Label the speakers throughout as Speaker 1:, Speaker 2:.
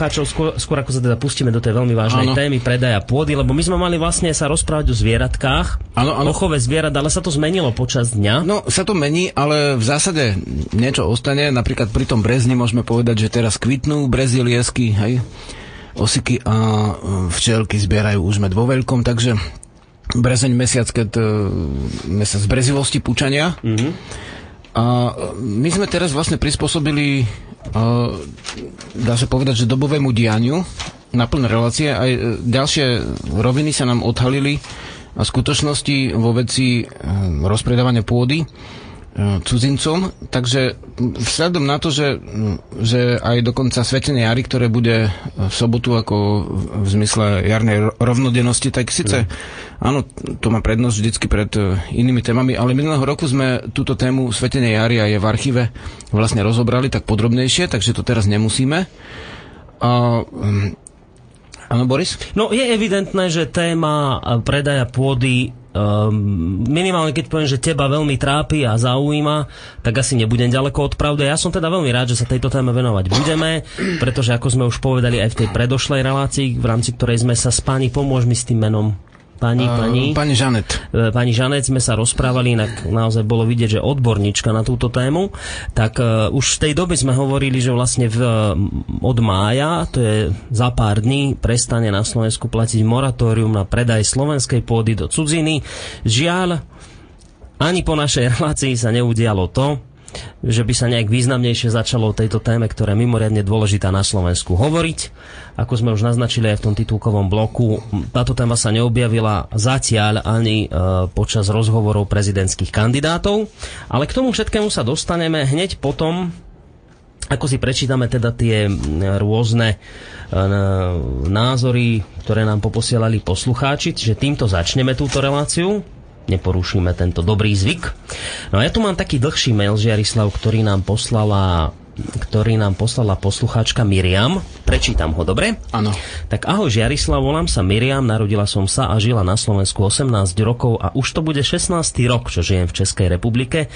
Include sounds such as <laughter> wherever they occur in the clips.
Speaker 1: poslucháčov, skôr, skôr ako sa teda pustíme do tej veľmi vážnej ano. témy predaja pôdy, lebo my sme mali vlastne sa rozprávať o zvieratkách, ano, ano. o chove zvierat, ale sa to zmenilo počas dňa.
Speaker 2: No, sa to mení, ale v zásade niečo ostane. Napríklad pri tom brezni môžeme povedať, že teraz kvitnú breziliesky, hej, osiky a e, včelky zbierajú už med vo veľkom, takže brezeň mesiac, keď e, mesiac brezivosti púčania. Mm-hmm. A my sme teraz vlastne prispôsobili dá sa povedať, že dobovému dianiu na plné relácie. Aj e, ďalšie roviny sa nám odhalili a skutočnosti vo veci e, rozpredávania pôdy cudzincom. Takže vzhľadom na to, že, že aj dokonca Svetenie jary, ktoré bude v sobotu ako v zmysle jarnej rovnodennosti, tak síce mm. áno, to má prednosť vždycky pred inými témami, ale minulého roku sme túto tému Svetenie jary a je v archíve vlastne rozobrali tak podrobnejšie, takže to teraz nemusíme. A, Áno, Boris?
Speaker 1: No je evidentné, že téma predaja pôdy Um, minimálne keď poviem, že teba veľmi trápi a zaujíma, tak asi nebudem ďaleko od pravdy. Ja som teda veľmi rád, že sa tejto téme venovať budeme, pretože ako sme už povedali aj v tej predošlej relácii, v rámci ktorej sme sa s páni pomôžmi s tým menom Pani, pani,
Speaker 2: pani Žanet.
Speaker 1: E, pani Žanet sme sa rozprávali, inak naozaj bolo vidieť, že odborníčka na túto tému. Tak uh, už v tej dobe sme hovorili, že vlastne v, od mája, to je za pár dní, prestane na Slovensku platiť moratórium na predaj slovenskej pôdy do cudziny. Žiaľ, ani po našej relácii sa neudialo to, že by sa nejak významnejšie začalo o tejto téme, ktorá je mimoriadne dôležitá na Slovensku hovoriť. Ako sme už naznačili aj v tom titulkovom bloku, táto téma sa neobjavila zatiaľ ani e, počas rozhovorov prezidentských kandidátov, ale k tomu všetkému sa dostaneme hneď potom, ako si prečítame teda tie rôzne e, názory, ktoré nám poposielali poslucháči, že týmto začneme túto reláciu neporušíme tento dobrý zvyk. No a ja tu mám taký dlhší mail, Žiarislav, ktorý nám poslala ktorý nám poslala poslucháčka Miriam. Prečítam ho, dobre?
Speaker 2: Áno.
Speaker 1: Tak ahoj Žiarislav, volám sa Miriam, narodila som sa a žila na Slovensku 18 rokov a už to bude 16. rok, čo žijem v Českej republike,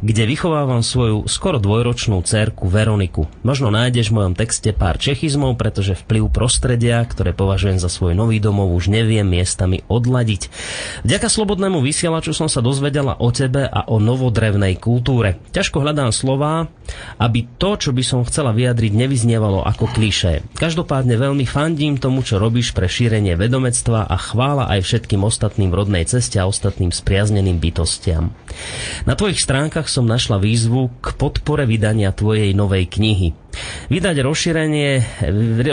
Speaker 1: kde vychovávam svoju skoro dvojročnú cerku Veroniku. Možno nájdeš v mojom texte pár čechizmov, pretože vplyv prostredia, ktoré považujem za svoj nový domov, už neviem miestami odladiť. Vďaka slobodnému vysielaču som sa dozvedela o tebe a o novodrevnej kultúre. Ťažko hľadám slová, aby to, čo by som chcela vyjadriť, nevyznievalo ako klišé. Každopádne veľmi fandím tomu, čo robíš pre šírenie vedomectva a chvála aj všetkým ostatným rodnej ceste a ostatným spriazneným bytostiam. Na tvojich stránkach som našla výzvu k podpore vydania tvojej novej knihy. Vydať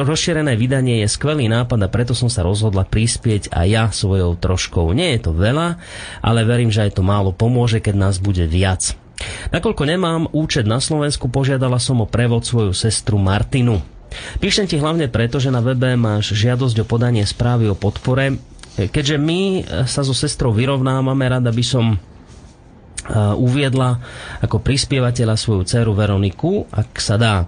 Speaker 1: rozšírené vydanie je skvelý nápad a preto som sa rozhodla prispieť aj ja svojou troškou. Nie je to veľa, ale verím, že aj to málo pomôže, keď nás bude viac. Nakoľko nemám účet na Slovensku, požiadala som o prevod svoju sestru Martinu. Píšem ti hlavne preto, že na webe máš žiadosť o podanie správy o podpore. Keďže my sa so sestrou vyrovnávame, rada by som uviedla ako prispievateľa svoju dceru Veroniku, ak sa dá.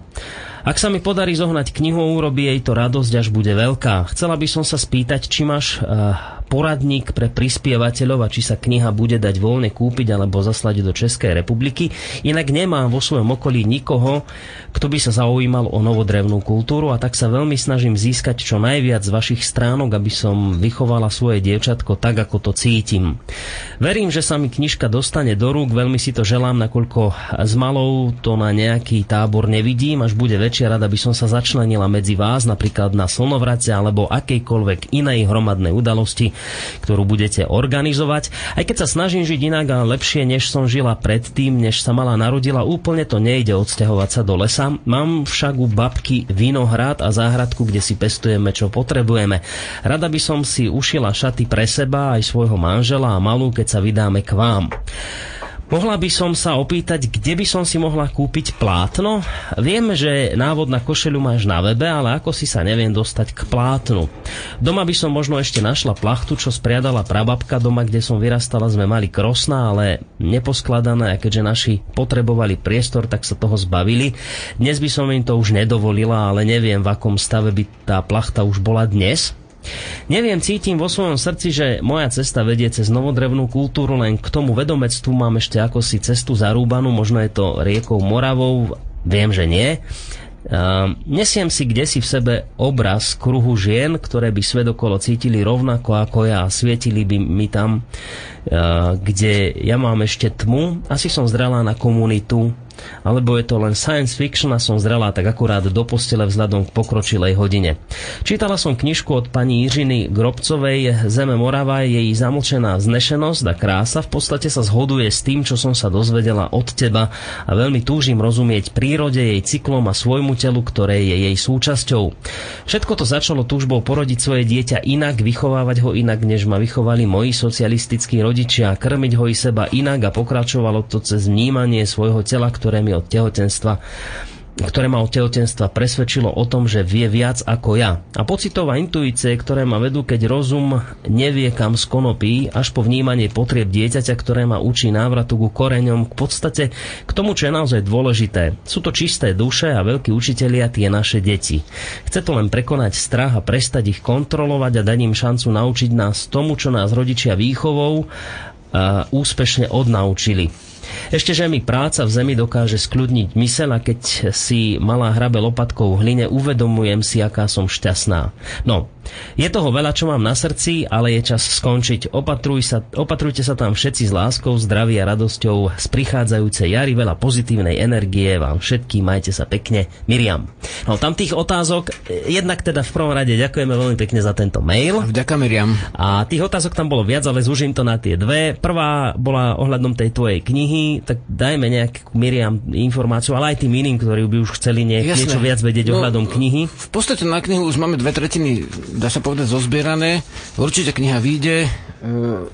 Speaker 1: Ak sa mi podarí zohnať knihu, urobí jej to radosť, až bude veľká. Chcela by som sa spýtať, či máš poradník pre prispievateľov a či sa kniha bude dať voľne kúpiť alebo zaslať do Českej republiky. Inak nemám vo svojom okolí nikoho, kto by sa zaujímal o novodrevnú kultúru a tak sa veľmi snažím získať čo najviac z vašich stránok, aby som vychovala svoje dievčatko tak, ako to cítim. Verím, že sa mi knižka dostane do rúk, veľmi si to želám, nakoľko s malou to na nejaký tábor nevidím, až bude väčšia rada by som sa začlenila medzi vás, napríklad na slnovrace alebo akejkoľvek inej hromadnej udalosti, ktorú budete organizovať. Aj keď sa snažím žiť inak a lepšie, než som žila predtým, než sa mala narodila, úplne to nejde odsťahovať sa do lesa. Mám však u babky vinohrad a záhradku, kde si pestujeme, čo potrebujeme. Rada by som si ušila šaty pre seba aj svojho manžela a malú, keď sa vydáme k vám. Mohla by som sa opýtať, kde by som si mohla kúpiť plátno? Viem, že návod na košelu máš na webe, ale ako si sa neviem dostať k plátnu. Doma by som možno ešte našla plachtu, čo spriadala prababka. Doma, kde som vyrastala, sme mali krosná, ale neposkladané a keďže naši potrebovali priestor, tak sa toho zbavili. Dnes by som im to už nedovolila, ale neviem, v akom stave by tá plachta už bola dnes. Neviem, cítim vo svojom srdci, že moja cesta vedie cez novodrevnú kultúru, len k tomu vedomectvu mám ešte ako si cestu zarúbanú, možno je to riekou Moravou, viem, že nie. nesiem si kde si v sebe obraz kruhu žien, ktoré by svet okolo cítili rovnako ako ja a svietili by mi tam, kde ja mám ešte tmu. Asi som zrela na komunitu, alebo je to len science fiction a som zrelá tak akurát do postele vzhľadom k pokročilej hodine. Čítala som knižku od pani Jiřiny Grobcovej Zeme Morava, jej zamlčená vznešenosť a krása v podstate sa zhoduje s tým, čo som sa dozvedela od teba a veľmi túžim rozumieť prírode, jej cyklom a svojmu telu, ktoré je jej súčasťou. Všetko to začalo túžbou porodiť svoje dieťa inak, vychovávať ho inak, než ma vychovali moji socialistickí rodičia, krmiť ho i seba inak a pokračovalo to cez vnímanie svojho tela, ktoré ktoré mi od tehotenstva ktoré ma od tehotenstva presvedčilo o tom, že vie viac ako ja. A pocitová intuície, ktoré ma vedú, keď rozum nevie kam skonopí, až po vnímanie potrieb dieťaťa, ktoré ma učí návratu ku koreňom, k podstate k tomu, čo je naozaj dôležité. Sú to čisté duše a veľkí učitelia tie naše deti. Chce to len prekonať strach a prestať ich kontrolovať a dať im šancu naučiť nás tomu, čo nás rodičia výchovou úspešne odnaučili. Ešte, že mi práca v zemi dokáže skľudniť mysel a keď si malá hrabe lopatkou v hline, uvedomujem si, aká som šťastná. No, je toho veľa, čo mám na srdci, ale je čas skončiť. Opatruj sa, opatrujte sa tam všetci s láskou, zdraví a radosťou z prichádzajúcej jary, veľa pozitívnej energie vám všetkým, majte sa pekne. Miriam. No, tam tých otázok, jednak teda v prvom rade ďakujeme veľmi pekne za tento mail.
Speaker 2: Vďaka Miriam.
Speaker 1: A tých otázok tam bolo viac, ale zúžim to na tie dve. Prvá bola ohľadom tej tvojej knihy, tak dajme nejakú Miriam informáciu, ale aj tým iným, ktorí by už chceli nie, niečo viac vedieť no, ohľadom knihy.
Speaker 2: V podstate na knihu už máme dve tretiny dá sa povedať, zozbierané. Určite kniha vyjde, e,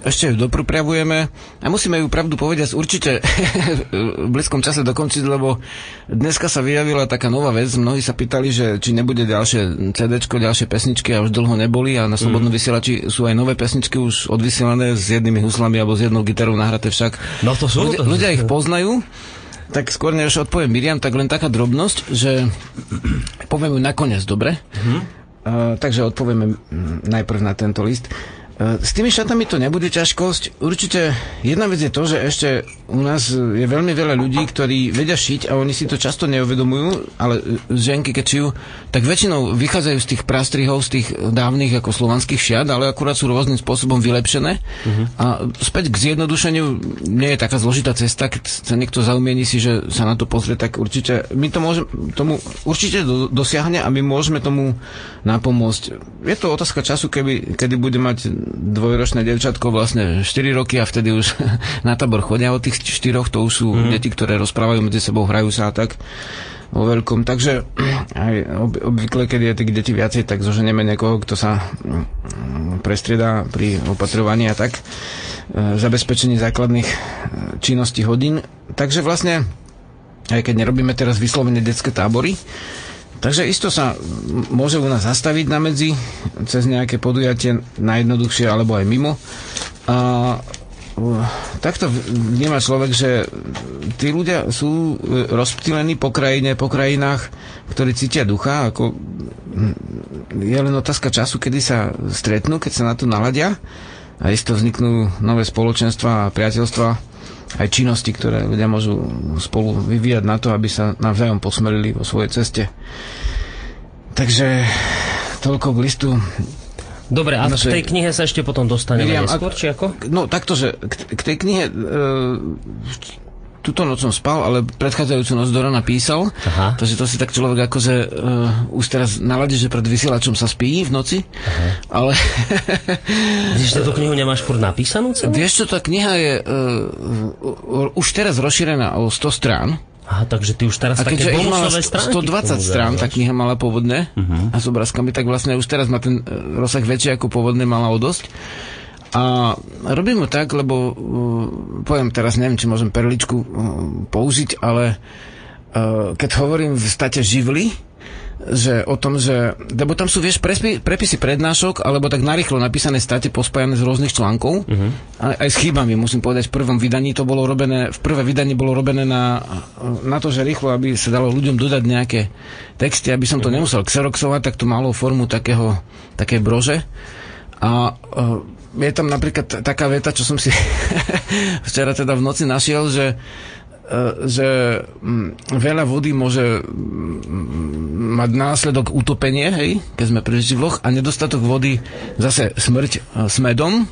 Speaker 2: ešte ju dopripravujeme a musíme ju pravdu povedať určite <laughs> v blízkom čase dokončiť, lebo dneska sa vyjavila taká nová vec. Mnohí sa pýtali, že či nebude ďalšie CD, ďalšie pesničky a už dlho neboli a na slobodnom mm. vysielači sú aj nové pesničky už odvysielané s jednými huslami alebo s jednou gitarou nahraté však.
Speaker 1: No to sú.
Speaker 2: Ľudia, ľudia ich poznajú. Tak skôr než odpoviem Miriam, tak len taká drobnosť, že poviem ju nakoniec, dobre? Mm-hmm. Uh, takže odpovieme najprv na tento list. S tými šatami to nebude ťažkosť. Určite jedna vec je to, že ešte u nás je veľmi veľa ľudí, ktorí vedia šiť a oni si to často neuvedomujú, ale ženky, keď šijú, tak väčšinou vychádzajú z tých prastrihov, z tých dávnych ako slovanských šiat, ale akurát sú rôznym spôsobom vylepšené. Uh-huh. A späť k zjednodušeniu nie je taká zložitá cesta, keď sa niekto zaumieni si, že sa na to pozrie, tak určite my to môžeme, tomu určite do, dosiahne a my môžeme tomu napomôcť. Je to otázka času, keby, kedy bude mať dvojročné devčatko vlastne 4 roky a vtedy už <laughs> na tábor chodia od tých 4, to už sú mm. deti, ktoré rozprávajú medzi sebou, hrajú sa a tak vo veľkom. Takže <clears throat> aj obvykle, keď je tých detí viacej, tak zoženeme niekoho, kto sa mm, prestriedá pri opatrovaní a tak e, zabezpečení základných e, činností hodín. Takže vlastne, aj keď nerobíme teraz vyslovene detské tábory, Takže isto sa môže u nás zastaviť na medzi cez nejaké podujatie najjednoduchšie alebo aj mimo. A takto vníma človek, že tí ľudia sú e, rozptýlení po krajine, po krajinách, ktorí cítia ducha. Ako, je len otázka času, kedy sa stretnú, keď sa na to naladia a isto vzniknú nové spoločenstva a priateľstva aj činnosti, ktoré ľudia môžu spolu vyvíjať na to, aby sa navzájom posmelili vo svojej ceste. Takže toľko k listu.
Speaker 1: Dobre, a Naše... k tej knihe sa ešte potom dostaneme Miriam, neskôr, či ako?
Speaker 2: No takto, že k, k tej knihe e, túto noc som spal, ale predchádzajúcu noc do rana písal. Aha. Takže to si tak človek akože uh, už teraz naladí, že pred vysielačom sa spí v noci. Aha. Ale... <laughs>
Speaker 1: Vieš, túto knihu nemáš furt napísanú celú?
Speaker 2: Vieš čo, tá kniha je uh, už teraz rozšírená o 100 strán.
Speaker 1: Aha, takže ty už teraz a také bonusové stránky
Speaker 2: 120 strán, tá kniha mala pôvodne uh-huh. a s obrázkami, tak vlastne už teraz má ten rozsah väčší ako pôvodne mala o dosť. A robím ho tak, lebo uh, poviem teraz, neviem, či môžem perličku uh, použiť, ale uh, keď hovorím v state živly, že o tom, že, lebo tam sú, vieš, prespi, prepisy prednášok, alebo tak narýchlo napísané state pospájane z rôznych článkov, uh-huh. aj, aj s chybami, musím povedať, v prvom vydaní to bolo robené, v prvé vydanie bolo robené na, na to, že rýchlo, aby sa dalo ľuďom dodať nejaké texty, aby som to uh-huh. nemusel xeroxovať, tak to malo formu takého, také brože. A uh, je tam napríklad taká veta, čo som si <laughs> včera teda v noci našiel, že že mm, veľa vody môže mm, mať následok utopenie, hej, keď sme pri živloch, a nedostatok vody zase smrť e, s medom,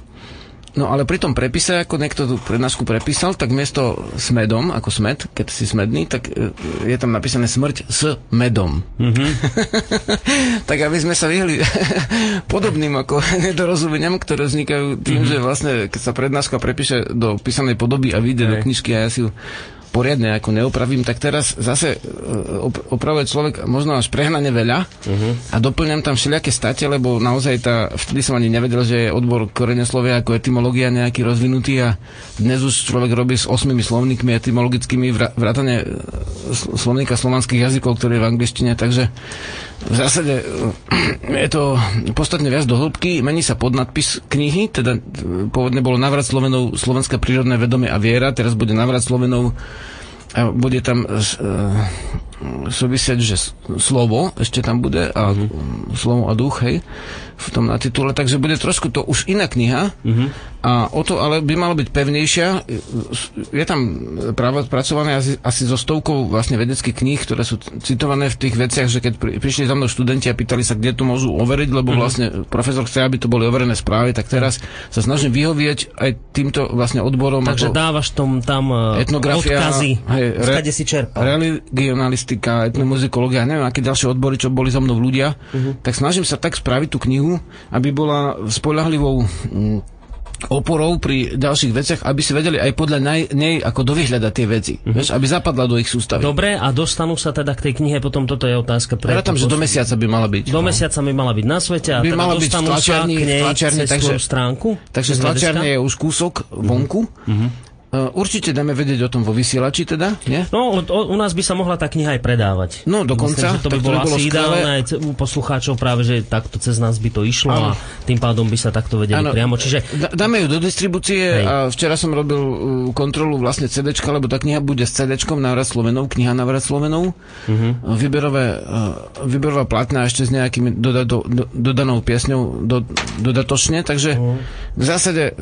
Speaker 2: No ale pri tom prepise, ako niekto tú prednášku prepísal, tak miesto s medom, ako smed, keď si smedný, tak e, je tam napísané smrť s medom. Mm-hmm. <laughs> tak aby sme sa vyhli <laughs> podobným ako <laughs> nedorozumeniam, ktoré vznikajú tým, mm-hmm. že vlastne keď sa prednáška prepíše do písanej podoby a vyjde do knižky a ja si ju poriadne ako neopravím, tak teraz zase e, opravuje človek možno až prehnane veľa uh-huh. a doplňam tam všelijaké state, lebo naozaj tá, vtedy som ani nevedel, že je odbor slovia ako etymológia nejaký rozvinutý a dnes už človek robí s osmými slovníkmi etymologickými vrátane e, slovníka slovanských jazykov, ktoré je v angličtine, takže v zásade je to podstatne viac do hĺbky, mení sa podnadpis knihy, teda pôvodne bolo navrat Slovenov Slovenská prírodné vedomie a viera, teraz bude navrat Slovenov a bude tam uh, súvisieť, že slovo ešte tam bude a mm-hmm. slovo a duch, hej v tom na titule, takže bude trošku to už iná kniha uh-huh. a o to ale by mala byť pevnejšia. Je tam práve pracované asi, asi so stovkou vlastne vedeckých kníh, ktoré sú citované v tých veciach, že keď pri, prišli za mnou študenti a pýtali sa, kde to môžu overiť, lebo uh-huh. vlastne profesor chce, aby to boli overené správy, tak teraz sa snažím vyhovieť aj týmto vlastne odborom.
Speaker 1: Takže dávaš tom tam e, etnografia, odkazy, hej, re, si čerpal.
Speaker 2: Religionalistika, etnomuzikológia, neviem, aké ďalšie odbory, čo boli so mnou ľudia, uh-huh. tak snažím sa tak spraviť tú knihu, aby bola spolahlivou mm, oporou pri ďalších veciach, aby si vedeli aj podľa nej, nej ako dovyhľadať tie veci. Mm-hmm. Vieš, aby zapadla do ich sústavy.
Speaker 1: Dobre, a dostanú sa teda k tej knihe, potom toto je otázka
Speaker 2: pre... Ja tam, že do mesiaca by mala byť.
Speaker 1: Do no. mesiaca by mala byť na svete a
Speaker 2: by
Speaker 1: teda
Speaker 2: mala byť v tlačiarni,
Speaker 1: v tlačiarni takže, stránku.
Speaker 2: Takže z tlačiarne je už kúsok vonku. Mm-hmm. Uh, určite dáme vedieť o tom vo vysielači teda, nie?
Speaker 1: No, o, u nás by sa mohla tá kniha aj predávať.
Speaker 2: No, dokonca.
Speaker 1: Myslím, že to by bolo asi skvelé. ideálne aj u poslucháčov práve, že takto cez nás by to išlo ano. a tým pádom by sa takto vedeli ano. priamo. Čiže...
Speaker 2: dáme ju do distribúcie Hej. a včera som robil kontrolu vlastne CD, lebo tá kniha bude s CD Návrat Slovenov, kniha Návrat Slovenov. Uh-huh. Výberové, uh, výberová platná ešte s nejakými doda, do, do, dodanou piesňou do, dodatočne, takže uh-huh. v zásade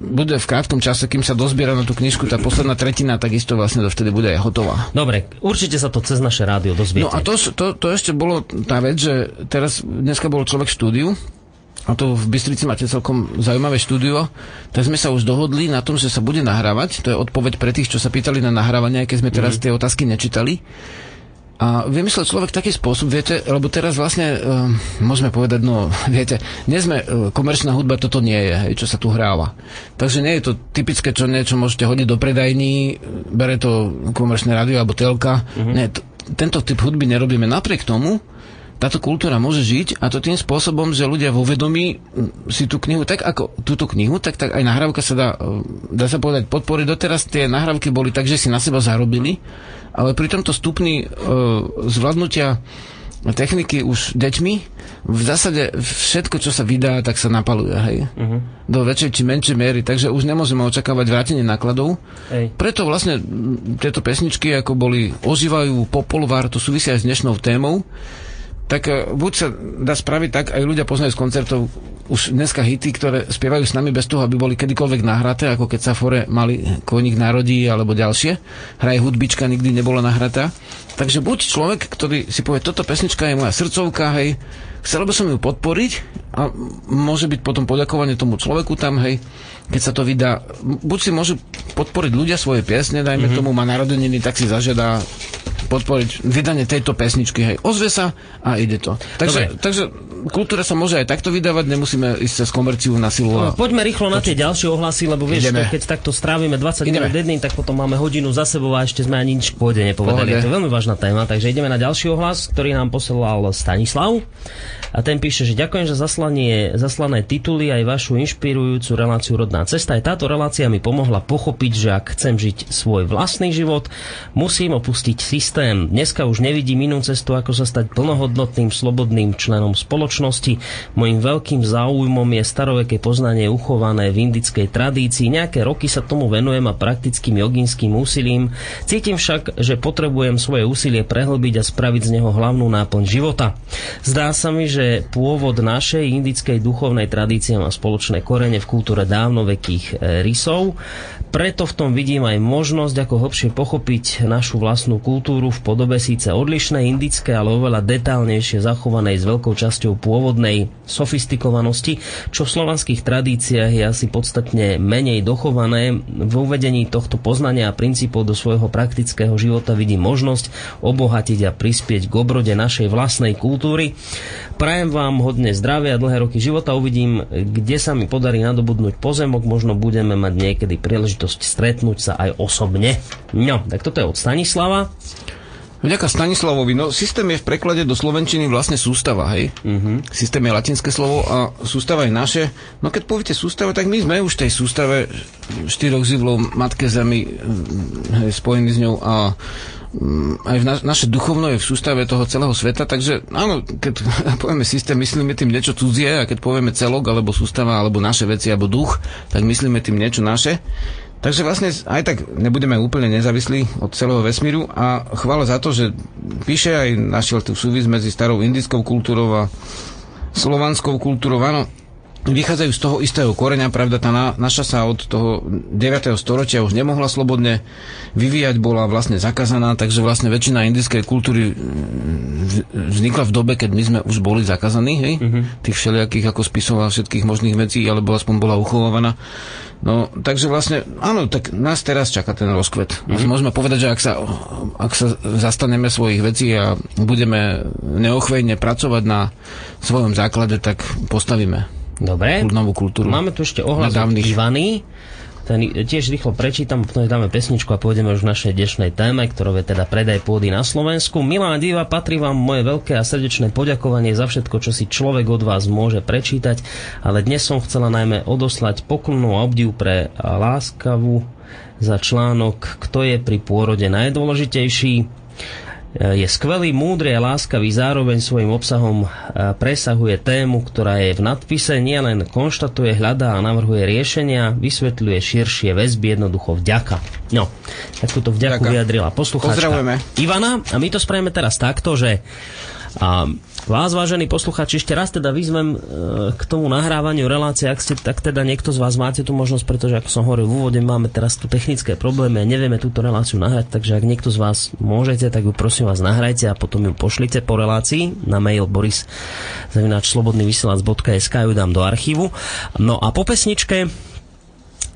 Speaker 2: bude v krátkom čase, kým sa dozbiera na tú knižku, tá posledná tretina, takisto vlastne dovtedy bude aj hotová.
Speaker 1: Dobre, určite sa to cez naše rádio dozviete.
Speaker 2: No a to, to, to ešte bolo tá vec, že teraz dneska bol človek v štúdiu, a to v Bystrici máte celkom zaujímavé štúdio, tak sme sa už dohodli na tom, že sa bude nahrávať. To je odpoveď pre tých, čo sa pýtali na nahrávanie, keď sme teraz mm. tie otázky nečítali a vymyslel človek taký spôsob, viete, lebo teraz vlastne uh, môžeme povedať, no <laughs> viete, nie sme, uh, komerčná hudba toto nie je, hej, čo sa tu hráva. Takže nie je to typické, čo niečo môžete hodiť do predajní, bere to komerčné rádio alebo telka. Uh-huh. Nie, t- tento typ hudby nerobíme. Napriek tomu, táto kultúra môže žiť a to tým spôsobom, že ľudia vo vedomí si tú knihu, tak ako túto knihu, tak, tak aj nahrávka sa dá, dá sa povedať, podporiť. Doteraz tie nahrávky boli tak, že si na seba zarobili, ale pri tomto stupni uh, zvládnutia techniky už deťmi, v zásade všetko, čo sa vydá, tak sa napaluje, hej. Uh-huh. Do väčšej či menšej miery, takže už nemôžeme očakávať vrátenie nákladov. Hej. Preto vlastne tieto pesničky ako boli, ožívajú popolvár, to súvisia aj s dnešnou témou tak e, buď sa dá spraviť tak, aj ľudia poznajú z koncertov už dneska hity, ktoré spievajú s nami bez toho, aby boli kedykoľvek nahraté, ako keď sa fore mali Koník národí alebo ďalšie. Hraj hudbička nikdy nebola nahratá. Takže buď človek, ktorý si povie, toto pesnička je moja srdcovka, hej, chcel by som ju podporiť a môže byť potom poďakovanie tomu človeku tam, hej, keď sa to vydá. Buď si môžu podporiť ľudia svoje piesne, dajme mm-hmm. tomu, má narodeniny, tak si zažiada podporiť vydanie tejto pesničky. Hej, ozve sa a ide to. Takže, takže kultúra sa môže aj takto vydávať, nemusíme ísť cez komerciu na silu. A...
Speaker 1: No, poďme rýchlo na tie ďalšie ohlasy, lebo vieš, to, keď takto strávime 20 minút dedný, tak potom máme hodinu za sebou a ešte sme ani nič k pôde nepovedali. Je to veľmi vážna téma, takže ideme na ďalší ohlas, ktorý nám posielal Stanislav. A ten píše, že ďakujem za zaslanie, zaslané tituly aj vašu inšpirujúcu reláciu Rodná cesta. Aj táto relácia mi pomohla pochopiť, že ak chcem žiť svoj vlastný život, musím opustiť systém systém. Dneska už nevidím inú cestu, ako sa stať plnohodnotným, slobodným členom spoločnosti. Mojím veľkým záujmom je staroveké poznanie uchované v indickej tradícii. Nejaké roky sa tomu venujem a praktickým joginským úsilím. Cítim však, že potrebujem svoje úsilie prehlbiť a spraviť z neho hlavnú náplň života. Zdá sa mi, že pôvod našej indickej duchovnej tradície má spoločné korene v kultúre dávnovekých e, rysov. Preto v tom vidím aj možnosť, ako hlbšie pochopiť našu vlastnú kultúru v podobe síce odlišnej indické, ale oveľa detálnejšie zachovanej s veľkou časťou pôvodnej sofistikovanosti, čo v slovanských tradíciách je asi podstatne menej dochované. V uvedení tohto poznania a princípov do svojho praktického života vidím možnosť obohatiť a prispieť k obrode našej vlastnej kultúry. Prajem vám hodne zdravia a dlhé roky života. Uvidím, kde sa mi podarí nadobudnúť pozemok. Možno budeme mať niekedy príležitosť stretnúť sa aj osobne. No, tak toto je od Stanislava.
Speaker 2: Vďaka Stanislavovi, no systém je v preklade do Slovenčiny vlastne sústava, hej? Uh-huh. Systém je latinské slovo a sústava je naše. No keď poviete sústava, tak my sme už v tej sústave štyroch zivlov Matke Zemi hej, spojení s ňou a mm, aj v na, naše duchovno je v sústave toho celého sveta, takže áno, keď <laughs> povieme systém, myslíme tým niečo cudzie a keď povieme celok, alebo sústava, alebo naše veci, alebo duch, tak myslíme tým niečo naše. Takže vlastne aj tak nebudeme úplne nezávislí od celého vesmíru a chvála za to, že píše aj našiel tu súvis medzi starou indickou kultúrou a slovanskou kultúrou. Áno, vychádzajú z toho istého koreňa, pravda, tá na, naša sa od toho 9. storočia už nemohla slobodne vyvíjať, bola vlastne zakázaná, takže vlastne väčšina indickej kultúry vznikla v dobe, keď my sme už boli zakázaní, hej, mm-hmm. tých všelijakých ako spisoval všetkých možných vecí, alebo aspoň bola uchovávaná. No, takže vlastne, áno, tak nás teraz čaká ten rozkvet. Mm-hmm. Môžeme povedať, že ak sa, ak sa zastaneme svojich vecí a budeme neochvejne pracovať na svojom základe, tak postavíme
Speaker 1: Dobre.
Speaker 2: novú kultúru.
Speaker 1: Máme tu ešte ohlas od Ivany ten tiež rýchlo prečítam, potom dáme pesničku a pôjdeme už v našej dnešnej téme, ktorou je teda predaj pôdy na Slovensku. Milá diva, patrí vám moje veľké a srdečné poďakovanie za všetko, čo si človek od vás môže prečítať, ale dnes som chcela najmä odoslať poklonnú obdiv pre láskavu za článok Kto je pri pôrode najdôležitejší je skvelý, múdry a láskavý, zároveň svojim obsahom e, presahuje tému, ktorá je v nadpise, nielen konštatuje, hľadá a navrhuje riešenia, vysvetľuje širšie väzby, jednoducho vďaka. No, tak túto vďaku Ďaká. vyjadrila poslucháčka Ivana a my to spravíme teraz takto, že a vás, vážení posluchači, ešte raz teda vyzvem e, k tomu nahrávaniu relácie, ak ste, tak teda niekto z vás máte tú možnosť, pretože ako som hovoril v úvode, máme teraz tu technické problémy a nevieme túto reláciu nahrať, takže ak niekto z vás môžete, tak ju prosím vás nahrajte a potom ju pošlite po relácii na mail boris slobodnyvysielac.sk ju dám do archívu. No a po pesničke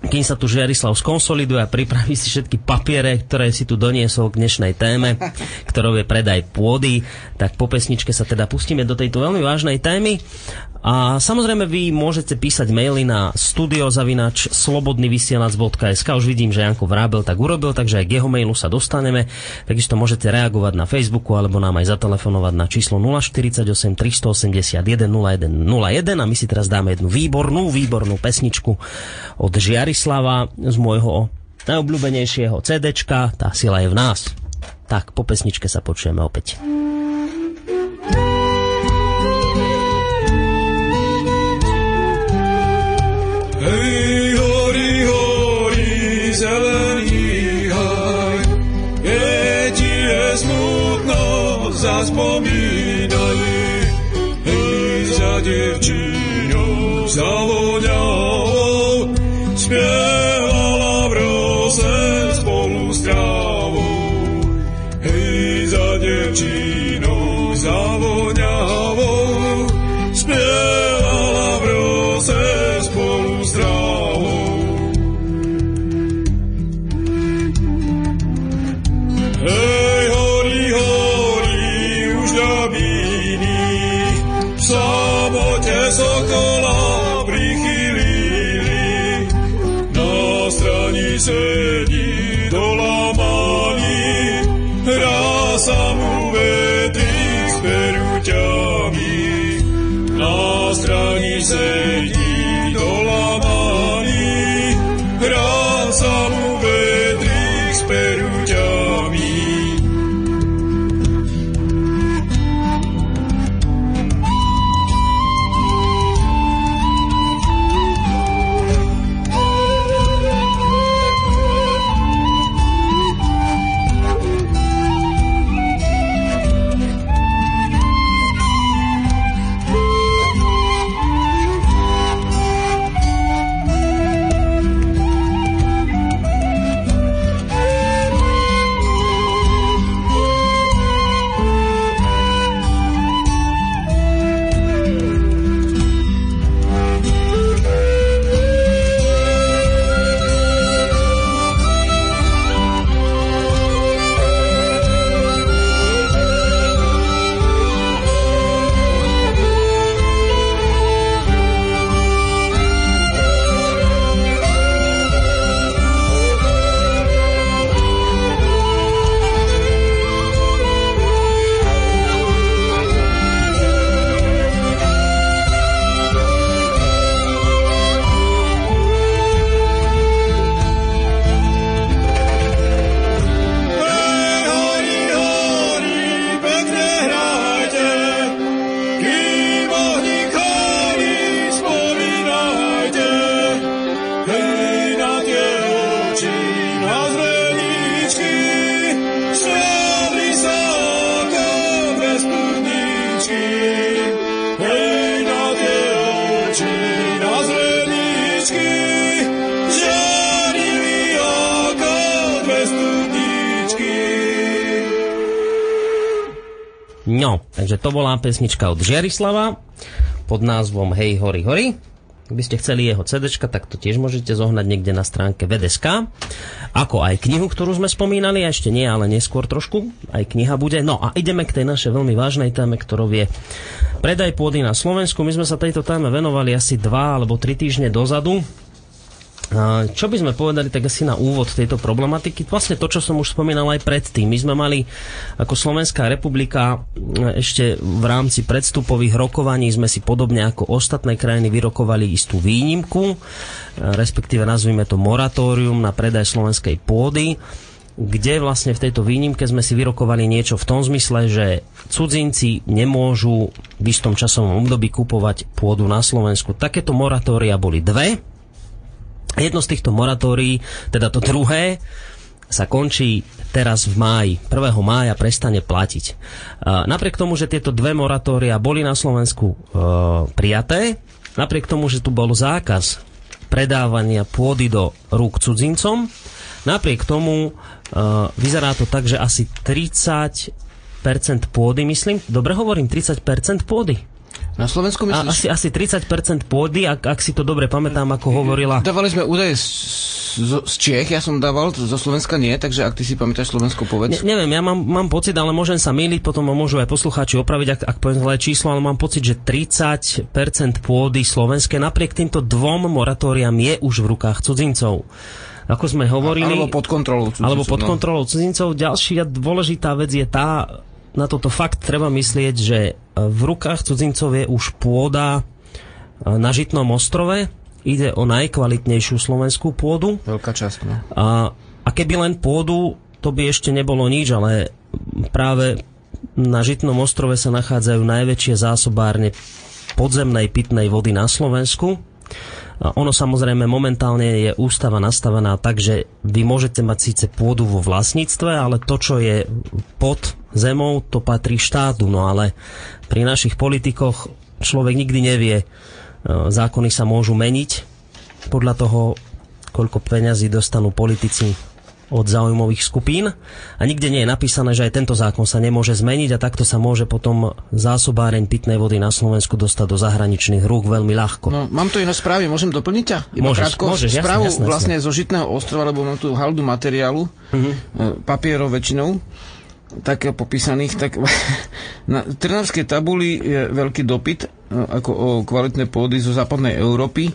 Speaker 1: kým sa tu Žiarislav skonsoliduje a pripraví si všetky papiere, ktoré si tu doniesol k dnešnej téme, <laughs> ktorou je predaj pôdy, tak po pesničke sa teda pustíme do tejto veľmi vážnej témy. A samozrejme vy môžete písať maily na studiozavinač slobodnyvysielac.sk Už vidím, že Janko Vrábel tak urobil, takže aj k jeho mailu sa dostaneme. Takisto môžete reagovať na Facebooku alebo nám aj zatelefonovať na číslo 048 381 0101 a my si teraz dáme jednu výbornú, výbornú pesničku od Žiarislava z môjho najobľúbenejšieho CDčka Tá sila je v nás. Tak, po pesničke sa počujeme opäť.
Speaker 3: Hej, je zaspomínaj, hej, za devčinou, za
Speaker 1: Some. Pesnička od Žiarislava pod názvom Hej, hory, hory. Ak by ste chceli jeho CD, tak to tiež môžete zohnať niekde na stránke VDSK. Ako aj knihu, ktorú sme spomínali, a ešte nie, ale neskôr trošku. Aj kniha bude. No a ideme k tej našej veľmi vážnej téme, ktorou je predaj pôdy na Slovensku. My sme sa tejto téme venovali asi dva alebo tri týždne dozadu. Čo by sme povedali tak asi na úvod tejto problematiky? Vlastne to, čo som už spomínal aj predtým. My sme mali ako Slovenská republika ešte v rámci predstupových rokovaní sme si podobne ako ostatné krajiny vyrokovali istú výnimku, respektíve nazvime to moratórium na predaj slovenskej pôdy kde vlastne v tejto výnimke sme si vyrokovali niečo v tom zmysle, že cudzinci nemôžu v istom časovom období kupovať pôdu na Slovensku. Takéto moratória boli dve Jedno z týchto moratórií, teda to druhé, sa končí teraz v máji. 1. mája prestane platiť. Napriek tomu, že tieto dve moratória boli na Slovensku e, prijaté, napriek tomu, že tu bol zákaz predávania pôdy do rúk cudzincom, napriek tomu e, vyzerá to tak, že asi 30% pôdy, myslím, dobre hovorím, 30% pôdy
Speaker 2: na Slovensku myslíš?
Speaker 1: A asi, asi 30% pôdy, ak, ak si to dobre pamätám, ako hovorila.
Speaker 2: Dávali sme údaje z, z, z Čech, ja som dával, zo Slovenska nie, takže ak ty si pamätáš Slovensko, povedz.
Speaker 1: Ne, neviem, ja mám, mám pocit, ale môžem sa míliť, potom ma môžu aj poslucháči opraviť, ak, ak poviem zlé číslo, ale mám pocit, že 30% pôdy slovenské napriek týmto dvom moratóriám je už v rukách cudzincov ako sme hovorili.
Speaker 2: Alebo pod kontrolou
Speaker 1: cudzincov. Alebo pod no. kontrolou cudzincov. Ďalšia dôležitá vec je tá, na toto fakt treba myslieť, že e, v rukách cudzincov je už pôda e, na Žitnom ostrove. Ide o najkvalitnejšiu slovenskú pôdu.
Speaker 2: Veľká časť, no.
Speaker 1: A, a keby len pôdu, to by ešte nebolo nič, ale práve na Žitnom ostrove sa nachádzajú najväčšie zásobárne podzemnej pitnej vody na Slovensku. Ono samozrejme momentálne je ústava nastavená tak, že vy môžete mať síce pôdu vo vlastníctve, ale to, čo je pod zemou, to patrí štátu. No ale pri našich politikoch človek nikdy nevie. E, zákony sa môžu meniť podľa toho, koľko peňazí dostanú politici od zaujímavých skupín a nikde nie je napísané, že aj tento zákon sa nemôže zmeniť a takto sa môže potom zásobáreň pitnej vody na Slovensku dostať do zahraničných rúk veľmi ľahko.
Speaker 2: No, mám tu iné správy, môžem doplniť ťa?
Speaker 1: Iba môžeš, krátko, môžeš,
Speaker 2: správu
Speaker 1: jasne, jasne,
Speaker 2: vlastne zo Žitného ostrova, lebo mám tu haldu materiálu, uh-huh. papierov väčšinou tak popísaných, tak <laughs> na Trnavskej tabuli je veľký dopyt e, ako o kvalitné pôdy zo západnej Európy.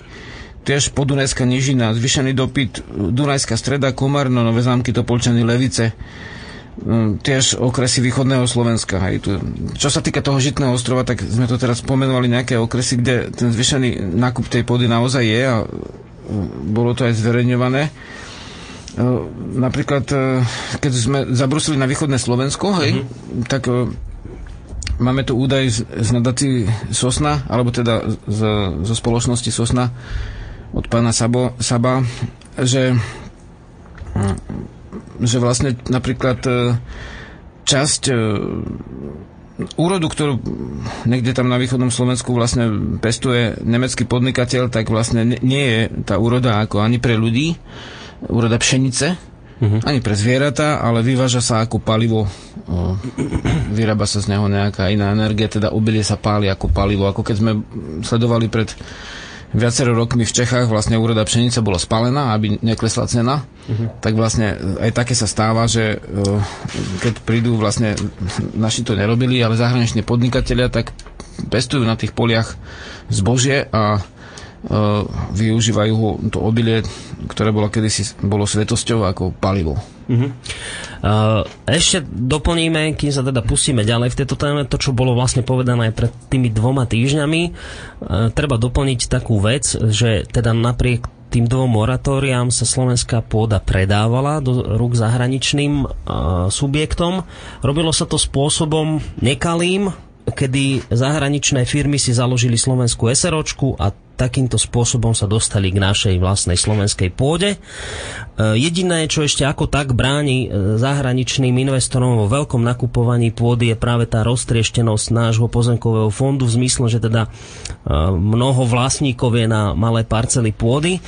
Speaker 2: Tiež podunajská nižina, zvyšený dopyt Dunajská streda, Komárno, Nové zámky, Topolčany, Levice e, tiež okresy východného Slovenska. Hej. Tu, čo sa týka toho Žitného ostrova, tak sme to teraz spomenovali nejaké okresy, kde ten zvyšený nákup tej pôdy naozaj je a e, bolo to aj zverejňované. E, napríklad, e, keď sme zabrusili na východné Slovensko, hej, mm-hmm. tak e, máme tu údaj z, z nadací Sosna, alebo teda z, zo spoločnosti Sosna od pána Sabo, Saba, že, že vlastne napríklad časť úrodu, ktorú niekde tam na východnom Slovensku vlastne pestuje nemecký podnikateľ, tak vlastne nie je tá úroda ako ani pre ľudí, úroda pšenice, uh-huh. ani pre zvieratá, ale vyváža sa ako palivo. O, vyrába sa z neho nejaká iná energia, teda obilie sa páli ako palivo. Ako keď sme sledovali pred viacero rokmi v Čechách vlastne úroda pšenice bola spálená, aby neklesla cena, uh-huh. tak vlastne aj také sa stáva, že keď prídu vlastne, naši to nerobili, ale zahraniční podnikatelia, tak pestujú na tých poliach zbožie a uh, využívajú to obilie, ktoré bolo kedysi bolo svetosťou ako palivo. Uh-huh.
Speaker 1: Uh, ešte doplníme, kým sa teda pustíme ďalej v tejto téme, to, čo bolo vlastne povedané pred tými dvoma týždňami. Uh, treba doplniť takú vec, že teda napriek tým dvom moratóriám sa slovenská pôda predávala do rúk zahraničným uh, subjektom. Robilo sa to spôsobom nekalým, kedy zahraničné firmy si založili slovenskú SROčku a takýmto spôsobom sa dostali k našej vlastnej slovenskej pôde. E, jediné, čo ešte ako tak bráni e, zahraničným investorom vo veľkom nakupovaní pôdy je práve tá roztrieštenosť nášho pozemkového fondu v zmysle, že teda mnoho vlastníkov je na malé parcely pôdy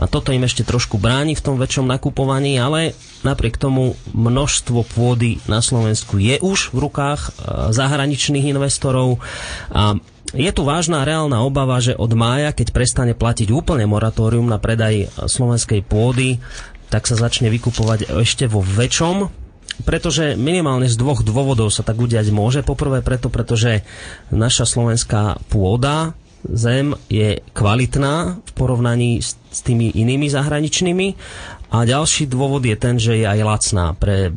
Speaker 1: a toto im ešte trošku bráni v tom väčšom nakupovaní, ale napriek tomu množstvo pôdy na Slovensku je už v rukách zahraničných investorov a je tu vážna reálna obava, že od mája, keď prestane platiť úplne moratórium na predaj slovenskej pôdy, tak sa začne vykupovať ešte vo väčšom pretože minimálne z dvoch dôvodov sa tak udiať môže. Poprvé preto, pretože naša slovenská pôda, zem je kvalitná v porovnaní s, s tými inými zahraničnými a ďalší dôvod je ten, že je aj lacná. Pre,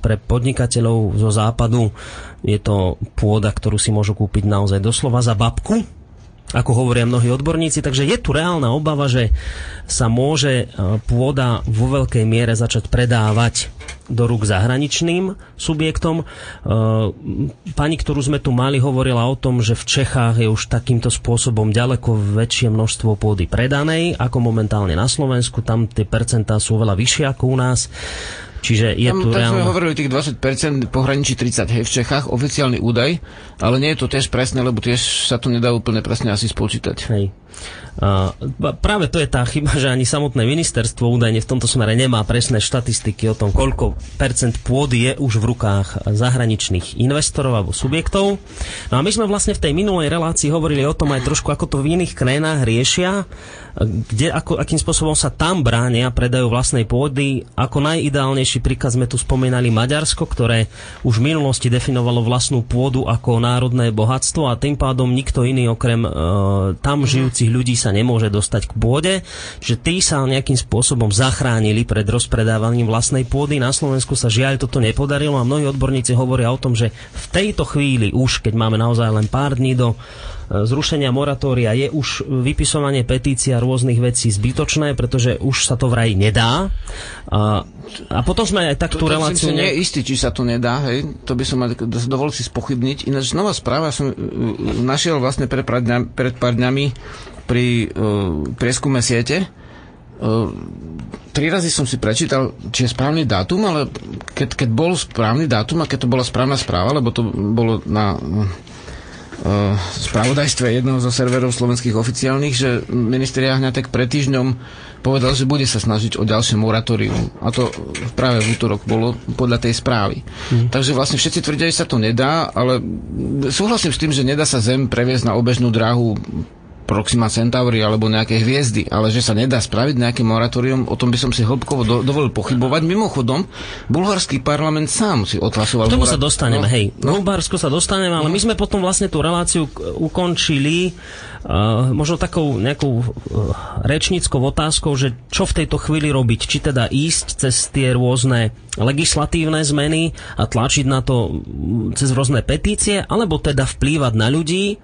Speaker 1: pre podnikateľov zo západu je to pôda, ktorú si môžu kúpiť naozaj doslova za babku, ako hovoria mnohí odborníci. Takže je tu reálna obava, že sa môže e, pôda vo veľkej miere začať predávať do rúk zahraničným subjektom. E, pani, ktorú sme tu mali, hovorila o tom, že v Čechách je už takýmto spôsobom ďaleko väčšie množstvo pôdy predanej ako momentálne na Slovensku. Tam tie percentá sú veľa vyššie ako u nás. Čiže je
Speaker 2: Tam,
Speaker 1: tu
Speaker 2: tak
Speaker 1: reálne...
Speaker 2: sme hovorili tých 20%, pohraničí 30 hej v Čechách, oficiálny údaj, ale nie je to tiež presné, lebo tiež sa to nedá úplne presne asi spočítať.
Speaker 1: Hej. Práve to je tá chyba, že ani samotné ministerstvo údajne v tomto smere nemá presné štatistiky o tom, koľko percent pôdy je už v rukách zahraničných investorov alebo subjektov. No a my sme vlastne v tej minulej relácii hovorili o tom aj trošku, ako to v iných krajinách riešia, kde, ako, akým spôsobom sa tam bránia predajú vlastnej pôdy. Ako najideálnejší príkaz sme tu spomínali Maďarsko, ktoré už v minulosti definovalo vlastnú pôdu ako národné bohatstvo a tým pádom nikto iný okrem e, tam žijúcich ľudí sa nemôže dostať k pôde, že tí sa nejakým spôsobom zachránili pred rozpredávaním vlastnej pôdy. Na Slovensku sa žiaľ toto nepodarilo a mnohí odborníci hovoria o tom, že v tejto chvíli už, keď máme naozaj len pár dní do e, zrušenia moratória je už vypisovanie petícia rôznych vecí zbytočné, pretože už sa to vraj nedá. A, a potom sme aj tak tú reláciu...
Speaker 2: Nie je istý, či sa to nedá, hej. To by som dovolil si spochybniť. Ináč nová správa som e, e, našiel vlastne pred pár dňami, pred pár dňami pri uh, prieskume siete. Uh, tri razy som si prečítal, či je správny dátum, ale keď, keď bol správny dátum a keď to bola správna správa, lebo to bolo na uh, spravodajstve jedného zo serverov slovenských oficiálnych, že minister Jahňatek pred týždňom povedal, že bude sa snažiť o ďalšie moratórium. A to práve v útorok bolo podľa tej správy. Mm. Takže vlastne všetci tvrdia, že sa to nedá, ale súhlasím s tým, že nedá sa Zem previesť na obežnú dráhu Proxima Centauri alebo nejaké hviezdy, ale že sa nedá spraviť nejaké moratórium, o tom by som si hĺbkovo do, dovolil pochybovať. Mimochodom, bulharský parlament sám si odhlasoval.
Speaker 1: K tomu sa dostaneme, no, hej. No. Bulharsko sa dostaneme, ale no. my sme potom vlastne tú reláciu ukončili uh, možno takou nejakou uh, rečníckou otázkou, že čo v tejto chvíli robiť. Či teda ísť cez tie rôzne legislatívne zmeny a tlačiť na to cez rôzne petície, alebo teda vplývať na ľudí,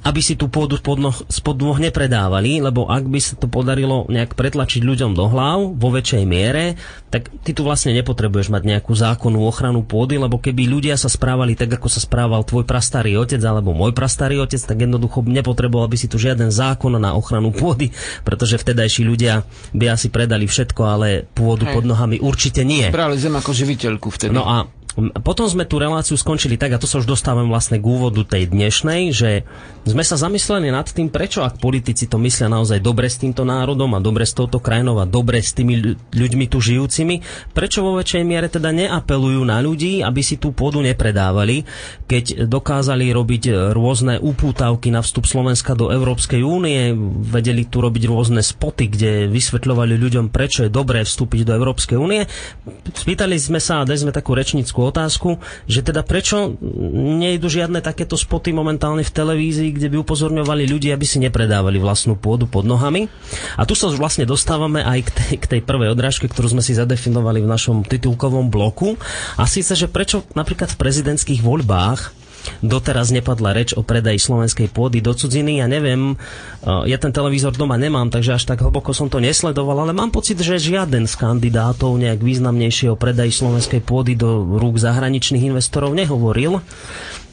Speaker 1: aby si tú pôdu spod noh, spod noh nepredávali, lebo ak by sa to podarilo nejak pretlačiť ľuďom do hlav vo väčšej miere, tak ty tu vlastne nepotrebuješ mať nejakú zákonnú ochranu pôdy, lebo keby ľudia sa správali tak, ako sa správal tvoj prastarý otec alebo môj prastarý otec, tak jednoducho nepotreboval by si tu žiaden zákon na ochranu pôdy, pretože vtedajší ľudia by asi predali všetko, ale pôdu Hej. pod nohami určite nie.
Speaker 2: Brali zem ako živiteľku vtedy.
Speaker 1: No a potom sme tú reláciu skončili tak, a to sa už dostávam vlastne k úvodu tej dnešnej, že sme sa zamysleli nad tým, prečo ak politici to myslia naozaj dobre s týmto národom a dobre s touto krajinou a dobre s tými ľuďmi tu žijúcimi, prečo vo väčšej miere teda neapelujú na ľudí, aby si tú pôdu nepredávali, keď dokázali robiť rôzne upútavky na vstup Slovenska do Európskej únie, vedeli tu robiť rôzne spoty, kde vysvetľovali ľuďom, prečo je dobré vstúpiť do Európskej únie. Spýtali sme sa a dali sme takú rečnickú otázku, že teda prečo nejdu žiadne takéto spoty momentálne v televízii, kde by upozorňovali ľudí, aby si nepredávali vlastnú pôdu pod nohami. A tu sa už vlastne dostávame aj k tej, k tej prvej odrážke, ktorú sme si zadefinovali v našom titulkovom bloku. A síce, že prečo napríklad v prezidentských voľbách doteraz nepadla reč o predaji slovenskej pôdy do cudziny. Ja neviem, ja ten televízor doma nemám, takže až tak hlboko som to nesledoval, ale mám pocit, že žiaden z kandidátov nejak významnejšie o predaji slovenskej pôdy do rúk zahraničných investorov nehovoril.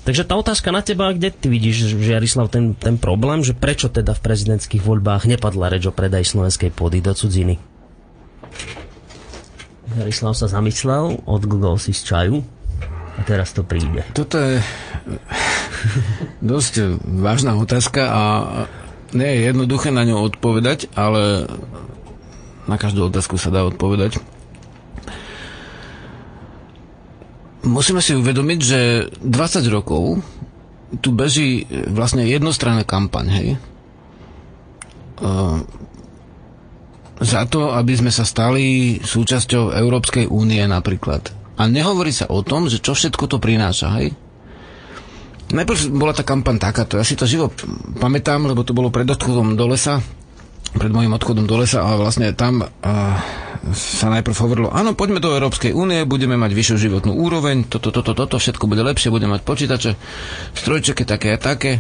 Speaker 1: Takže tá otázka na teba, kde ty vidíš, Jarislav, ten, ten problém, že prečo teda v prezidentských voľbách nepadla reč o predaj slovenskej pôdy do cudziny? Jarislav sa zamyslel, odglgol si z čaju a teraz to príde.
Speaker 2: Toto je <laughs> dosť vážna otázka a nie je jednoduché na ňu odpovedať, ale na každú otázku sa dá odpovedať. musíme si uvedomiť, že 20 rokov tu beží vlastne jednostranná kampaň, hej? Uh, za to, aby sme sa stali súčasťou Európskej únie napríklad. A nehovorí sa o tom, že čo všetko to prináša, hej? Najprv bola tá kampaň takáto, ja si to živo pamätám, lebo to bolo pred odchodom do lesa, pred môjim odchodom do lesa a vlastne tam uh, sa najprv hovorilo, áno, poďme do Európskej únie, budeme mať vyššiu životnú úroveň, toto, toto, toto, všetko bude lepšie, budeme mať počítače, strojčeky také a také.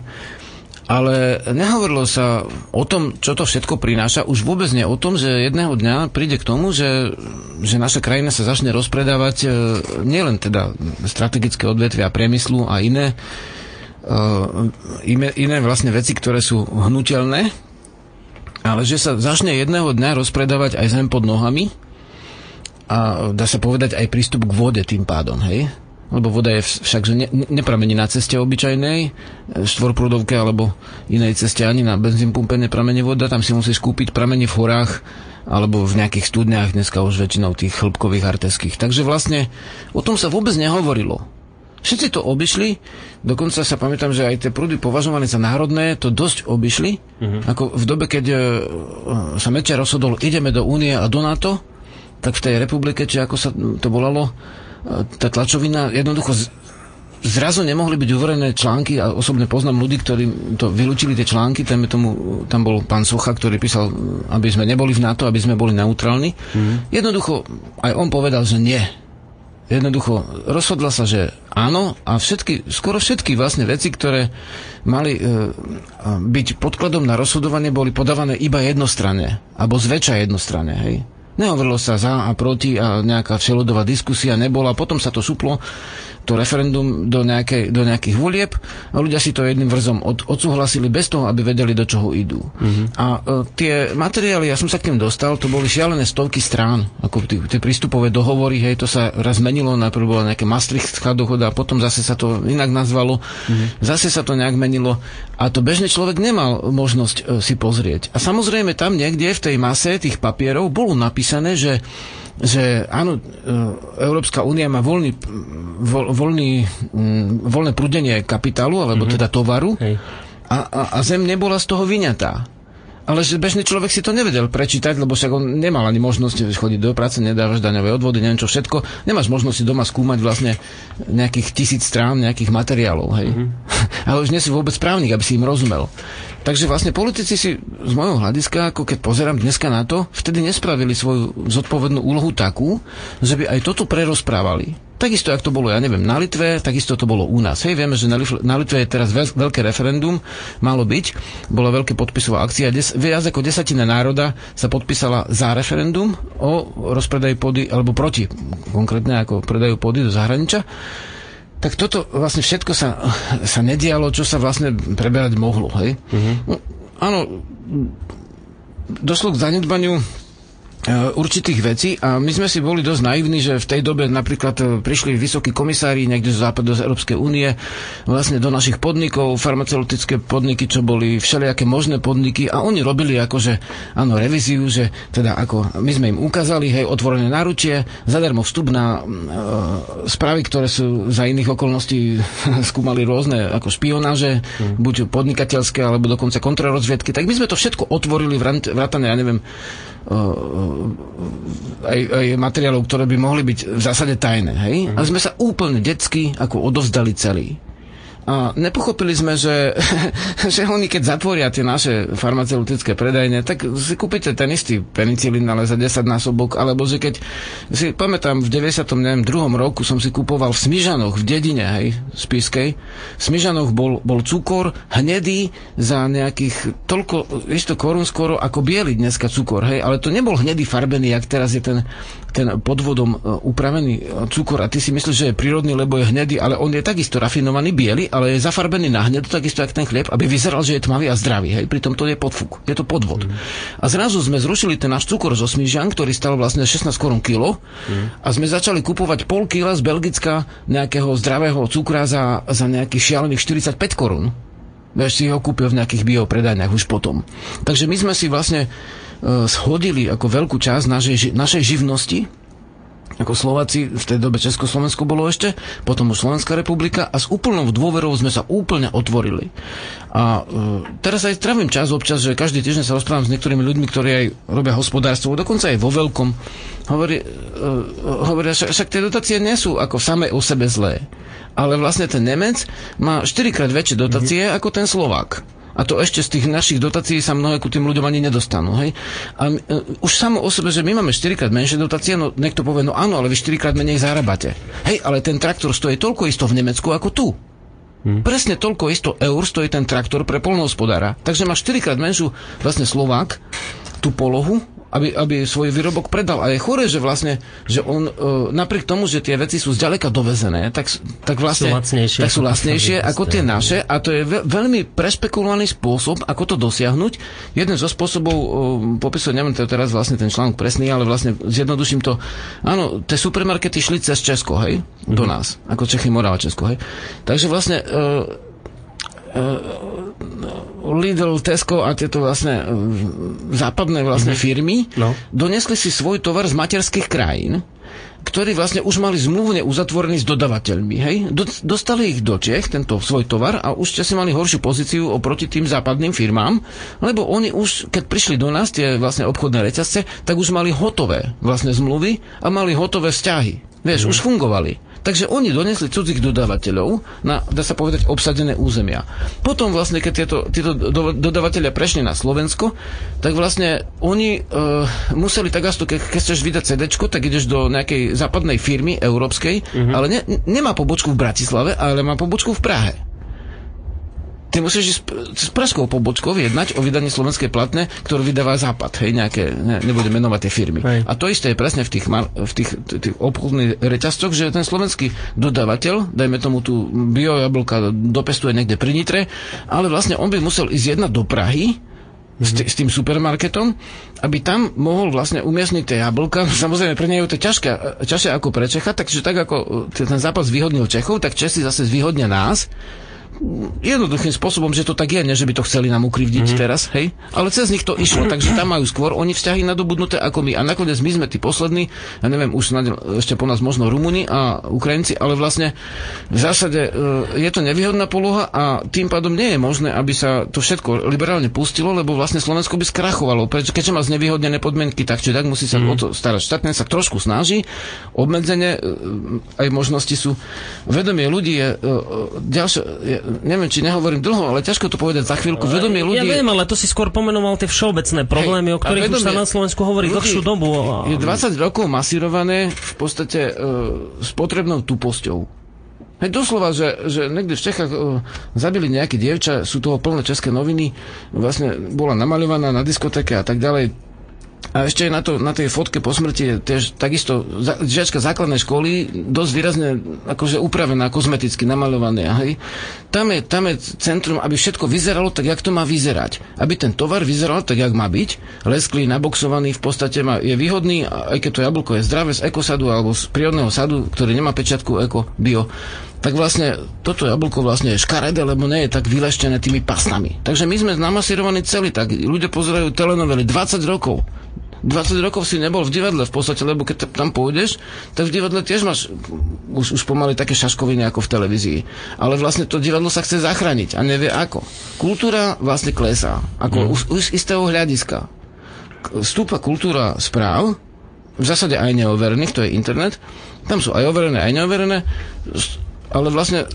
Speaker 2: Ale nehovorilo sa o tom, čo to všetko prináša, už vôbec nie o tom, že jedného dňa príde k tomu, že, že naša krajina sa začne rozpredávať e, nielen teda strategické odvetvia priemyslu a iné, iné, iné vlastne veci, ktoré sú hnutelné, ale že sa začne jedného dňa rozpredávať aj zem pod nohami a dá sa povedať aj prístup k vode tým pádom, hej? Lebo voda je však, že ne, nepramení na ceste obyčajnej, e, štvorprúdovke alebo inej ceste ani na benzín pumpe nepramení voda, tam si musíš kúpiť pramení v horách alebo v nejakých studniach, dneska už väčšinou tých chlbkových arteských. Takže vlastne o tom sa vôbec nehovorilo. Všetci to obišli, dokonca sa pamätám, že aj tie prúdy považované za národné to dosť obišli. Uh-huh. Ako v dobe, keď uh, sa Mečiar rozhodol, ideme do Únie a do NATO, tak v tej republike, či ako sa to volalo, uh, tá tlačovina jednoducho z, zrazu nemohli byť uverené články a osobne poznám ľudí, ktorí to vylúčili tie články, tam, tomu, tam bol pán Socha, ktorý písal, aby sme neboli v NATO, aby sme boli neutrálni. Uh-huh. Jednoducho aj on povedal, že nie jednoducho rozhodla sa, že áno a všetky, skoro všetky vlastne veci, ktoré mali e, byť podkladom na rozhodovanie, boli podávané iba jednostranne, alebo zväčša jednostranne, hej. Nehovorilo sa za a proti a nejaká všelodová diskusia nebola, potom sa to suplo to referendum do, nejakej, do nejakých volieb a ľudia si to jedným vrzom od, odsúhlasili bez toho, aby vedeli, do čoho idú. Uh-huh. A uh, tie materiály, ja som sa k tým dostal, to boli šialené stovky strán, ako tí, tie prístupové dohovory, hej, to sa raz zmenilo, najprv bola nejaká Maastrichtská dohoda a potom zase sa to inak nazvalo, uh-huh. zase sa to nejak menilo a to bežný človek nemal možnosť uh, si pozrieť. A samozrejme tam niekde v tej mase tých papierov bolo napísané, že že áno, e, Európska únia má voľný, vo, voľný, voľné prúdenie kapitálu, alebo mm-hmm. teda tovaru Hej. A, a, a zem nebola z toho vyňatá. Ale že bežný človek si to nevedel prečítať, lebo však on nemal ani možnosť chodiť do práce, nedávaš daňové odvody, neviem čo všetko. Nemáš možnosť si doma skúmať vlastne nejakých tisíc strán, nejakých materiálov. Hej? Mm-hmm. <laughs> Ale už nie si vôbec právnik, aby si im rozumel. Takže vlastne politici si z môjho hľadiska, ako keď pozerám dneska na to, vtedy nespravili svoju zodpovednú úlohu takú, že by aj toto prerozprávali. Takisto, ak to bolo, ja neviem, na Litve, takisto to bolo u nás. Hej, vieme, že na Litve je teraz veľké referendum, malo byť, bola veľká podpisová akcia, des, viac ako desatina národa sa podpísala za referendum o rozpredaji pôdy, alebo proti, konkrétne ako predajú pôdy do zahraničia. Tak toto vlastne všetko sa, sa nedialo, čo sa vlastne preberať mohlo. Hej? Mm-hmm. No, áno, došlo k zanedbaniu určitých vecí a my sme si boli dosť naivní, že v tej dobe napríklad e, prišli vysokí komisári niekde z západu z Európskej únie vlastne do našich podnikov, farmaceutické podniky, čo boli všelijaké možné podniky a oni robili akože, áno, revíziu, že teda ako my sme im ukázali, hej, otvorené náručie, zadarmo vstup na e, správy, ktoré sú za iných okolností <laughs> skúmali rôzne ako špionáže, hmm. buď podnikateľské, alebo dokonca kontrarozviedky, tak my sme to všetko otvorili vrátane, ja neviem, aj, aj materiálov, ktoré by mohli byť v zásade tajné. Hej? Mm. A sme sa úplne detsky ako odovzdali celý. A nepochopili sme, že, <laughs> že oni keď zatvoria tie naše farmaceutické predajne, tak si kúpite ten istý penicilín, ale za 10 násobok, alebo že keď si pamätám, v 92. roku som si kupoval v Smižanoch, v dedine, hej, Spiskej, v Smižanoch bol, bol cukor hnedý za nejakých toľko, isto korún skoro ako biely dneska cukor, hej, ale to nebol hnedý farbený, jak teraz je ten, ten podvodom uh, upravený cukor a ty si myslíš, že je prírodný, lebo je hnedý, ale on je takisto rafinovaný biely, ale je zafarbený na hnedo, takisto jak ten chlieb, aby vyzeral, že je tmavý a zdravý. Hej. Pritom to je podfúk, je to podvod. Mm. A zrazu sme zrušili ten náš cukor z osmižian, ktorý stal vlastne 16 korún kilo mm. a sme začali kupovať pol kila z Belgicka nejakého zdravého cukra za, za nejakých šialených 45 korún. Vieš, si ho kúpil v nejakých biopredajniach už potom. Takže my sme si vlastne uh, shodili ako veľkú časť našej, našej živnosti, ako Slováci, v tej dobe Československo bolo ešte, potom už Slovenská republika a s úplnou dôverou sme sa úplne otvorili. A e, teraz aj trávim čas občas, že každý týždeň sa rozprávam s niektorými ľuďmi, ktorí aj robia hospodárstvo, dokonca aj vo veľkom. Hovorí, e, hovoria, však, však tie dotácie nie sú ako same o sebe zlé. Ale vlastne ten Nemec má 4 krát väčšie dotácie mm-hmm. ako ten Slovák. A to ešte z tých našich dotácií sa mnohé ku tým ľuďom ani nedostanú. Hej? A uh, už samo o sebe, že my máme 4 krát menšie dotácie, no niekto povie, no áno, ale vy 4 krát menej zarábate. Hej, ale ten traktor stojí toľko isto v Nemecku ako tu. Hmm. Presne toľko isto eur stojí ten traktor pre polnohospodára. Takže má 4 krát menšiu vlastne Slovák tú polohu aby, aby svoj výrobok predal. A je chore, že vlastne, že on, uh, napriek tomu, že tie veci sú zďaleka dovezené, tak, tak vlastne
Speaker 1: sú lacnejšie,
Speaker 2: tak sú lacnejšie ako, tie naše a to je ve, veľmi prespekulovaný spôsob, ako to dosiahnuť. Jeden zo spôsobov, uh, popisuje, neviem to teraz vlastne ten článok presný, ale vlastne zjednoduším to, áno, tie supermarkety šli cez Česko, hej, do mm-hmm. nás, ako Čechy, Morava, Česko, hej. Takže vlastne uh, Lidl, Tesco a tieto vlastne západné vlastne mm-hmm. firmy no. donesli si svoj tovar z materských krajín, ktorí vlastne už mali zmluvne uzatvorený s dodavateľmi. Hej? Do, dostali ich do Čech, tento svoj tovar, a už si mali horšiu pozíciu oproti tým západným firmám, lebo oni už, keď prišli do nás, tie vlastne obchodné reťazce, tak už mali hotové vlastne zmluvy a mali hotové vzťahy. Vieš, mm. už fungovali. Takže oni donesli cudzích dodávateľov na, dá sa povedať, obsadené územia. Potom vlastne, keď tieto, do, dodávateľia prešli na Slovensko, tak vlastne oni e, museli tak keď, keď chceš vydať CD, tak ideš do nejakej západnej firmy európskej, mm-hmm. ale ne, nemá pobočku v Bratislave, ale má pobočku v Prahe ty musíš ísť s pražskou pobočkou jednať o vydanie slovenskej platne, ktorú vydáva Západ, hej, nejaké, ne, nebudem menovať tie firmy. Hej. A to isté je presne v tých, v tých, tých obchodných reťazcoch, že ten slovenský dodávateľ, dajme tomu tu biojablka, dopestuje niekde pri Nitre, ale vlastne on by musel ísť jednať do Prahy, s, t- s tým supermarketom, aby tam mohol vlastne umiestniť tie jablka. <laughs> Samozrejme, pre neho je to ťažké, ťažšie ako pre Čecha, takže tak ako ten zápas zvýhodnil Čechov, tak Česi zase zvýhodnia nás jednoduchým spôsobom, že to tak je, ne, že by to chceli nám ukrivdiť mm-hmm. teraz, hej, ale cez nich to išlo, <clears throat> takže tam majú skôr oni vzťahy nadobudnuté ako my. A nakoniec my sme tí poslední, ja neviem, už snad ešte po nás možno Rumuni a Ukrajinci, ale vlastne v zásade e, je to nevýhodná poloha a tým pádom nie je možné, aby sa to všetko liberálne pustilo, lebo vlastne Slovensko by skrachovalo. Keďže má znevýhodnené podmienky, tak či tak musí sa mm. o to starať. Štátne sa trošku snaží, obmedzenie, e, aj možnosti sú. Vedomie ľudí je, e, ďalšie, je neviem, či nehovorím dlho, ale ťažko to povedať za chvíľku. Vedomie ľudí...
Speaker 1: Ja viem, ale to si skôr pomenoval tie všeobecné problémy, hej, o ktorých už sa na Slovensku hovorí dlhšiu dobu.
Speaker 2: Je 20 rokov masírované v podstate s potrebnou tuposťou. Hej, doslova, že, že niekde v Čechách uh, zabili nejaké dievča, sú toho plné české noviny, vlastne bola namaľovaná na diskotéke a tak ďalej a ešte na, to, na tej fotke po smrti je tiež takisto žiačka základnej školy dosť výrazne akože upravená, kozmeticky namalované. Hej. Tam, je, tam je centrum, aby všetko vyzeralo tak, jak to má vyzerať. Aby ten tovar vyzeral tak, jak má byť. Lesklý, naboxovaný, v podstate má, je výhodný, aj keď to jablko je zdravé z ekosadu alebo z prírodného sadu, ktorý nemá pečiatku eko, bio tak vlastne toto jablko vlastne je škaredé, lebo nie je tak vyleštené tými pasnami. Takže my sme namasírovaní celý, tak ľudia pozerajú telenovely 20 rokov. 20 rokov si nebol v divadle v podstate, lebo keď tam pôjdeš, tak v divadle tiež máš už, už pomaly také šaškoviny ako v televízii. Ale vlastne to divadlo sa chce zachrániť a nevie ako. Kultúra vlastne klesá. Ako mm. už, už z istého hľadiska. Stúpa kultúra správ, v zásade aj neoverených, to je internet. Tam sú aj overené, aj neoverené ale vlastne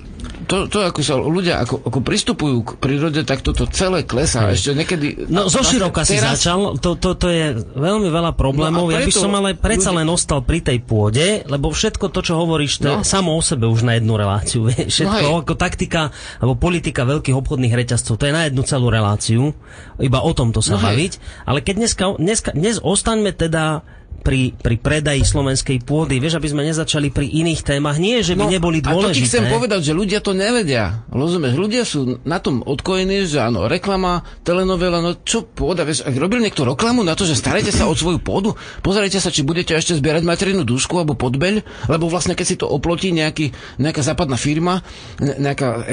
Speaker 2: to, to ako sa ľudia ako, ako pristupujú k prírode, tak toto celé klesá. Hej. Ešte niekedy...
Speaker 1: No zo široka si teraz... začal, to, to, to je veľmi veľa problémov. No ja by som ale predsa ľudia... len ostal pri tej pôde, lebo všetko to, čo hovoríš, to no. je samo o sebe už na jednu reláciu. <laughs> Všetko no ako taktika alebo politika veľkých obchodných reťazcov, to je na jednu celú reláciu. Iba o tomto sa no baviť. Ale keď dneska, dneska, dnes ostaňme teda pri, pri predaji slovenskej pôdy, vieš, aby sme nezačali pri iných témach. Nie, že by no, neboli dôležité.
Speaker 2: A to ti chcem povedať, že ľudia to to nevedia. Rozumieš, ľudia sú na tom odkojení, že áno, reklama, telenovela, no čo pôda, vieš, ak robil niekto reklamu na to, že starajte sa o svoju pôdu, pozerajte sa, či budete ešte zbierať materinu dušku alebo podbeľ, lebo vlastne keď si to oplotí nejaký, nejaká západná firma, nejaká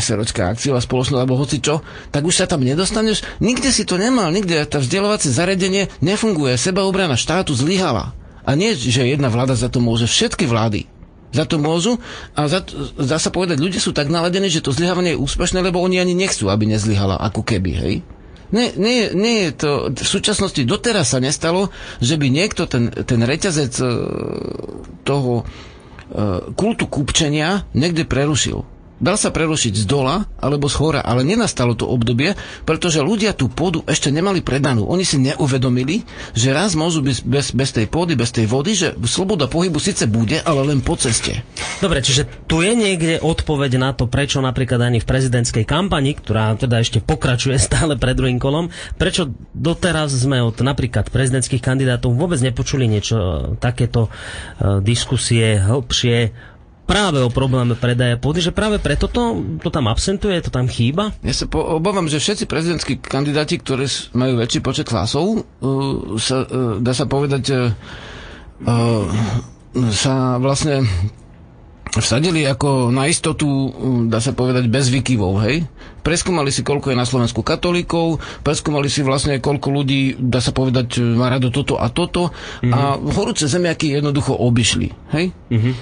Speaker 2: SROčká akciová spoločnosť alebo hoci čo, tak už sa tam nedostaneš. Nikde si to nemal, nikde tá vzdelávacie zariadenie nefunguje, sebaobrana štátu zlyhala. A nie, že jedna vláda za to môže, všetky vlády za to môžu a za, dá sa povedať, ľudia sú tak naladení, že to zlyhávanie je úspešné, lebo oni ani nechcú, aby nezlyhala, ako keby, hej. Nie, nie, nie je to, v súčasnosti doteraz sa nestalo, že by niekto ten, ten reťazec e, toho e, kultu kupčenia niekde prerušil. Dal sa prerušiť z dola alebo z hora, ale nenastalo to obdobie, pretože ľudia tú pôdu ešte nemali predanú. Oni si neuvedomili, že raz môžu byť bez, bez tej pôdy, bez tej vody, že sloboda pohybu síce bude, ale len po ceste.
Speaker 1: Dobre, čiže tu je niekde odpoveď na to, prečo napríklad ani v prezidentskej kampani, ktorá teda ešte pokračuje <laughs> stále pred druhým kolom, prečo doteraz sme od napríklad prezidentských kandidátov vôbec nepočuli niečo takéto uh, diskusie hĺbšie práve o probléme predaja pôdy, že práve preto to, to tam absentuje, to tam chýba?
Speaker 2: Ja sa po, obávam, že všetci prezidentskí kandidáti, ktorí majú väčší počet hlasov, uh, sa, uh, dá sa povedať, uh, uh, sa vlastne vsadili ako na istotu, dá sa povedať, bez vykyvov, hej? Preskúmali si, koľko je na Slovensku katolíkov, preskúmali si vlastne, koľko ľudí, dá sa povedať, má rado toto a toto mm-hmm. a horúce zemiaky jednoducho obišli, hej? Mm-hmm.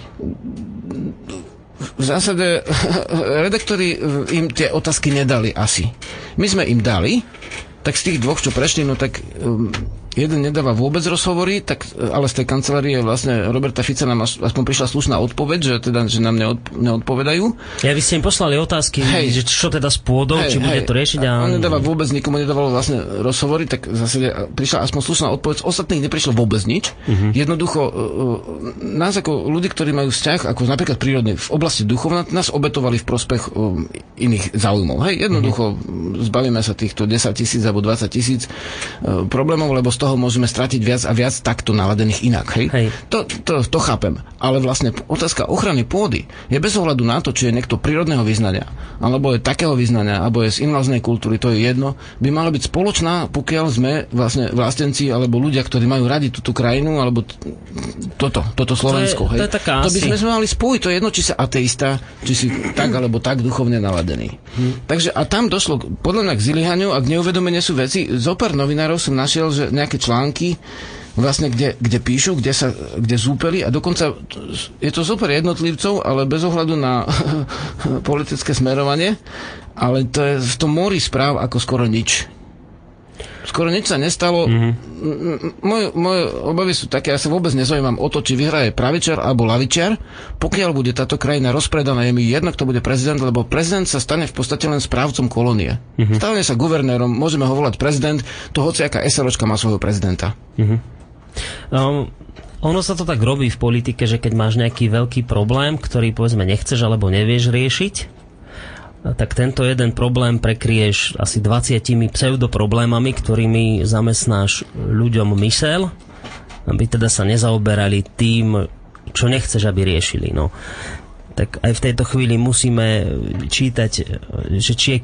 Speaker 2: V zásade <laughs> redaktori im tie otázky nedali asi. My sme im dali, tak z tých dvoch, čo prešli, no tak um, jeden nedáva vôbec rozhovory, tak, ale z tej kancelárie vlastne Roberta Fica nám aspoň prišla slušná odpoveď, že, teda, že nám neod, neodpovedajú.
Speaker 1: Ja vy ste im poslali otázky, hej. že čo teda s pôdou, hej, či bude hej. to riešiť. A...
Speaker 2: On nedáva vôbec, nikomu nedával vlastne rozhovory, tak zase prišla aspoň slušná odpoveď. Z ostatných neprišlo vôbec nič. Uh-huh. Jednoducho, uh, nás ako ľudí, ktorí majú vzťah, ako napríklad prírodný, v oblasti duchovna, nás obetovali v prospech iných záujmov. Hej, jednoducho uh-huh. zbavíme sa týchto 10 tisíc alebo 20 tisíc problémov, lebo z toho môžeme stratiť viac a viac takto naladených inak. Hej? Hej. To, to, to chápem. Ale vlastne otázka ochrany pôdy je bez ohľadu na to, či je niekto prírodného vyznania, alebo je takého vyznania, alebo je z invaznej kultúry, to je jedno, by mala byť spoločná, pokiaľ sme vlastne vlastenci alebo ľudia, ktorí majú radi túto krajinu, alebo t- toto, toto Slovensko.
Speaker 1: To, je, hej? to, je taká
Speaker 2: to by sme, sme mali spojiť, to je jedno, či sa ateista, či si tak alebo tak duchovne naladený. Hm. Takže a tam došlo podľa mňa k zlyhaniu a k neuvedomeniu sú veci. Zopár novinárov som našiel, že nejaké nejaké články, vlastne, kde, kde píšu, kde, sa, kde zúpeli a dokonca je to super jednotlivcov, ale bez ohľadu na <laughs> politické smerovanie, ale to je v tom mori správ ako skoro nič. Skoro nič sa nestalo. Mm-hmm. Moje, moje obavy sú také, ja sa vôbec nezaujímam o to, či vyhraje pravičar alebo lavičar. Pokiaľ bude táto krajina rozpredaná, je mi jedno, kto bude prezident, lebo prezident sa stane v podstate len správcom kolónie. Mm-hmm. Stane sa guvernérom, môžeme ho volať prezident, to hoci aká SROčka má svojho prezidenta. Mm-hmm.
Speaker 1: Um, ono sa to tak robí v politike, že keď máš nejaký veľký problém, ktorý povedzme nechceš alebo nevieš riešiť, tak tento jeden problém prekrieš asi 20 pseudoproblémami, ktorými zamestnáš ľuďom mysel, aby teda sa nezaoberali tým, čo nechceš, aby riešili. No. Tak aj v tejto chvíli musíme čítať, že či je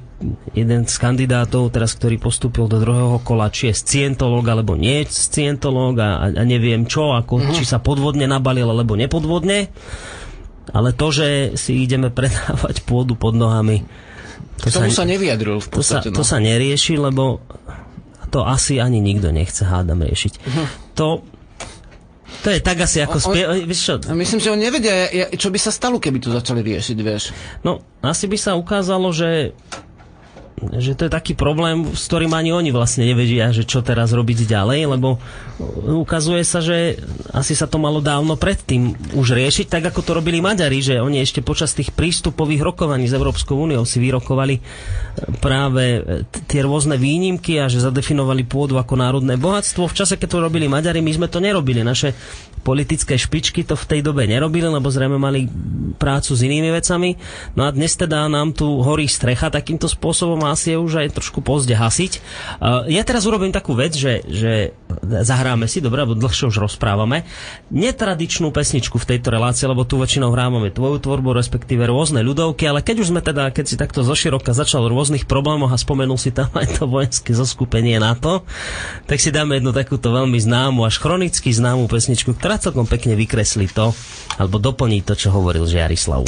Speaker 1: jeden z kandidátov, teraz, ktorý postúpil do druhého kola, či je scientológ alebo nie scientológ a, a neviem čo, ako, uh-huh. či sa podvodne nabalil alebo nepodvodne ale to, že si ideme <laughs> predávať pôdu pod nohami,
Speaker 2: to sa, sa nevyjadril v podstate.
Speaker 1: To sa, no. to sa nerieši, lebo to asi ani nikto nechce hádam riešiť. Uh-huh. To, to je tak asi ako... spie...
Speaker 2: Víš čo? Myslím, že on nevedia, čo by sa stalo, keby to začali riešiť, vieš.
Speaker 1: No, asi by sa ukázalo, že že to je taký problém, s ktorým ani oni vlastne nevedia, že čo teraz robiť ďalej, lebo ukazuje sa, že asi sa to malo dávno predtým už riešiť, tak ako to robili Maďari, že oni ešte počas tých prístupových rokovaní s Európskou úniou si vyrokovali e, práve e, tie rôzne výnimky a že zadefinovali pôdu ako národné bohatstvo. V čase, keď to robili Maďari, my sme to nerobili. Naše politické špičky to v tej dobe nerobili, lebo zrejme mali prácu s inými vecami. No a dnes teda nám tu horí strecha takýmto spôsobom a
Speaker 4: asi je už aj trošku pozde hasiť. Eh, ja teraz urobím takú vec, že, že zahráme si, dobre, lebo dlhšie už rozprávame, netradičnú pesničku v tejto relácii, lebo tu väčšinou hrávame tvoju tvorbu, respektíve rôzne ľudovky, ale keď už sme teda, keď si takto zoširoka začal v rôznych problémoch a spomenul si tam aj to vojenské zoskupenie NATO, tak si dáme jednu takúto veľmi známu, až chronicky známu pesničku, ktorá celkom pekne vykreslí to, alebo doplniť to, čo hovoril Žiarislav.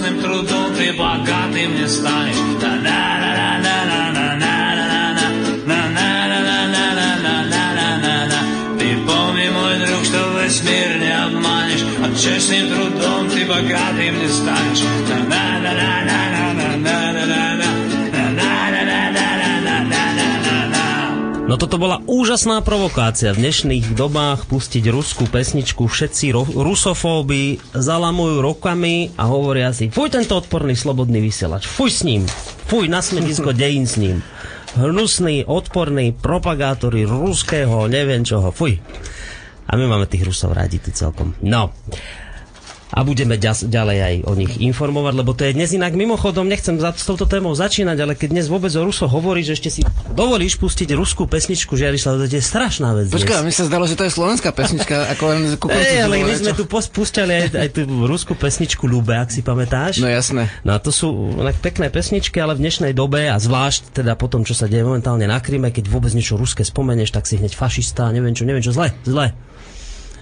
Speaker 1: Восточным трудом ты богатым не станешь. Ты помни, мой друг, что весь мир не обманешь. От честным трудом ты богатым не станешь. No toto bola úžasná provokácia. V dnešných dobách pustiť ruskú pesničku, všetci ro- rusofóby zalamujú rokami a hovoria si, fuj tento odporný slobodný vysielač, fuj s ním, fuj na smetisko dejín s ním. Hnusný, odporný propagátori ruského, neviem čoho, fuj. A my máme tých Rusov rádi tu celkom. No a budeme ďalej aj o nich informovať, lebo to je dnes inak mimochodom, nechcem za, s touto témou začínať, ale keď dnes vôbec o Ruso hovorí, že ešte si dovolíš pustiť ruskú pesničku Žiarislav, to je strašná vec.
Speaker 2: Počkaj, mi sa zdalo, že to je slovenská pesnička, ako len <laughs>
Speaker 1: Ej, ale my sme tu púšťali aj, aj tú ruskú pesničku Ľube, ak si pamätáš.
Speaker 2: No jasné.
Speaker 1: No to sú pekné pesničky, ale v dnešnej dobe a zvlášť teda po tom, čo sa deje momentálne na Kryme, keď vôbec niečo ruské spomenieš, tak si hneď fašista, neviem čo, neviem čo, zle, zle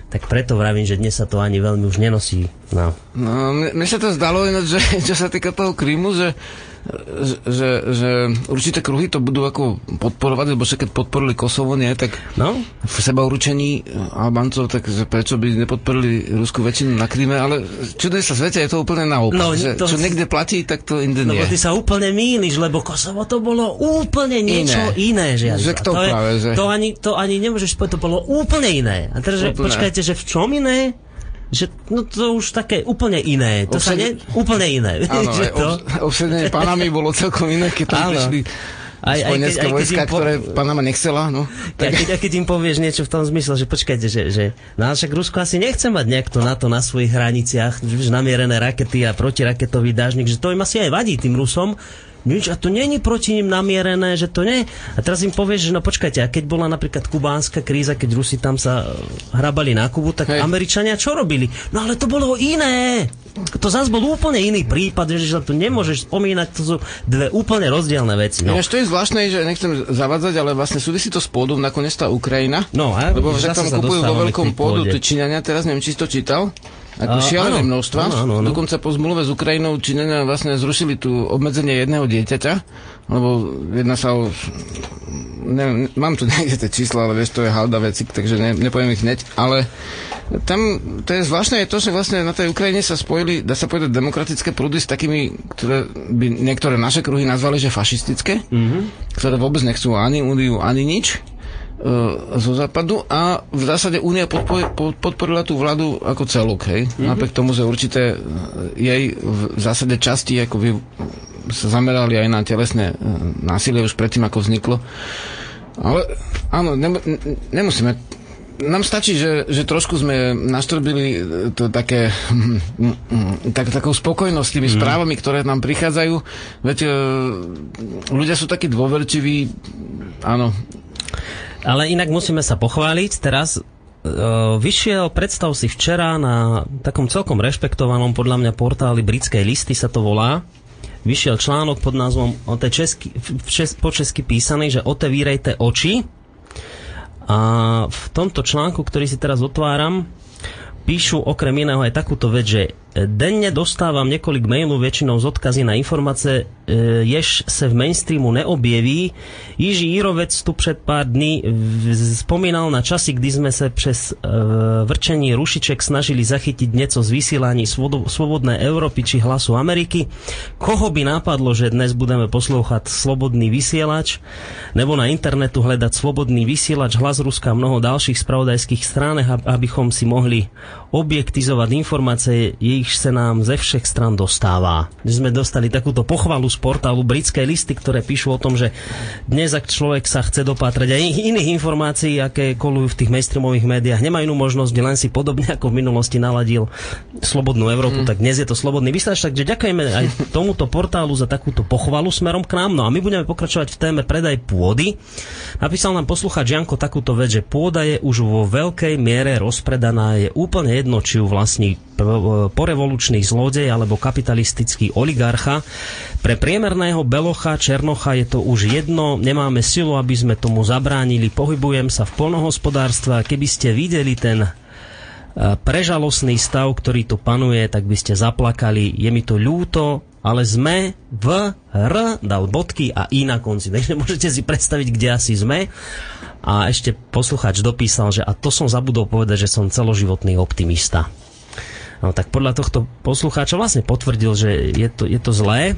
Speaker 1: tak preto vravím, že dnes sa to ani veľmi už nenosí. No,
Speaker 2: no mne sa to zdalo ináč, že čo sa týka toho Krymu, že že, že určité kruhy to budú ako podporovať, lebo však keď podporili Kosovo, nie, tak no? v seba určení Albancov, tak že prečo by nepodporili ruskú väčšinu na Kríme, ale čuduje sa svete, je to úplne naopak. No, že, to... Čo niekde platí, tak to inde
Speaker 1: no,
Speaker 2: nie.
Speaker 1: No ty sa úplne míliš, lebo Kosovo to bolo úplne niečo iné. iné
Speaker 2: že to, to, práve,
Speaker 1: je, že... to, ani, to ani nemôžeš povedať, to bolo úplne iné. A teraz, že, počkajte, že v čom iné? Že no to už také úplne iné. To Obsed... sa ne... Úplne iné.
Speaker 2: Áno, že to... obsedenie panami bolo celkom iné, keď tam prišli aj, aj, keď, aj vojska, po... ktoré Panama nechcela. No,
Speaker 1: tak... Aj, keď, aj keď im povieš niečo v tom zmysle, že počkajte, že, že no, však Rusko asi nechce mať niekto na to na svojich hraniciach, že namierené rakety a protiraketový dážnik, že to im asi aj vadí tým Rusom, nič, a to není proti ním namierené, že to nie. A teraz im povieš, že no počkajte, a keď bola napríklad kubánska kríza, keď Rusi tam sa hrabali na Kubu, tak Hej. Američania čo robili? No ale to bolo iné. To zase bol úplne iný prípad, že sa tu nemôžeš spomínať, to sú dve úplne rozdielne veci. No.
Speaker 2: Ja, to je zvláštne, že nechcem zavadzať, ale vlastne súvisí to s pôdom nakoniec tá Ukrajina.
Speaker 1: No, a
Speaker 2: lebo že tam kupujú vo veľkom pôdu Číňania, teraz neviem, či si to čítal. Ako šialené množstva. Áno, áno, áno. Dokonca po zmluve s Ukrajinou Číňania vlastne zrušili tu obmedzenie jedného dieťaťa, lebo jedna sa o... Ne, mám tu <laughs> niekde tie čísla, ale vieš, to je halda veci, takže ne, nepoviem ich hneď, ale tam to je zvláštne je to, že vlastne na tej Ukrajine sa spojili, dá sa povedať, demokratické prúdy s takými, ktoré by niektoré naše kruhy nazvali, že fašistické, mm-hmm. ktoré vôbec nechcú ani úniu, ani nič zo západu a v zásade Únia podporila tú vládu ako celok, hej. Mm-hmm. Napriek tomu, že určité e, jej v zásade časti ako vy, sa zamerali aj na telesné e, násilie už predtým, ako vzniklo. Ale áno, ne, nemusíme nám stačí, že, že trošku sme naštrbili to také <laughs> tak, takou spokojnosť tými mm. správami, ktoré nám prichádzajú. Veď ľudia sú takí dôverčiví, áno,
Speaker 1: ale inak musíme sa pochváliť. Teraz uh, vyšiel, predstav si včera na takom celkom rešpektovanom podľa mňa portáli britskej listy sa to volá. Vyšiel článok pod názvom o tej česky, čes, po česky písaný, že otevírejte oči. A v tomto článku, ktorý si teraz otváram, píšu okrem iného aj takúto vec, že Denne dostávam několik mailů většinou z odkazy na informace, e, jež se v mainstreamu neobjeví. Jiží Jírovec tu před pár dní vzpomínal na časy, kdy jsme se přes e, vrčení rušiček snažili zachytiť něco z vysílání Svobodné Európy či Hlasu Ameriky. Koho by napadlo, že dnes budeme poslouchat Slobodný vysielač, nebo na internetu hledať Slobodný vysielač, Hlas Ruska a mnoho dalších spravodajských stránek, abychom si mohli objektizovať informácie, jejich sa nám ze všech stran dostáva. Sme dostali takúto pochvalu z portálu britskej listy, ktoré píšu o tom, že dnes, ak človek sa chce dopátrať aj iných informácií, aké kolujú v tých mainstreamových médiách, nemá inú možnosť, len si podobne ako v minulosti naladil Slobodnú Európu, mm. tak dnes je to Slobodný vysielač. Takže ďakujeme aj tomuto portálu za takúto pochvalu smerom k nám. No a my budeme pokračovať v téme predaj pôdy. Napísal nám posluchač Janko takúto vec, že pôda je už vo veľkej miere rozpredaná, je úplne jedno, či ju vlastní porevolučný zlodej alebo kapitalistický oligarcha. Pre priemerného belocha, černocha je to už jedno, nemáme silu, aby sme tomu zabránili. Pohybujem sa v polnohospodárstve keby ste videli ten e, prežalostný stav, ktorý tu panuje, tak by ste zaplakali. Je mi to ľúto, ale sme v R, dal bodky a I na konci. <laughs> Takže môžete si predstaviť, kde asi sme. A ešte posluchač dopísal, že a to som zabudol povedať, že som celoživotný optimista. No tak podľa tohto poslucháča vlastne potvrdil, že je to, je to zlé.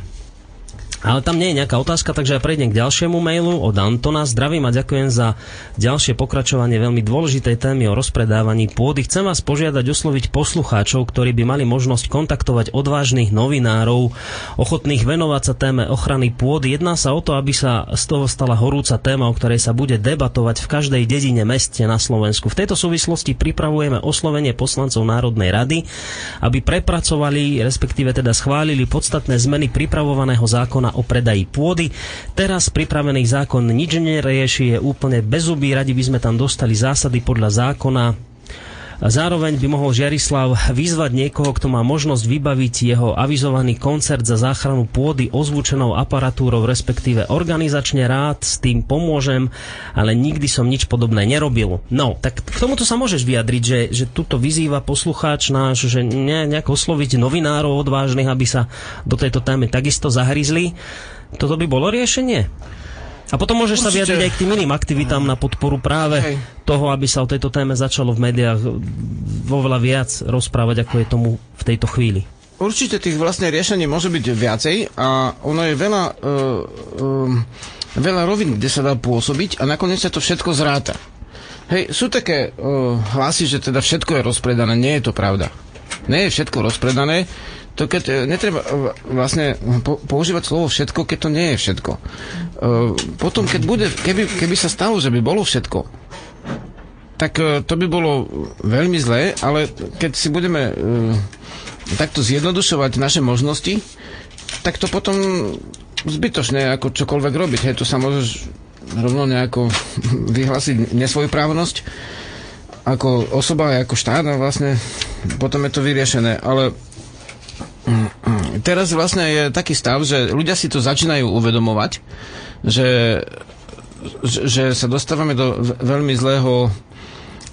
Speaker 1: Ale tam nie je nejaká otázka, takže ja prejdem k ďalšiemu mailu od Antona. Zdravím a ďakujem za ďalšie pokračovanie veľmi dôležitej témy o rozpredávaní pôdy. Chcem vás požiadať osloviť poslucháčov, ktorí by mali možnosť kontaktovať odvážnych novinárov, ochotných venovať sa téme ochrany pôdy. Jedná sa o to, aby sa z toho stala horúca téma, o ktorej sa bude debatovať v každej dedine, meste na Slovensku. V tejto súvislosti pripravujeme oslovenie poslancov Národnej rady, aby prepracovali, respektíve teda schválili podstatné zmeny pripravovaného zákona o predaji pôdy. Teraz pripravený zákon nič nerieši, je úplne bezubý. Radi by sme tam dostali zásady podľa zákona Zároveň by mohol Žiarislav vyzvať niekoho, kto má možnosť vybaviť jeho avizovaný koncert za záchranu pôdy ozvučenou aparatúrou, respektíve organizačne rád s tým pomôžem, ale nikdy som nič podobné nerobil. No, tak k tomuto sa môžeš vyjadriť, že, že tuto vyzýva poslucháč náš, že ne, nejak osloviť novinárov odvážnych, aby sa do tejto témy takisto zahryzli. Toto by bolo riešenie? A potom môžeš Určite. sa vyjadriť aj k tým iným aktivitám na podporu práve Hej. toho, aby sa o tejto téme začalo v médiách vo veľa viac rozprávať, ako je tomu v tejto chvíli.
Speaker 2: Určite tých vlastne riešení môže byť viacej a ono je veľa, uh, uh, veľa rovin, kde sa dá pôsobiť a nakoniec sa to všetko zráta. Hej, sú také uh, hlasy, že teda všetko je rozpredané. Nie je to pravda. Nie je všetko rozpredané to keď e, netreba e, vlastne používať slovo všetko, keď to nie je všetko. E, potom, keď bude, keby, keby sa stalo, že by bolo všetko, tak to by bolo veľmi zlé, ale keď si budeme takto zjednodušovať naše možnosti, tak to potom zbytočné ako čokoľvek robiť. Hej, to sa môžeš rovno nejako <laughs> vyhlásiť nesvojprávnosť ako osoba, ako štát a vlastne potom je to vyriešené. Ale teraz vlastne je taký stav, že ľudia si to začínajú uvedomovať, že, že sa dostávame do veľmi zlého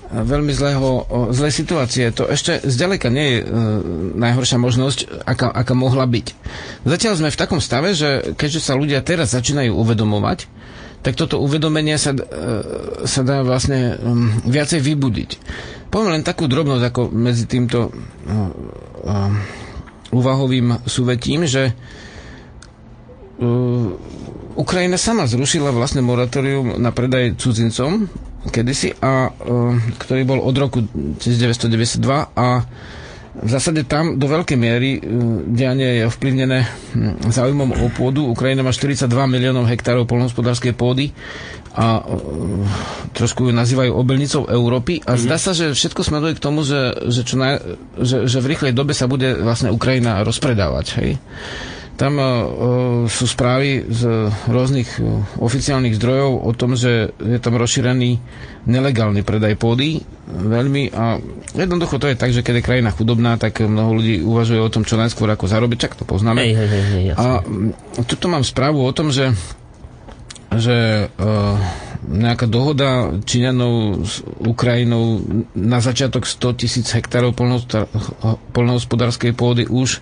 Speaker 2: veľmi zlého, zlej situácie. To ešte zďaleka nie je e, najhoršia možnosť, aká, aká mohla byť. Zatiaľ sme v takom stave, že keďže sa ľudia teraz začínajú uvedomovať, tak toto uvedomenie sa, e, sa dá vlastne viacej vybudiť. Poviem len takú drobnosť, ako medzi týmto uh, uh, úvahovým súvetím, že uh, Ukrajina sama zrušila vlastne moratórium na predaj cudzincom kedysi, a, uh, ktorý bol od roku 1992 a v zásade tam do veľkej miery uh, dianie je ovplyvnené hm, záujmom o pôdu. Ukrajina má 42 miliónov hektárov polnohospodárskej pôdy a uh, trošku ju nazývajú obelnicou Európy a mm-hmm. zdá sa, že všetko smeruje k tomu, že, že, čo na, že, že v rýchlej dobe sa bude vlastne Ukrajina rozpredávať. Hej? Tam uh, sú správy z rôznych oficiálnych zdrojov o tom, že je tam rozšírený nelegálny predaj pôdy veľmi a jednoducho to je tak, že keď je krajina chudobná, tak mnoho ľudí uvažuje o tom, čo najskôr ako zarobiť, čak to poznáme.
Speaker 1: Hej, hej, hej,
Speaker 2: a tuto mám správu o tom, že že uh, nejaká dohoda Číňanov s Ukrajinou na začiatok 100 tisíc hektárov polnohospodárskej pôdy už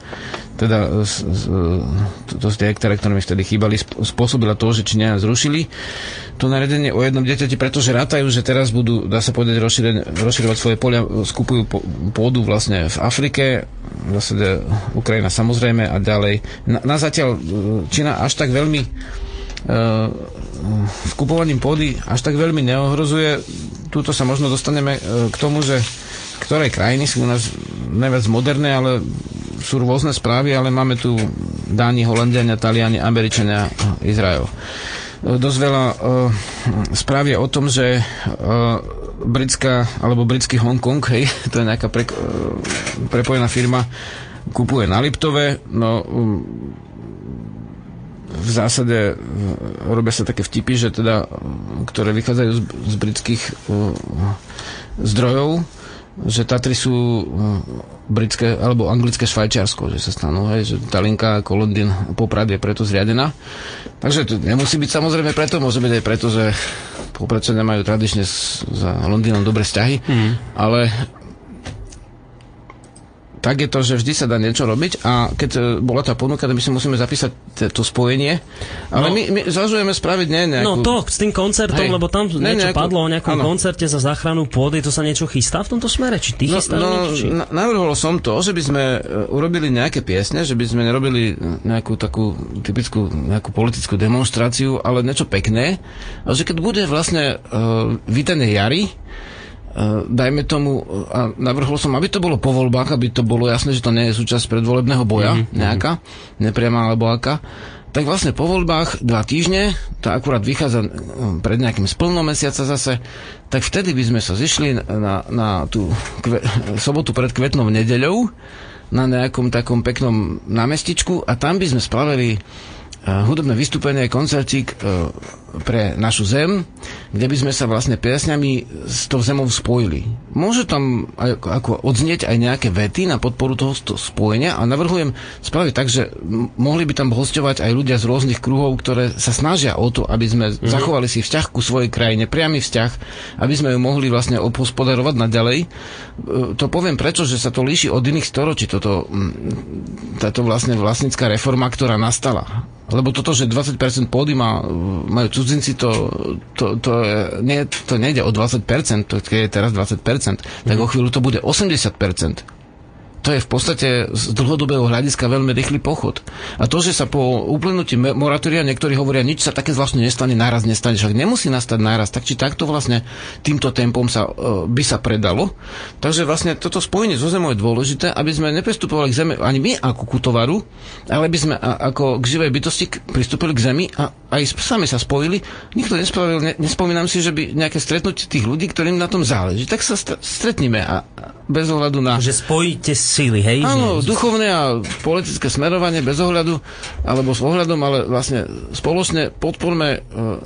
Speaker 2: teda z, to z tie hektáre, ktoré mi vtedy chýbali, spôsobila to, že Číňania zrušili to naredenie o jednom dieťati, pretože rátajú, že teraz budú, dá sa povedať, rozširovať svoje polia, skupujú pôdu vlastne v Afrike, zase Ukrajina samozrejme a ďalej. Na, na zatiaľ Čína až tak veľmi skupovaním pôdy až tak veľmi neohrozuje. Tuto sa možno dostaneme e, k tomu, že ktoré krajiny sú u nás najviac moderné, ale sú rôzne správy, ale máme tu Dáni, Holandiania, Taliani, Američania, Izrael. E, dosť veľa uh, správ je o tom, že uh, britská, alebo britský Hongkong, hej, <laughs> to je nejaká pre, uh, prepojená firma, kupuje na Liptove, no um, v zásade e, robia sa také vtipy, že teda, ktoré vychádzajú z, z britských uh, zdrojov, že Tatry sú uh, britské alebo anglické Švajčiarsko, že sa stanú, hej, že tá linka ako Londýn Poprad je preto zriadená. Takže to nemusí byť samozrejme preto, môže byť aj preto, že Popradčania majú tradične s, za Londýnom dobré vzťahy, mm. ale tak je to, že vždy sa dá niečo robiť a keď e, bola tá ponuka, tak my si musíme zapísať to spojenie. Ale
Speaker 1: No.
Speaker 2: my, my zvažujeme spraviť nie nejakú...
Speaker 1: No to s tým koncertom,
Speaker 2: Hej.
Speaker 1: lebo tam
Speaker 2: Ne,
Speaker 1: niečo
Speaker 2: nejakú-
Speaker 1: padlo o nejakom
Speaker 2: áno.
Speaker 1: koncerte za záchranu pôdy, to sa niečo chystá v tomto smere? Či ty
Speaker 2: No,
Speaker 1: chystáš
Speaker 2: no
Speaker 1: niečo? Či...
Speaker 2: na- navrhol som to, že by sme e, urobili nejaké piesne, že by sme nerobili nejakú takú typickú nejakú politickú demonstráciu, ale niečo pekné. A že keď bude vlastne uh, vítané jary, dajme tomu, a navrhol som, aby to bolo po voľbách, aby to bolo jasné, že to nie je súčasť predvolebného boja, mm-hmm. nejaká, nepriama alebo aká, tak vlastne po voľbách dva týždne, to akurát vychádza uh, pred nejakým splnom mesiaca zase, tak vtedy by sme sa zišli na, na tú kve, sobotu pred kvetnou nedeľou, na nejakom takom peknom námestičku a tam by sme spravili hudobné vystúpenie, koncertík uh, pre našu zem, kde by sme sa vlastne piesňami s tou zemou spojili. Môže tam aj, ako odznieť aj nejaké vety na podporu toho spojenia a navrhujem spraviť tak, že mohli by tam hostovať aj ľudia z rôznych kruhov, ktoré sa snažia o to, aby sme mm-hmm. zachovali si vzťah ku svojej krajine, priamy vzťah, aby sme ju mohli vlastne obhospodarovať naďalej. E, To poviem prečo, že sa to líši od iných storočí, toto, mm, táto vlastne vlastnícka reforma, ktorá nastala. Lebo toto, že 20% pôdy má, majú cudzinci, to, to, to, nie, to nejde o 20%, to keď je teraz 20%, tak o chvíľu to bude 80%. To je v podstate z dlhodobého hľadiska veľmi rýchly pochod. A to, že sa po uplynutí moratória niektorí hovoria, nič sa také zvláštne nestane, náraz nestane, však nemusí nastať náraz, tak či takto vlastne týmto tempom sa, e, by sa predalo. Takže vlastne toto spojenie so zemou je dôležité, aby sme neprestupovali k zeme ani my ako ku tovaru, ale by sme ako k živej bytosti pristúpili k zemi a aj sami sa spojili. Nikto nespravil, ne, nespomínam si, že by nejaké stretnutie tých ľudí, ktorým na tom záleží, tak sa st- stretníme a, a bez ohľadu na...
Speaker 1: Že spojíte síly, hej?
Speaker 2: Áno, duchovné a politické smerovanie bez ohľadu, alebo s ohľadom, ale vlastne spoločne podporme e,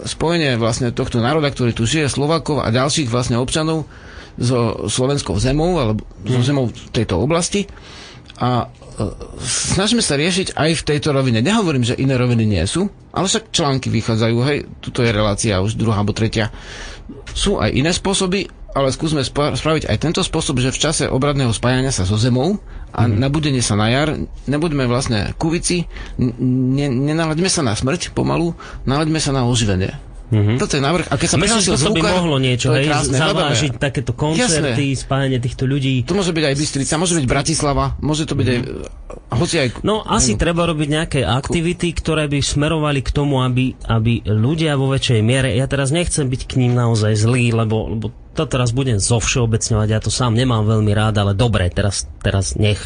Speaker 2: spojenie vlastne tohto národa, ktorý tu žije, Slovakov a ďalších vlastne občanov so slovenskou zemou, alebo so zemou tejto oblasti. A e, snažíme sa riešiť aj v tejto rovine. Nehovorím, že iné roviny nie sú, ale však články vychádzajú, hej, tuto je relácia už druhá alebo tretia. Sú aj iné spôsoby, ale skúsme spa- spraviť aj tento spôsob, že v čase obradného spájania sa so zemou a mm. nabudenie sa na jar, nebudeme vlastne kuvici, ne, nenalaďme sa na smrť pomalu, nalaďme sa na oživenie. Mm-hmm. Toto je návrh. A keď sa prihlásil
Speaker 1: že to by mohlo niečo, hej,
Speaker 2: krásne,
Speaker 1: zavážiť
Speaker 2: hľadáme.
Speaker 1: takéto koncerty, spájanie týchto ľudí.
Speaker 2: To môže byť aj Bystrica, môže byť Bratislava, môže to byť aj... Hoci aj...
Speaker 1: No asi treba robiť nejaké aktivity, ktoré by smerovali k tomu, aby, aby ľudia vo väčšej miere, ja teraz nechcem byť k ním naozaj zlý, lebo, lebo to teraz budem zo všeobecňovať, ja to sám nemám veľmi rád, ale dobre, teraz, teraz nech.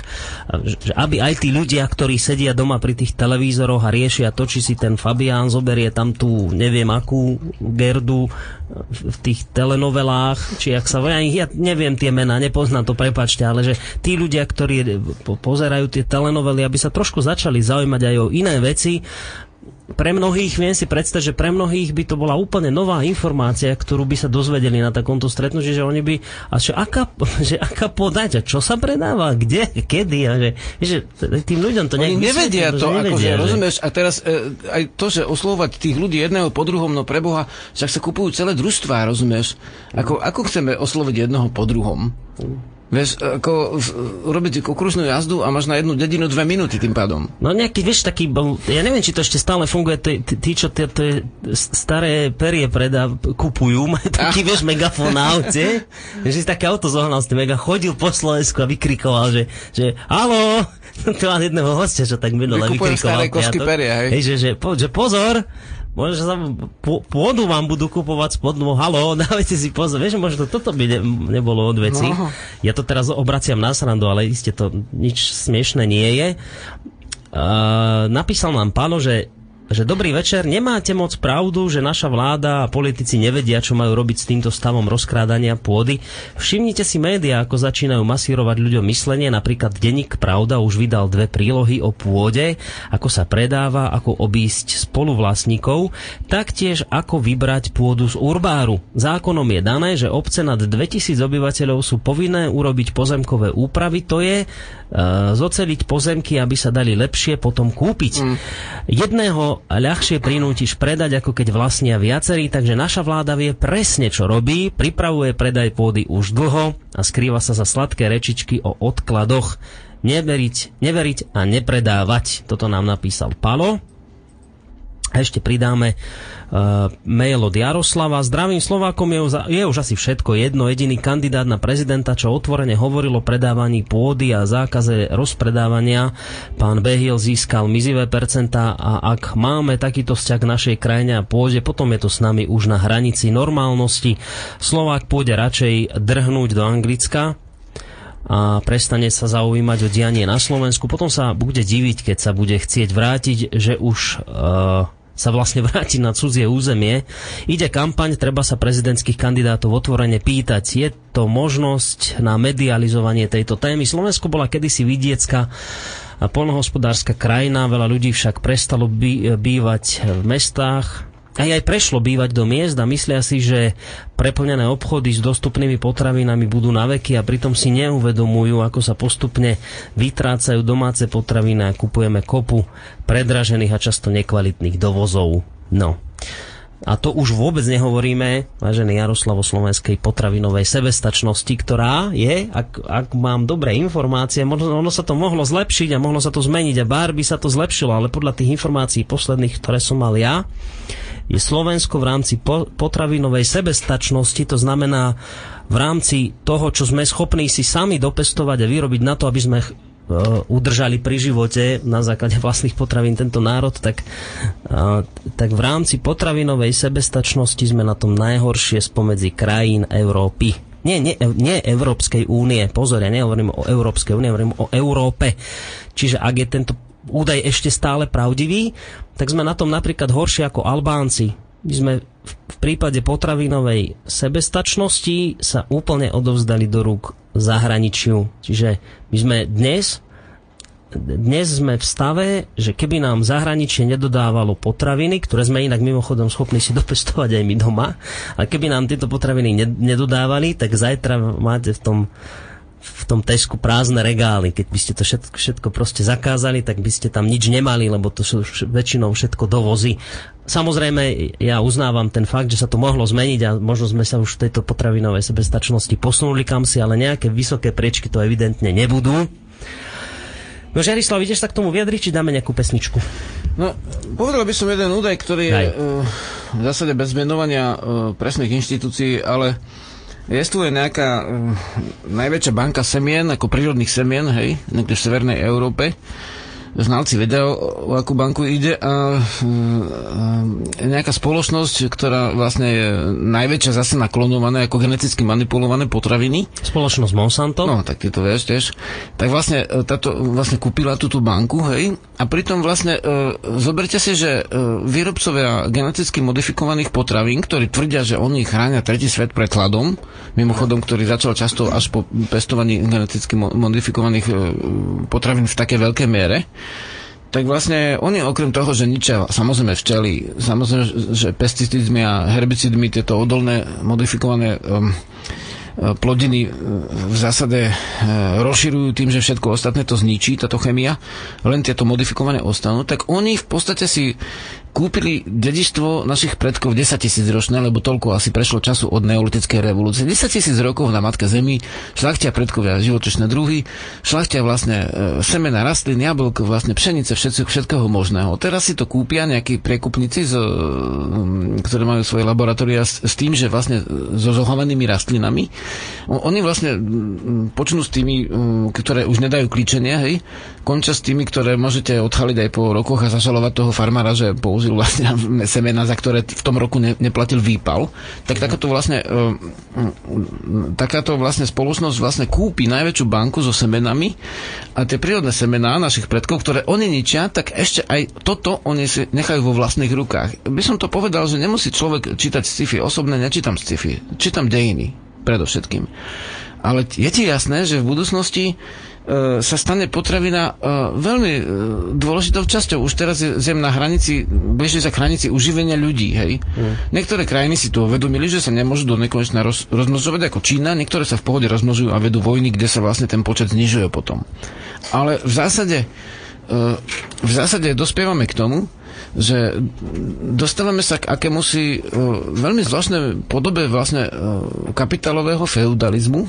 Speaker 1: Že, aby aj tí ľudia, ktorí sedia doma pri tých televízoroch a riešia to, či si ten Fabián zoberie tam tú, neviem akú Gerdu v v tých telenovelách, či ak sa ja, ja neviem tie mená, nepoznám to, prepačte, ale že tí ľudia, ktorí po- pozerajú tie telenovely, aby sa trošku začali zaujímať aj o iné veci, pre mnohých, viem si predstaviť, že pre mnohých by to bola úplne nová informácia, ktorú by sa dozvedeli na takomto stretnutí, že oni by, a že aká, <laughs> že aká podať, a čo sa predáva, kde, kedy, a že, že tým ľuďom to
Speaker 2: Oni
Speaker 1: nejak
Speaker 2: nevedia
Speaker 1: vysvetlia,
Speaker 2: to,
Speaker 1: že
Speaker 2: akože,
Speaker 1: že-
Speaker 2: rozumieš, a teraz e, aj to, že oslovať tých ľudí jedného po druhom, no preboha, však sa kupujú celé družstvá, rozumieš? Ako, ako chceme osloviť jedného po druhom? Vieš, ako robiť okružnú jazdu a máš na jednu dedinu dve minúty tým pádom.
Speaker 1: No nejaký, vieš, taký, bol- ja neviem, či to ešte stále funguje, tí, čo tie, staré perie predá, kupujú, <laughs> taký, <laughs> vieš, megafón na aute, že si také auto zohnal s tým mega, chodil po Slovensku a vykrikoval, že, že halo, <laughs> tu mám jedného hostia, čo tak minule vykrikoval.
Speaker 2: staré kosky peria, hej.
Speaker 1: hej že, že, po, že pozor, Možno, sa pô- pôdu vám budú kupovať spodnú, halo, <laughs> dávajte si pozor. Vieš, možno toto by ne, nebolo od veci.
Speaker 2: No.
Speaker 1: Ja to teraz obraciam na srandu, ale iste to nič smiešne nie je. Uh, napísal nám páno, že že dobrý večer, nemáte moc pravdu, že naša vláda a politici nevedia, čo majú robiť s týmto stavom rozkrádania pôdy. Všimnite si médiá, ako začínajú masírovať ľuďom myslenie, napríklad Denník Pravda už vydal dve prílohy o pôde, ako sa predáva, ako obísť spoluvlastníkov, taktiež ako vybrať pôdu z urbáru. Zákonom je dané, že obce nad 2000 obyvateľov sú povinné urobiť pozemkové úpravy, to je uh, zoceliť pozemky, aby sa dali lepšie potom kúpiť. Mm. Jedného ľahšie prinútiš predať, ako keď vlastnia viacerí, takže naša vláda vie presne, čo robí, pripravuje predaj pôdy už dlho a skrýva sa za sladké rečičky o odkladoch. neveriť, neveriť a nepredávať. Toto nám napísal Palo. Ešte pridáme uh, mail od Jaroslava. Zdravým Slovákom je, je už asi všetko jedno. Jediný kandidát na prezidenta, čo otvorene hovoril o predávaní pôdy a zákaze rozpredávania. Pán Behil získal mizivé percentá a ak máme takýto vzťah k našej krajine a pôde, potom je to s nami už na hranici normálnosti. Slovák pôjde radšej drhnúť do Anglicka, a prestane sa zaujímať o dianie na Slovensku. Potom sa bude diviť, keď sa bude chcieť vrátiť, že už uh, sa vlastne <laughs> vráti na cudzie územie. Ide kampaň, treba sa prezidentských kandidátov otvorene pýtať. Je to možnosť na medializovanie tejto témy. Slovensko bola kedysi vidiecka a polnohospodárska krajina, veľa ľudí však prestalo bývať v mestách, aj aj prešlo bývať do miest a myslia si, že preplnené obchody s dostupnými potravinami budú na veky a pritom si neuvedomujú, ako sa postupne vytrácajú domáce potraviny a kupujeme kopu predražených a často nekvalitných dovozov. No. A to už vôbec nehovoríme, vážený Jaroslav, o slovenskej potravinovej sebestačnosti, ktorá je, ak, ak mám dobré informácie, možno ono sa to mohlo zlepšiť a mohlo sa to zmeniť a bár by sa to zlepšilo, ale podľa tých informácií posledných, ktoré som mal ja, je Slovensko v rámci po, potravinovej sebestačnosti, to znamená v rámci toho, čo sme schopní si sami dopestovať a vyrobiť na to, aby sme uh, udržali pri živote na základe <laughs> vlastných potravín tento národ, tak, uh, tak v rámci potravinovej sebestačnosti sme na tom najhoršie spomedzi krajín Európy. Nie, nie, nie Európskej únie, pozor, ja nehovorím o Európskej únie, hovorím o Európe. Čiže ak je tento údaj ešte stále pravdivý, tak sme na tom napríklad horšie ako Albánci. My sme v prípade potravinovej sebestačnosti sa úplne odovzdali do rúk zahraničiu. Čiže my sme dnes dnes sme v stave, že keby nám zahraničie nedodávalo potraviny, ktoré sme inak mimochodom schopní si <laughs> dopestovať aj my doma, ale keby nám tieto potraviny nedodávali, tak zajtra máte v tom v tom Tesku prázdne regály. Keď by ste to všetko, všetko proste zakázali, tak by ste tam nič nemali, lebo to sú väčšinou všetko dovozy. Samozrejme, ja uznávam ten fakt, že sa to mohlo zmeniť a možno sme sa už v tejto potravinovej sebestačnosti posunuli kam si, ale nejaké vysoké priečky to evidentne nebudú. No Žarislav, ideš sa k tomu vyjadriť, či dáme nejakú pesničku?
Speaker 2: No, povedal by som jeden údaj, ktorý je uh, v zásade bez menovania uh, presných inštitúcií, ale Jestvuje nejaká uh, najväčšia banka semien, ako prírodných semien, hej, v Severnej Európe znalci vedia, o akú banku ide a, a nejaká spoločnosť, ktorá vlastne je najväčšia zase naklonované ako geneticky manipulované potraviny.
Speaker 1: Spoločnosť Monsanto?
Speaker 2: No, tak ty to vieš tiež. Tak vlastne e, táto vlastne kúpila túto banku, hej, a pritom vlastne e, zoberte si, že e, výrobcovia geneticky modifikovaných potravín, ktorí tvrdia, že oni chránia tretí svet pred hladom, mimochodom, ktorý začal často až po pestovaní geneticky modifikovaných e, potravín v takej veľkej miere, tak vlastne oni okrem toho, že ničia samozrejme včely, samozrejme, že pesticídmi a herbicidmi, tieto odolné modifikované um, uh, plodiny uh, v zásade uh, rozširujú tým, že všetko ostatné to zničí, táto chemia, len tieto modifikované ostanú, tak oni v podstate si kúpili dedičstvo našich predkov 10 tisíc ročné, lebo toľko asi prešlo času od neolitickej revolúcie. 10 tisíc rokov na Matke Zemi, šlachtia predkovia životočné druhy, šlachtia vlastne e, semena rastlín, jablk, vlastne pšenice, všetko, všetkého možného. Teraz si to kúpia nejakí prekupníci, z, e, ktorí majú svoje laboratória s, s tým, že vlastne so zohovanými rastlinami. Oni vlastne počnú s tými, ktoré už nedajú klíčenia, hej, končia s tými, ktoré môžete odchaliť aj po rokoch a zažalovať toho farmára, že používa použil vlastne semena, za ktoré v tom roku ne, neplatil výpal, tak takáto vlastne, uh, takáto vlastne spoločnosť vlastne kúpi najväčšiu banku so semenami a tie prírodné semená našich predkov, ktoré oni ničia, tak ešte aj toto oni si nechajú vo vlastných rukách. By som to povedal, že nemusí človek čítať sci-fi. Osobne nečítam sci-fi. Čítam dejiny, predovšetkým. Ale je ti jasné, že v budúcnosti E, sa stane potravina e, veľmi e, dôležitou časťou. Už teraz je zem na hranici, blíži sa k hranici uživenia ľudí, hej. Mm. Niektoré krajiny si to uvedomili, že sa nemôžu do nekonečna roz, rozmnožovať ako Čína, niektoré sa v pohode rozmnožujú a vedú vojny, kde sa vlastne ten počet znižuje potom. Ale v zásade v zásade dospievame k tomu, že dostávame sa k akému si veľmi zvláštnej podobe vlastne kapitálového feudalizmu,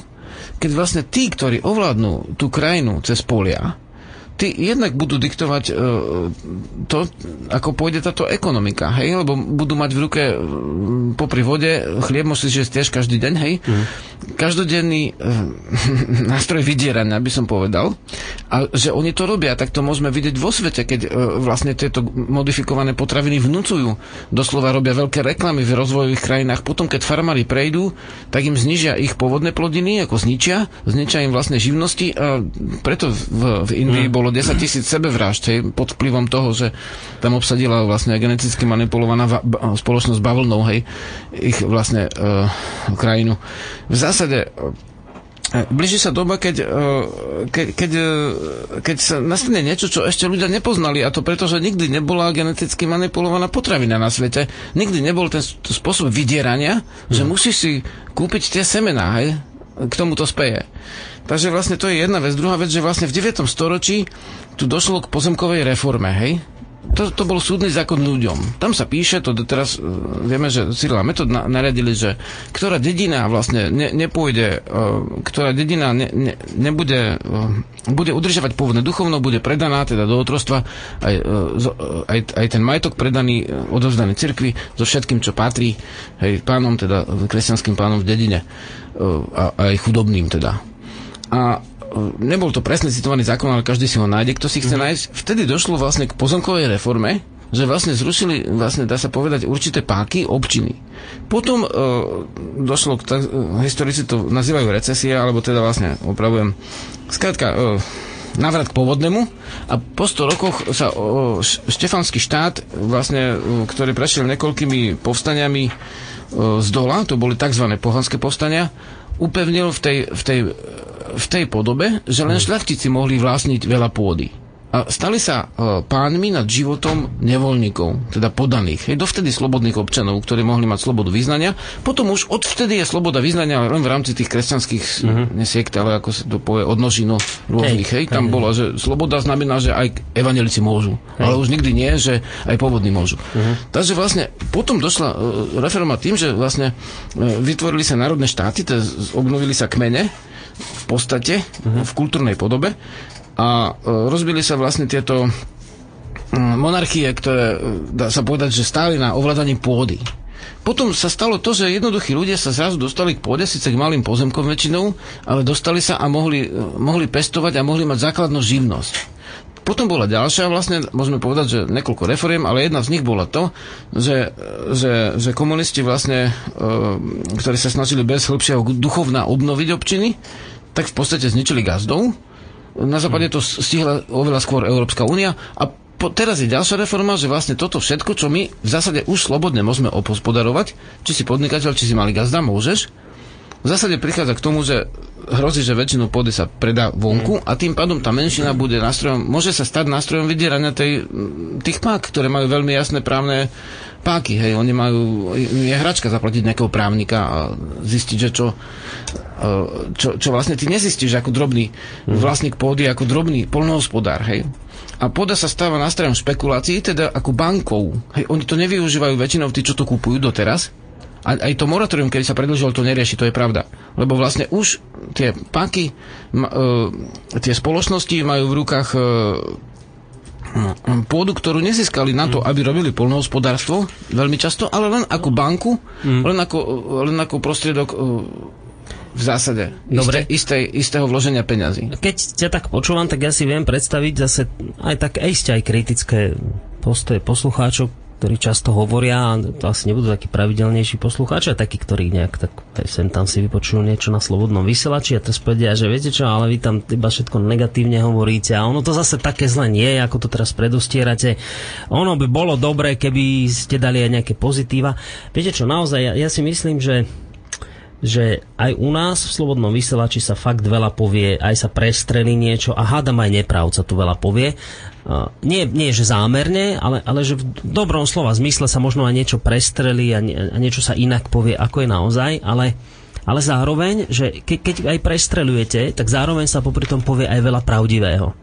Speaker 2: keď vlastne tí, ktorí ovládnu tú krajinu cez polia, tí jednak budú diktovať uh, to, ako pôjde táto ekonomika, hej, lebo budú mať v ruke uh, popri vode chlieb, musíš jesť tiež každý deň, hej. Mm. Každodenný uh, <laughs> nástroj vydierania, by som povedal. A že oni to robia, tak to môžeme vidieť vo svete, keď uh, vlastne tieto modifikované potraviny vnúcujú. Doslova robia veľké reklamy v rozvojových krajinách. Potom, keď farmári prejdú, tak im znižia ich pôvodné plodiny, ako zničia, zničia im vlastné živnosti a preto v, v Indii mm. bol bolo 10 tisíc sebevrážd hej, pod vplyvom toho, že tam obsadila vlastne geneticky manipulovaná va- ba- spoločnosť bavlnou, hej, ich vlastne uh, krajinu. V zásade uh, blíži sa doba, keď, uh, keď, keď, sa nastane niečo, čo ešte ľudia nepoznali a to preto, že nikdy nebola geneticky manipulovaná potravina na svete. Nikdy nebol ten spôsob vydierania, že musíš si kúpiť tie semená, hej, k tomu to speje. Takže vlastne to je jedna vec. Druhá vec, že vlastne v 9. storočí tu došlo k pozemkovej reforme, hej? To, to bol súdny zákon ľuďom. Tam sa píše, to teraz uh, vieme, že Cyril a Metod na, naradili, že ktorá dedina vlastne ne, nepôjde, uh, ktorá dedina ne, ne, nebude, uh, bude udržovať pôvodné duchovno, bude predaná teda do otrostva, aj, aj, aj ten majetok predaný, odovzdaný cirkvi, so všetkým, čo patrí hej, pánom, teda kresťanským pánom v dedine a aj chudobným teda a e, nebol to presne citovaný zákon, ale každý si ho nájde, kto si chce mm-hmm. nájsť. Vtedy došlo vlastne k pozemkovej reforme, že vlastne zrušili, vlastne dá sa povedať, určité páky občiny. Potom e, došlo k, tak, e, historici to nazývajú recesia, alebo teda vlastne opravujem, skrátka, e, návrat k pôvodnému a po 100 rokoch sa o, štefanský štát, vlastne, e, ktorý prešiel niekoľkými povstaniami z dola, to boli tzv. pohanské povstania, upevnil v tej, v tej v tej podobe, že len šľachtici mohli vlastniť veľa pôdy. Stali sa e, pánmi nad životom nevoľníkov, teda podaných. Hej, dovtedy slobodných občanov, ktorí mohli mať slobodu vyznania. Potom už odvtedy je sloboda vyznania len v rámci tých kresťanských uh-huh. nesiekt, ale ako sa to povie, odnožino rôznych. Hej, hej, tam hej, bola, že sloboda znamená, že aj evanelici môžu. Hej. Ale už nikdy nie, že aj pôvodní môžu. Uh-huh. Takže vlastne potom došla uh, reforma tým, že vlastne uh, vytvorili sa národné štáty, teda obnovili sa kmene, v podstate, uh-huh. v kultúrnej podobe a e, rozbili sa vlastne tieto monarchie, ktoré, e, dá sa povedať, že stáli na ovládaní pôdy. Potom sa stalo to, že jednoduchí ľudia sa zrazu dostali k pôde, síce k malým pozemkom väčšinou, ale dostali sa a mohli, e, mohli pestovať a mohli mať základnú živnosť. Potom bola ďalšia, vlastne môžeme povedať, že niekoľko reforiem, ale jedna z nich bola to, že, že, že komunisti vlastne, ktorí sa snažili bez hĺbšieho duchovna obnoviť občiny, tak v podstate zničili gazdov. Na západe to stihla oveľa skôr Európska únia a po, teraz je ďalšia reforma, že vlastne toto všetko, čo my v zásade už slobodne môžeme opospodarovať, či si podnikateľ, či si malý gazda, môžeš, v zásade prichádza k tomu, že hrozí, že väčšinu pôdy sa predá vonku a tým pádom tá menšina bude nástrojom, môže sa stať nástrojom vydierania tej, tých pák, ktoré majú veľmi jasné právne páky. Hej, oni majú, je hračka zaplatiť nejakého právnika a zistiť, že čo, e, čo, čo vlastne ty nezistíš ako drobný mhm. vlastník pôdy, ako drobný polnohospodár. Hej. A pôda sa stáva nástrojom špekulácií, teda ako bankou. Hej, oni to nevyužívajú väčšinou tí, čo to kúpujú doteraz, a aj to moratórium, keď sa predlžilo, to nerieši, to je pravda. Lebo vlastne už tie paky, ma, e, tie spoločnosti majú v rukách e, pôdu, ktorú nezískali na to, mm. aby robili polnohospodárstvo veľmi často, ale len ako banku, mm. len, ako, len ako prostriedok e, v zásade Dobre. Isté, isté, istého vloženia peňazí.
Speaker 1: Keď ťa tak počúvam, tak ja si viem predstaviť zase aj tak aj aj kritické postoje poslucháčov, ktorí často hovoria, a to asi nebudú takí pravidelnejší poslucháči, a takí, ktorí nejak tak sem tam si vypočujú niečo na slobodnom vysielači a teraz povedia, že viete čo, ale vy tam iba všetko negatívne hovoríte a ono to zase také zle nie ako to teraz predostierate. Ono by bolo dobré, keby ste dali aj nejaké pozitíva. Viete čo, naozaj, ja, ja si myslím, že že aj u nás v Slobodnom vysielači sa fakt veľa povie, aj sa prestrelí niečo a hádam aj nepravca tu veľa povie. Nie, nie, že zámerne, ale, ale že v dobrom slova zmysle sa možno aj niečo prestrelí a, nie, a niečo sa inak povie, ako je naozaj, ale, ale zároveň, že ke, keď aj prestrelujete, tak zároveň sa popri tom povie aj veľa pravdivého.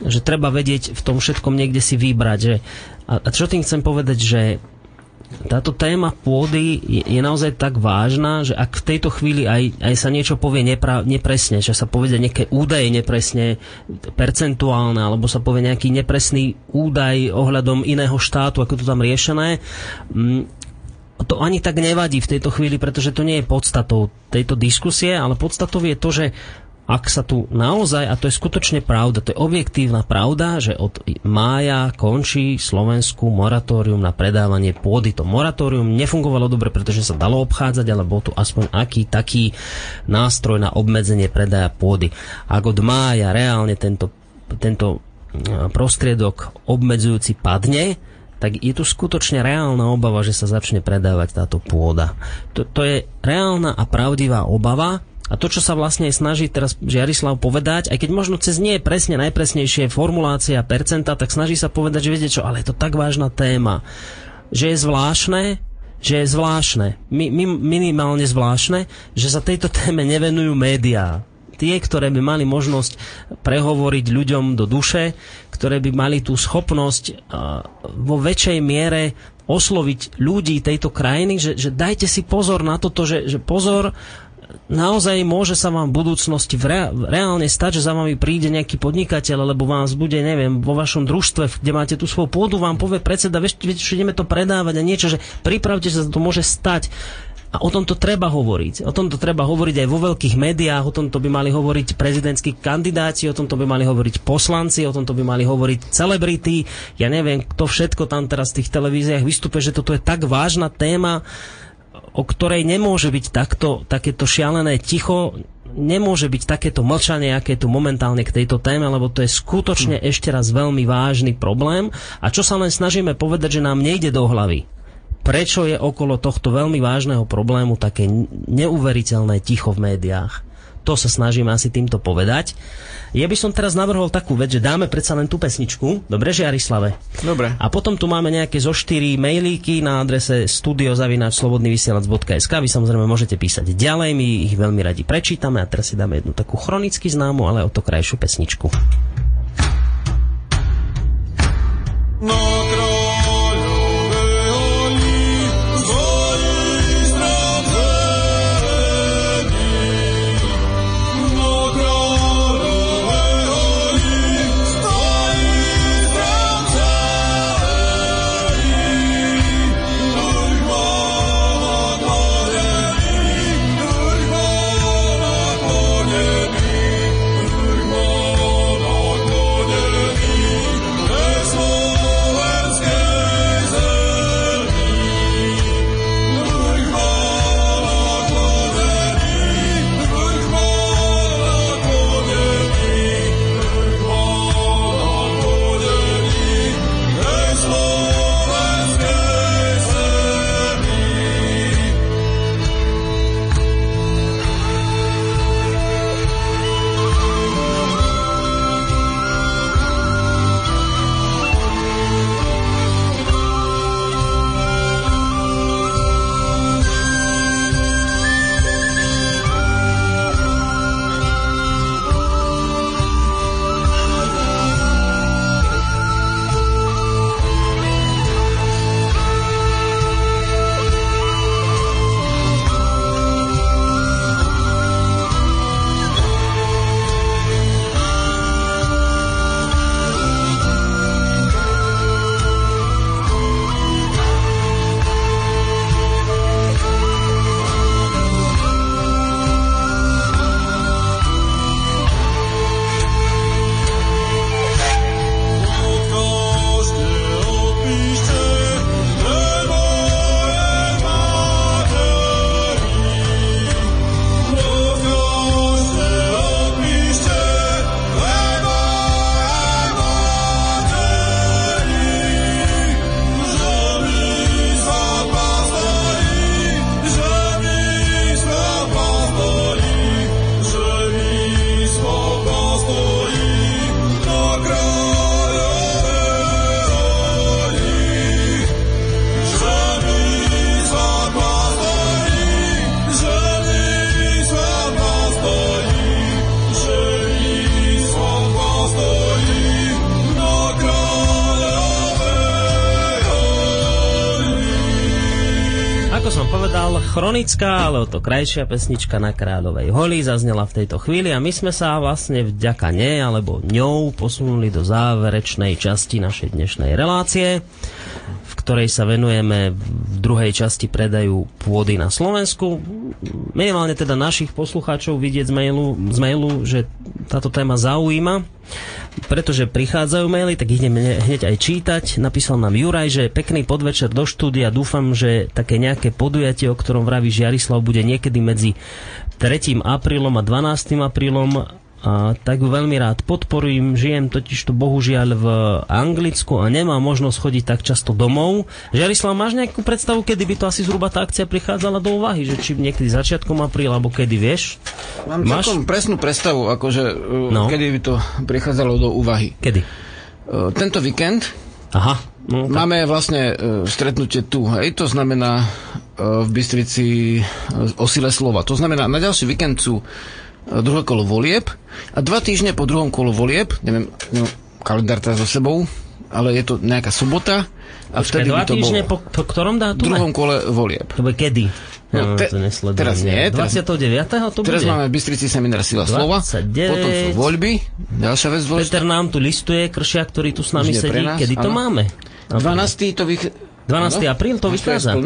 Speaker 1: Že treba vedieť v tom všetkom niekde si vybrať. Že, a, a čo tým chcem povedať, že táto téma pôdy je, je naozaj tak vážna, že ak v tejto chvíli aj, aj sa niečo povie nepra, nepresne, že sa povie nejaké údaje nepresne, percentuálne, alebo sa povie nejaký nepresný údaj ohľadom iného štátu, ako to tam riešené, mm, to ani tak nevadí v tejto chvíli, pretože to nie je podstatou tejto diskusie, ale podstatou je to, že ak sa tu naozaj, a to je skutočne pravda, to je objektívna pravda, že od mája končí Slovensku moratórium na predávanie pôdy. To moratórium nefungovalo dobre, pretože sa dalo obchádzať, ale bol tu aspoň aký taký nástroj na obmedzenie predaja pôdy. Ak od mája reálne tento, tento prostriedok obmedzujúci padne, tak je tu skutočne reálna obava, že sa začne predávať táto pôda. To, to je reálna a pravdivá obava, a to, čo sa vlastne snaží teraz Žiarislav povedať, aj keď možno cez nie je presne najpresnejšie formulácia percenta, tak snaží sa povedať, že viete čo, ale je to tak vážna téma, že je zvláštne, že je zvláštne, mi, mi, minimálne zvláštne, že sa tejto téme nevenujú médiá. Tie, ktoré by mali možnosť prehovoriť ľuďom do duše, ktoré by mali tú schopnosť vo väčšej miere osloviť ľudí tejto krajiny, že, že dajte si pozor na toto, že, že pozor, naozaj môže sa vám v budúcnosti v rea- reálne stať, že za vami príde nejaký podnikateľ, alebo vás bude, neviem, vo vašom družstve, kde máte tú svoju pôdu, vám povie predseda, vieš, vieš ideme to predávať a niečo, že pripravte sa, to môže stať. A o tomto treba hovoriť. O tomto treba hovoriť aj vo veľkých médiách, o tomto by mali hovoriť prezidentskí kandidáti, o tomto by mali hovoriť poslanci, o tomto by mali hovoriť celebrity. Ja neviem, kto všetko tam teraz v tých televíziách vystúpe, že toto je tak vážna téma, o ktorej nemôže byť takto, takéto šialené ticho, nemôže byť takéto mlčanie, aké tu momentálne k tejto téme, lebo to je skutočne hm. ešte raz veľmi vážny problém. A čo sa len snažíme povedať, že nám nejde do hlavy. Prečo je okolo tohto veľmi vážneho problému také neuveriteľné ticho v médiách? To sa snažíme asi týmto povedať. Ja by som teraz navrhol takú vec, že dáme predsa len tú pesničku. Dobre, Žiarislave?
Speaker 2: Dobre.
Speaker 1: A potom tu máme nejaké zo štyri mailíky na adrese studiozavinačslobodnyvysielac.sk Vy samozrejme môžete písať ďalej, my ich veľmi radi prečítame a teraz si dáme jednu takú chronicky známu, ale o to krajšiu pesničku. No, chronická, ale o to krajšia pesnička na Kráľovej holi zaznela v tejto chvíli a my sme sa vlastne vďaka nej alebo ňou posunuli do záverečnej časti našej dnešnej relácie, v ktorej sa venujeme v druhej časti predajú pôdy na Slovensku. Minimálne teda našich poslucháčov vidieť z mailu, z mailu že táto téma zaujíma pretože prichádzajú maily, tak ideme hneď aj čítať. Napísal nám Juraj, že pekný podvečer do štúdia. Dúfam, že také nejaké podujatie, o ktorom vraví Žiarislav, bude niekedy medzi 3. aprílom a 12. aprílom a tak ju veľmi rád podporujem. Žijem totiž to bohužiaľ v Anglicku a nemám možnosť chodiť tak často domov. Žiarislav, máš nejakú predstavu, kedy by to asi zhruba tá akcia prichádzala do úvahy? Že či niekedy začiatkom apríla, alebo kedy vieš?
Speaker 2: Mám máš? celkom presnú predstavu, akože, uh, no. kedy by to prichádzalo do úvahy.
Speaker 1: Kedy?
Speaker 2: Uh, tento víkend
Speaker 1: Aha. No,
Speaker 2: tak... Máme vlastne uh, stretnutie tu, hej, to znamená v Bystrici o sile slova. To znamená, na ďalší víkend sú druhé kolo volieb a dva týždne po druhom kolo volieb, neviem, neviem kalendár teraz so sebou, ale je to nejaká sobota a Počkej, vtedy by to
Speaker 1: týždne
Speaker 2: bolo.
Speaker 1: po, po ktorom dátume?
Speaker 2: Druhom kole volieb.
Speaker 1: To bude kedy?
Speaker 2: No, te, no, to teraz nie.
Speaker 1: Teraz, 29. to
Speaker 2: teraz
Speaker 1: bude?
Speaker 2: máme v Bystrici seminár Sila 29. Slova. Potom sú voľby. Ďalšia vec dôležitá.
Speaker 1: Peter nám tu listuje, Kršia, ktorý tu s nami sedí. Nás, Kedy to máme?
Speaker 2: 12. to vych...
Speaker 1: 12. apríl to vychádza.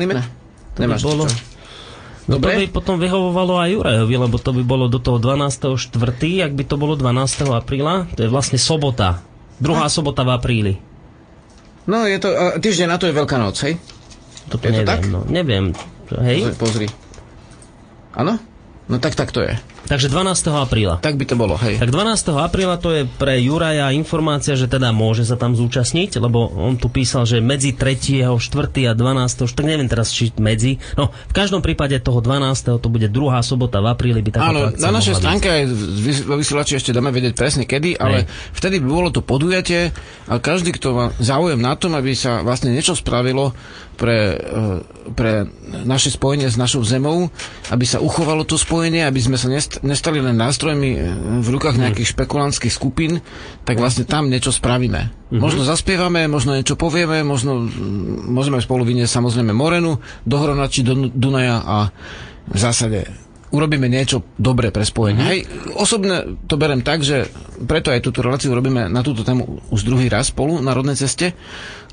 Speaker 2: Nemáš bolo... čo?
Speaker 1: No Dobre. to by potom vyhovovalo aj Jurajovi, lebo to by bolo do toho 12.4., ak by to bolo 12. apríla, to je vlastne sobota. Druhá sobota v apríli.
Speaker 2: No, je to, týždeň na to je Veľká noc, hej?
Speaker 1: Toto je neviem, to tak? no, neviem. Hej?
Speaker 2: Pozri. Áno? No tak tak to je.
Speaker 1: Takže 12. apríla.
Speaker 2: Tak by to bolo, hej.
Speaker 1: Tak 12. apríla to je pre Juraja informácia, že teda môže sa tam zúčastniť, lebo on tu písal, že medzi 3., 4. a 12. tak neviem teraz, či medzi. No, v každom prípade toho 12. to bude druhá sobota v apríli by taká
Speaker 2: Áno, na našej stránke aj vo vysielači ešte dáme vedieť presne kedy, ale hej. vtedy bolo to podujatie a každý, kto má záujem na tom, aby sa vlastne niečo spravilo, pre, e, pre naše spojenie s našou zemou, aby sa uchovalo to spojenie, aby sme sa nestali len nástrojmi e, v rukách nejakých špekulantských skupín, tak vlastne tam niečo spravíme. Mm-hmm. Možno zaspievame, možno niečo povieme, možno môžeme spolu vyniesť samozrejme Morenu do Hronači, do Dunaja a v zásade urobíme niečo dobré pre spojenie. Mm-hmm. Hej, osobne to berem tak, že preto aj túto reláciu robíme na túto tému už druhý raz spolu na rodnej ceste,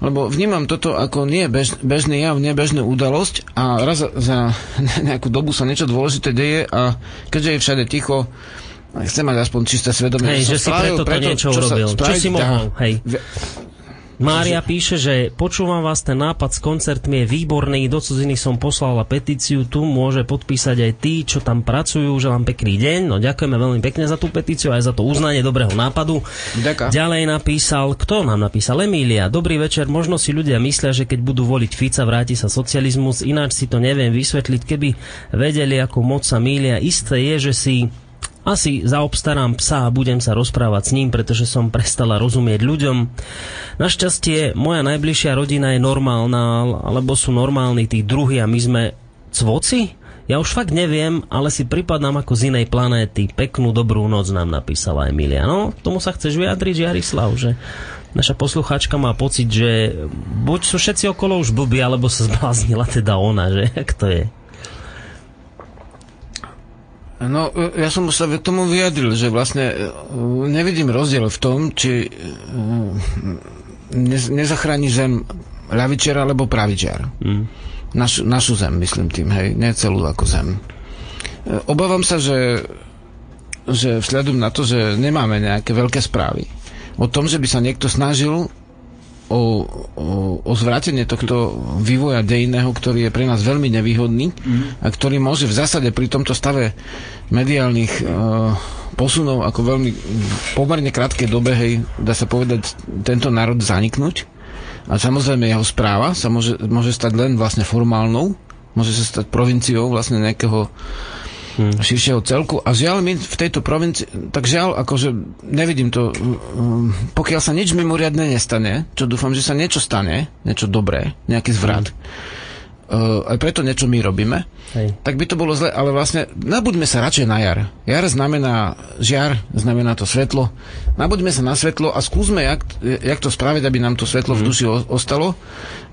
Speaker 2: lebo vnímam toto ako nie bež, bežný jav, nie bežnú udalosť a raz za, za <laughs> nejakú dobu sa niečo dôležité deje a keďže je všade ticho, chcem mať aspoň čisté svedomie.
Speaker 1: Hej, že, že si preto to preto, niečo urobil. Čo, čo si mohol, hej. Mária píše, že počúvam vás, ten nápad s koncertmi je výborný, do cudziny som poslala petíciu, tu môže podpísať aj tí, čo tam pracujú, želám pekný deň, no ďakujeme veľmi pekne za tú petíciu, aj za to uznanie dobrého nápadu.
Speaker 2: Ďakujem.
Speaker 1: Ďalej napísal, kto nám napísal? Emília, dobrý večer, možno si ľudia myslia, že keď budú voliť Fica, vráti sa socializmus, ináč si to neviem vysvetliť, keby vedeli, ako moc sa mília. Isté je, že si asi zaobstarám psa a budem sa rozprávať s ním, pretože som prestala rozumieť ľuďom. Našťastie moja najbližšia rodina je normálna, alebo sú normálni tí druhí a my sme cvoci? Ja už fakt neviem, ale si pripadám ako z inej planéty. Peknú dobrú noc nám napísala Emilia. No, tomu sa chceš vyjadriť, Jarislav, že naša poslucháčka má pocit, že buď sú všetci okolo už blbí, alebo sa zbláznila teda ona, že? Jak to je?
Speaker 2: No, ja som sa k tomu vyjadril, že vlastne e, nevidím rozdiel v tom, či e, nezachráni zem ľavičiar alebo pravičiar. Mm. Naš, našu zem, myslím tým, hej, nie celú ako zem. E, obávam sa, že, že vzhľadom na to, že nemáme nejaké veľké správy o tom, že by sa niekto snažil o, o, o zvrátenie tohto vývoja dejného, ktorý je pre nás veľmi nevýhodný mm. a ktorý môže v zásade pri tomto stave mediálnych uh, posunov ako veľmi pomerne krátkej dobe, hej, dá sa povedať, tento národ zaniknúť. A samozrejme jeho správa sa môže, môže stať len vlastne formálnou, môže sa stať provinciou vlastne nejakého hmm. širšieho celku. A žiaľ, my v tejto provincii, tak žiaľ, akože nevidím to, mm, pokiaľ sa nič mimoriadne nestane, čo dúfam, že sa niečo stane, niečo dobré, nejaký zvrat, hmm. uh, aj preto niečo my robíme,
Speaker 1: Hej.
Speaker 2: tak by to bolo zle, ale vlastne nabuďme sa radšej na jar. Jar znamená žiar, znamená to svetlo. Nabuďme sa na svetlo a skúsme, jak, jak to spraviť, aby nám to svetlo v duši o, ostalo.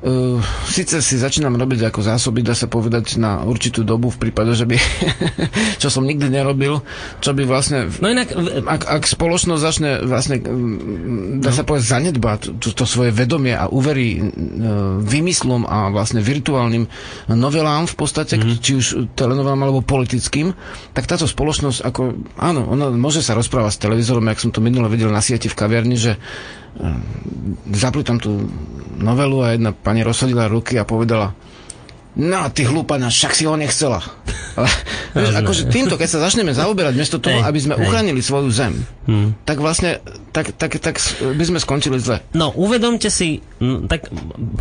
Speaker 2: Uh, Sice si začínam robiť ako zásoby, dá sa povedať, na určitú dobu v prípade, že by, <laughs> čo som nikdy nerobil, čo by vlastne
Speaker 1: No inak,
Speaker 2: ak, ak spoločnosť začne vlastne, mm, dá sa povedať, zanedbať to, to svoje vedomie a uverí e, vymyslom a vlastne virtuálnym novelám v podstate, mm-hmm. či už telenovelám alebo politickým, tak táto spoločnosť, ako, áno, ona môže sa rozprávať s televízorom, jak som to minule videl na sieti v kaviarni, že zapli tam tú novelu a jedna pani rozhodila ruky a povedala No, ty hlúpana, však si ho nechcela. <laughs> Ale, vieš, akože týmto, keď sa začneme zaoberať, miesto toho,
Speaker 1: Hej,
Speaker 2: aby sme
Speaker 1: hej.
Speaker 2: uchránili svoju zem,
Speaker 1: Hmm.
Speaker 2: tak vlastne, tak, tak, tak by sme skončili zle.
Speaker 1: No, uvedomte si, tak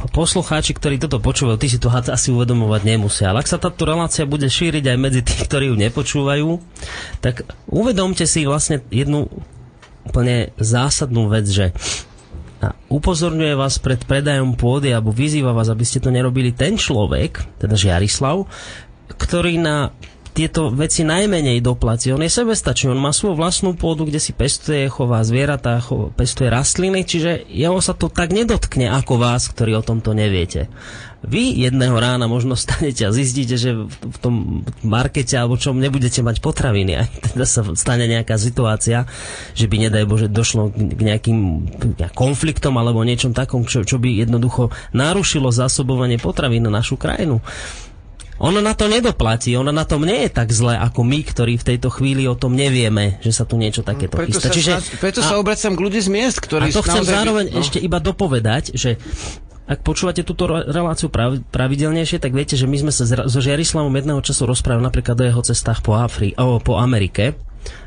Speaker 1: poslucháči, ktorí toto počúvajú, ty si to asi uvedomovať nemusia, ale ak sa táto relácia bude šíriť aj medzi tých, ktorí ju nepočúvajú, tak uvedomte si vlastne jednu úplne zásadnú vec, že a upozorňuje vás pred predajom pôdy alebo vyzýva vás, aby ste to nerobili ten človek, teda Žiarislav, ktorý na tieto veci najmenej doplatí. On je sebestačný, on má svoju vlastnú pôdu, kde si pestuje, chová zvieratá, pestuje rastliny, čiže jeho sa to tak nedotkne ako vás, ktorí o tomto neviete. Vy jedného rána možno <laughs> stanete a zistíte, že v, tom markete alebo čom nebudete mať potraviny a teda sa stane nejaká situácia, že by nedaj Bože došlo k nejakým konfliktom alebo niečom takom, čo, čo by jednoducho narušilo zásobovanie potravín na našu krajinu. Ono na to nedoplatí, ono na tom nie je tak zle ako my, ktorí v tejto chvíli o tom nevieme, že sa tu niečo takéto
Speaker 2: Preto
Speaker 1: chystá.
Speaker 2: sa,
Speaker 1: Čiže,
Speaker 2: preto sa obracam k ľudí z miest, ktorí
Speaker 1: a to chcem
Speaker 2: naozaj by-
Speaker 1: zároveň
Speaker 2: no.
Speaker 1: ešte iba dopovedať, že ak počúvate túto re- reláciu prav, pravidelnejšie, tak viete, že my sme sa so Žiarislavom jedného času rozprávali napríklad o jeho cestách po, Afri, o, po Amerike.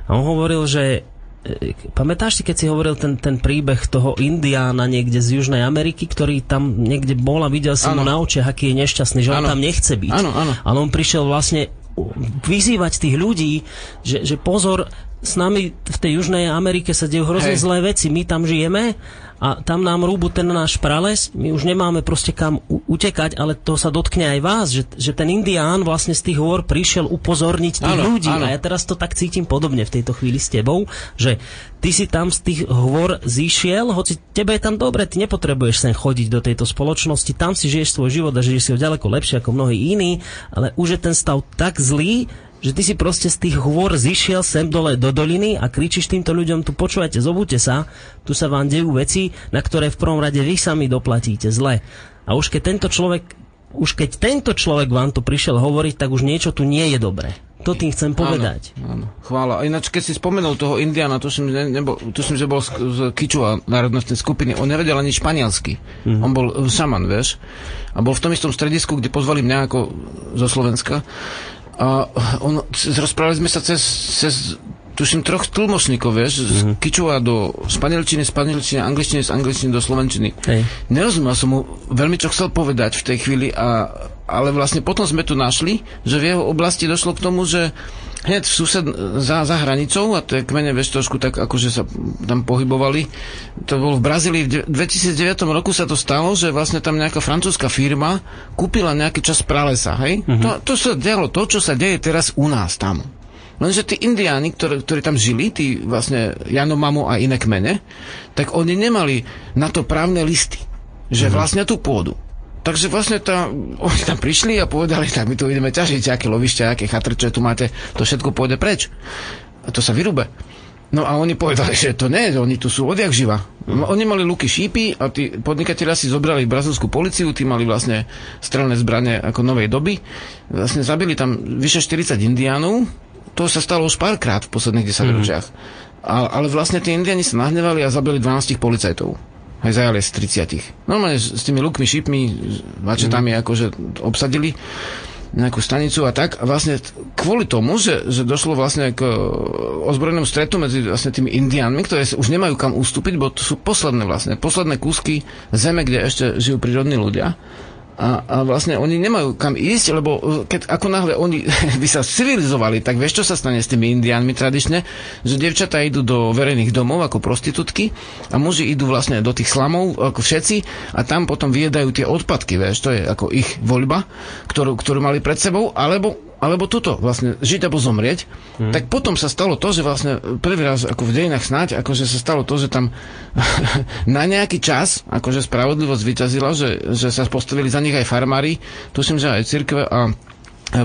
Speaker 1: A on hovoril, že e, Pamätáš si, keď si hovoril ten, ten príbeh toho Indiána niekde z Južnej Ameriky, ktorý tam niekde bol a videl si mu
Speaker 2: Áno.
Speaker 1: na očiach, aký je nešťastný, že on
Speaker 2: Áno.
Speaker 1: tam nechce byť.
Speaker 2: Áno, áno.
Speaker 1: Ale on prišiel vlastne vyzývať tých ľudí, že, že pozor, s nami v tej Južnej Amerike sa dejú hrozne
Speaker 2: Hej.
Speaker 1: zlé veci. My tam žijeme a tam nám rúbu ten náš prales, my už nemáme proste kam utekať, ale to sa dotkne aj vás, že, že ten Indián vlastne z tých hôr prišiel upozorniť tých
Speaker 2: Áno,
Speaker 1: ľudí.
Speaker 2: áno.
Speaker 1: A ja teraz to tak cítim podobne v tejto chvíli s tebou, že ty si tam z tých hôr zišiel, hoci tebe je tam dobre, ty nepotrebuješ sem chodiť do tejto spoločnosti, tam si žiješ svoj život a žiješ si ho ďaleko lepšie ako mnohí iní, ale už je ten stav tak zlý, že ty si proste z tých hôr zišiel sem dole do doliny a kričíš týmto ľuďom, tu počúvajte, zobudte sa, tu sa vám dejú veci, na ktoré v prvom rade vy sami doplatíte zle. A už keď tento človek, už keď tento človek vám to prišiel hovoriť, tak už niečo tu nie je dobré. To tým chcem povedať.
Speaker 2: Áno, áno, chvála. A ináč, keď si spomenul toho Indiana, tuším, ne, nebol, tuším že bol z, z Kičua národnostnej skupiny, on nevedel ani španielsky.
Speaker 1: Mhm.
Speaker 2: On bol e, šaman, vieš. A bol v tom istom stredisku, kde pozvali mňa ako zo Slovenska. A on, rozprávali sme sa cez, cez tuším, troch tlmočníkov, vieš, z
Speaker 1: Mhm.
Speaker 2: Kičua do španielčiny, španielčiny, angličtiny, z angličtiny do slovenčiny.
Speaker 1: Hej.
Speaker 2: Nerozumel som mu veľmi, čo chcel povedať v tej chvíli, a, ale vlastne potom sme tu našli, že v jeho oblasti došlo k tomu, že hneď v sused za, za hranicou, a to je kmene, vieš, trošku tak, akože sa tam pohybovali, to bolo v Brazílii, v de- 2009 roku sa to stalo, že vlastne tam nejaká francúzska firma kúpila nejaký čas pralesa, hej? To, to sa dialo to, čo sa deje teraz u nás tam. Lenže tí indiáni, ktorí, ktorí tam žili, tí vlastne Janomamo a iné kmene, tak oni nemali na to právne listy, že vlastne tú pôdu. Takže vlastne tá, oni tam prišli a povedali, tak my tu ideme ťažiť, aké lovišťa, aké chatrče tu máte, to všetko pôjde preč. A to sa vyrúbe. No a oni povedali, že to nie, oni tu sú odjak živa. Oni mali luky šípy a tí podnikatelia si zobrali brazilskú policiu, tí mali vlastne strelné zbranie ako novej doby. Vlastne zabili tam vyše 40 indiánov, to sa stalo už párkrát v posledných 10 ročiach. A, ale vlastne tí indiani sa nahnevali a zabili 12 policajtov. Aj zajali z 30. Normálne s, tými lukmi, šípmi, mačetami akože obsadili nejakú stanicu a tak. A vlastne kvôli tomu, že, že došlo vlastne k e, ozbrojenému stretu medzi vlastne tými indiánmi, ktoré už nemajú kam ustúpiť, bo to sú posledné vlastne, posledné kúsky zeme, kde ešte žijú prírodní ľudia. A a, vlastne oni nemajú kam ísť, lebo uh, keď, ako náhle oni <laughs> by sa civilizovali, tak vieš, čo sa stane s tými indiánmi tradične? Že devčatá idú do verejných domov ako prostitútky a muži idú vlastne do tých slamov ako všetci a tam potom vyjedajú tie odpadky, vieš, to je ako ich voľba, ktorú, ktorú mali pred sebou, alebo alebo tuto, vlastne žiť alebo zomrieť, hmm. tak potom sa stalo to, že vlastne prvý raz ako v dejinách snáď, akože sa stalo to, že tam <laughs> na nejaký čas, akože spravodlivosť vyťazila, že, že sa postavili za nich aj farmári, tuším, že aj cirkve a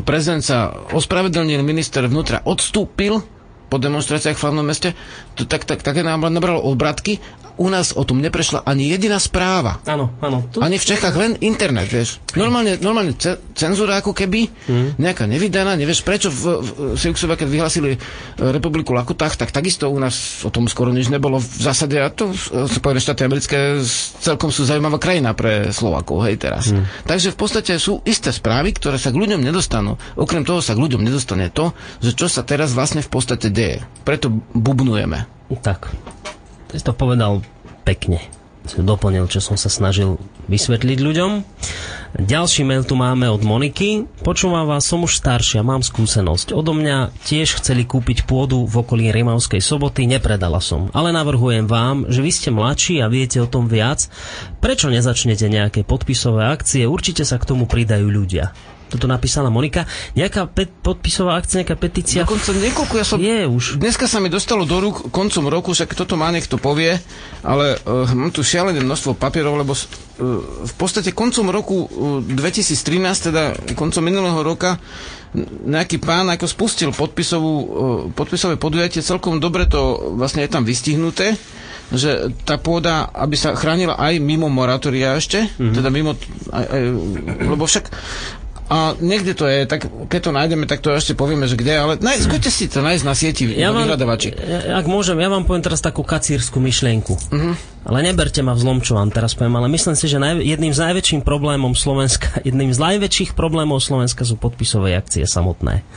Speaker 2: prezident sa ospravedlnil, minister vnútra odstúpil po demonstráciách v hlavnom meste, to tak, tak, také nám nabralo obratky u nás o tom neprešla ani jediná správa.
Speaker 1: Áno, áno.
Speaker 2: Tu... Ani v Čechách len internet, vieš. Normálne, normálne ce- cenzúra ako keby, mm. nejaká nevydaná, nevieš prečo v, v Silksova, keď vyhlasili e, republiku Lakutách, tak takisto u nás o tom skoro nič nebolo v zásade a to Spojené štáty americké celkom sú zaujímavá krajina pre Slovakov, hej teraz. Mm. Takže v podstate sú isté správy, ktoré sa k ľuďom nedostanú. Okrem toho sa k ľuďom nedostane to, že čo sa teraz vlastne v podstate deje. Preto bubnujeme.
Speaker 1: Tak. Si to povedal pekne. Si doplnil, čo som sa snažil vysvetliť ľuďom. Ďalší mail tu máme od Moniky. Počúvam vás, som už staršia, mám skúsenosť. Odo mňa tiež chceli kúpiť pôdu v okolí Rimavskej soboty, nepredala som. Ale navrhujem vám, že vy ste mladší a viete o tom viac. Prečo nezačnete nejaké podpisové akcie? Určite sa k tomu pridajú ľudia toto napísala Monika. Nejaká pe- podpisová akcia, nejaká petícia?
Speaker 2: Dokonca niekoľko, ja som...
Speaker 1: Je už.
Speaker 2: Dneska sa mi dostalo do rúk koncom roku, však toto má, nech to povie, ale uh, mám tu šialené množstvo papierov, lebo uh, v podstate koncom roku uh, 2013, teda koncom minulého roka, nejaký pán ako spustil podpisovú, uh, podpisové podujatie, celkom dobre to vlastne je tam vystihnuté že tá pôda, aby sa chránila aj mimo moratória ešte, mm-hmm. teda mimo, aj, aj, lebo však a niekde to je, tak keď to nájdeme, tak to ešte povieme, že kde, ale naj, skúste si to nájsť na sieti, ja
Speaker 1: vám, Ak môžem, ja vám poviem teraz takú kacírskú myšlienku. Uh-huh. Ale neberte ma v zlom, čo vám teraz poviem, ale myslím si, že naj, jedným z najväčších problémov Slovenska, <laughs> jedným z najväčších problémov Slovenska sú podpisové akcie samotné.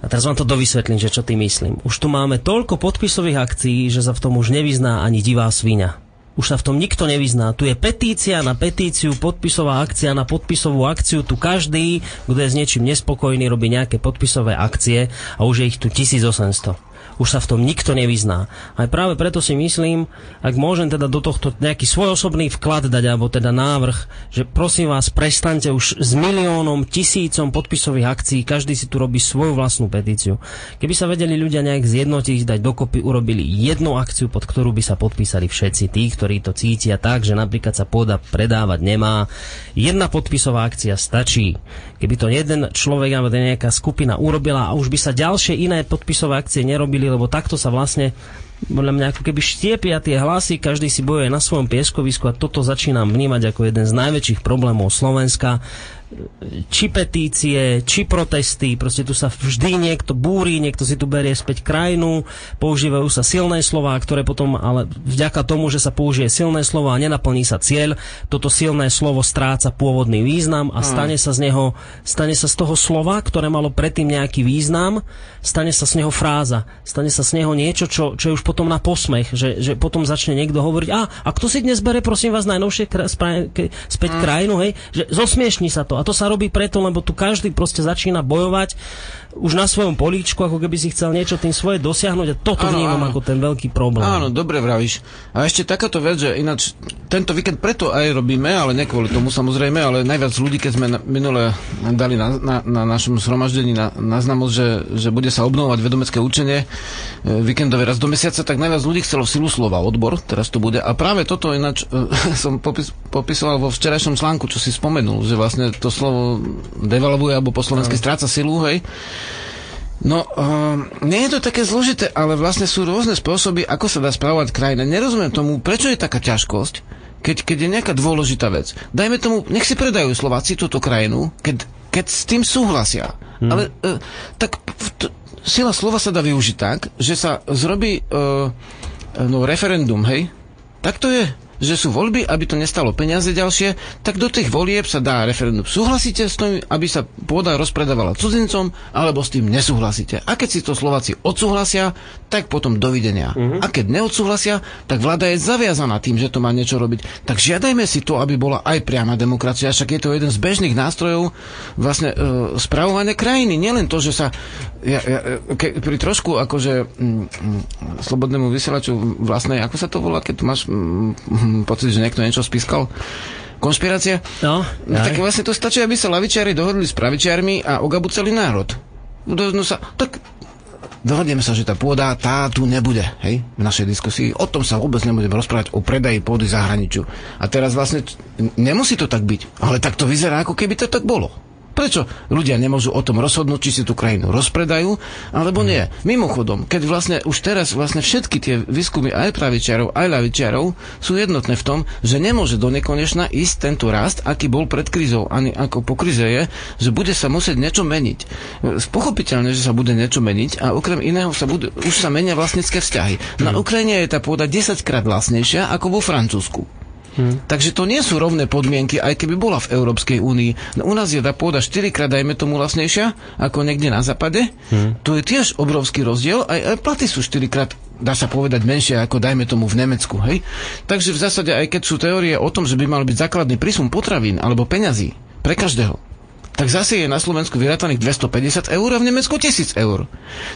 Speaker 1: A teraz vám to dovysvetlím, že čo tým myslím. Už tu máme toľko podpisových akcií, že sa v tom už nevyzná ani divá svinia už sa v tom nikto nevyzná. Tu je petícia na petíciu, podpisová akcia na podpisovú akciu. Tu každý, kto je s niečím nespokojný, robí nejaké podpisové akcie a už je ich tu 1800 už sa v tom nikto nevyzná. Aj práve preto si myslím, ak môžem teda do tohto nejaký svoj osobný vklad dať, alebo teda návrh, že prosím vás, prestaňte už s miliónom, tisícom podpisových akcií, každý si tu robí svoju vlastnú petíciu. Keby sa vedeli ľudia nejak zjednotiť, dať dokopy, urobili jednu akciu, pod ktorú by sa podpísali všetci tí, ktorí to cítia tak, že napríklad sa pôda predávať nemá. Jedna podpisová akcia stačí. Keby to jeden človek alebo nejaká skupina urobila a už by sa ďalšie iné podpisové akcie nerobili, lebo takto sa vlastne podľa mňa ako keby štiepia tie hlasy, každý si bojuje na svojom pieskovisku a toto začínam vnímať ako jeden z najväčších problémov Slovenska či petície, či protesty, proste tu sa vždy niekto búri, niekto si tu berie späť krajinu, používajú sa silné slova, ktoré potom, ale vďaka tomu, že sa použije silné slovo a nenaplní sa cieľ, toto silné slovo stráca pôvodný význam a stane sa z neho, stane sa z toho slova, ktoré malo predtým nejaký význam, stane sa z neho fráza, stane sa z neho niečo, čo, čo je už potom na posmech, že, že potom začne niekto hovoriť, a, a kto si dnes bere, prosím vás, najnovšie kra- späť krajinu, hej, že zosmiešni sa to. A to sa robí preto, lebo tu každý proste začína bojovať už na svojom políčku, ako keby si chcel niečo tým svoje dosiahnuť a toto áno, vnímam áno. ako ten veľký problém.
Speaker 2: Áno, dobre vravíš. A ešte takáto vec, že ináč tento víkend preto aj robíme, ale ne kvôli tomu samozrejme, ale najviac ľudí, keď sme minule dali na, na, na našom zhromaždení na, na znamosť, že, že bude sa obnovovať vedomecké učenie e, víkendové raz do mesiaca, tak najviac ľudí chcelo silu slova, odbor, teraz to bude. A práve toto ináč e, <laughs> som popis, popisoval vo včerajšom článku, čo si spomenul, že vlastne to slovo devalvuje alebo po slovensky stráca silu, hej. No, um, nie je to také zložité, ale vlastne sú rôzne spôsoby, ako sa dá správať krajina. Nerozumiem tomu, prečo je taká ťažkosť, keď, keď je nejaká dôležitá vec. Dajme tomu, nech si predajú Slováci túto krajinu, keď, keď s tým súhlasia. Hmm. Ale uh, tak t- sila slova sa dá využiť tak, že sa zrobí uh, no, referendum, hej? Tak to je. Že sú voľby, aby to nestalo peniaze ďalšie, tak do tých volieb sa dá referendum. Súhlasíte s tým, aby sa pôda rozpredávala cudzincom, alebo s tým nesúhlasíte? A keď si to Slováci odsúhlasia, tak potom dovidenia. Uh-huh. A keď neodsúhlasia, tak vláda je zaviazaná tým, že to má niečo robiť. Tak žiadajme si to, aby bola aj priama demokracia, však je to jeden z bežných nástrojov vlastne e, spravovania krajiny. Nielen to, že sa ja, ja, ke, pri trošku akože mm, mm, slobodnému vysielaču vlastnej, ako sa to volá, keď tu máš mm, pocit, že niekto niečo spískal? Konšpirácia?
Speaker 1: No,
Speaker 2: no tak vlastne to stačí, aby sa lavičiari dohodli s pravičiarmi a ogabu celý národ. No, no sa, tak dohodneme sa, že tá pôda, tá tu nebude, hej, v našej diskusii. O tom sa vôbec nebudeme rozprávať, o predaji pôdy zahraničiu. A teraz vlastne nemusí to tak byť, ale tak to vyzerá, ako keby to tak bolo. Prečo ľudia nemôžu o tom rozhodnúť, či si tú krajinu rozpredajú, alebo nie? Mimochodom, keď vlastne už teraz vlastne všetky tie výskumy aj pravičiarov, aj ľavičiarov sú jednotné v tom, že nemôže do nekonečna ísť tento rast, aký bol pred krízou, ani ako po kríze je, že bude sa musieť niečo meniť. Pochopiteľne, že sa bude niečo meniť a okrem iného sa bude, už sa menia vlastnícke vzťahy. Na Ukrajine je tá pôda 10 krát vlastnejšia ako vo Francúzsku. Hmm. Takže to nie sú rovné podmienky, aj keby bola v Európskej únii. No, u nás je tá pôda 4 krát, dajme tomu, vlastnejšia ako niekde na západe. Hmm. To je tiež obrovský rozdiel. Aj, aj platy sú 4 krát dá sa povedať menšie ako dajme tomu v Nemecku, hej? Takže v zásade aj keď sú teórie o tom, že by mal byť základný prísun potravín alebo peňazí pre každého, tak zase je na Slovensku vyrátaných 250 eur a v Nemecku 1000 eur.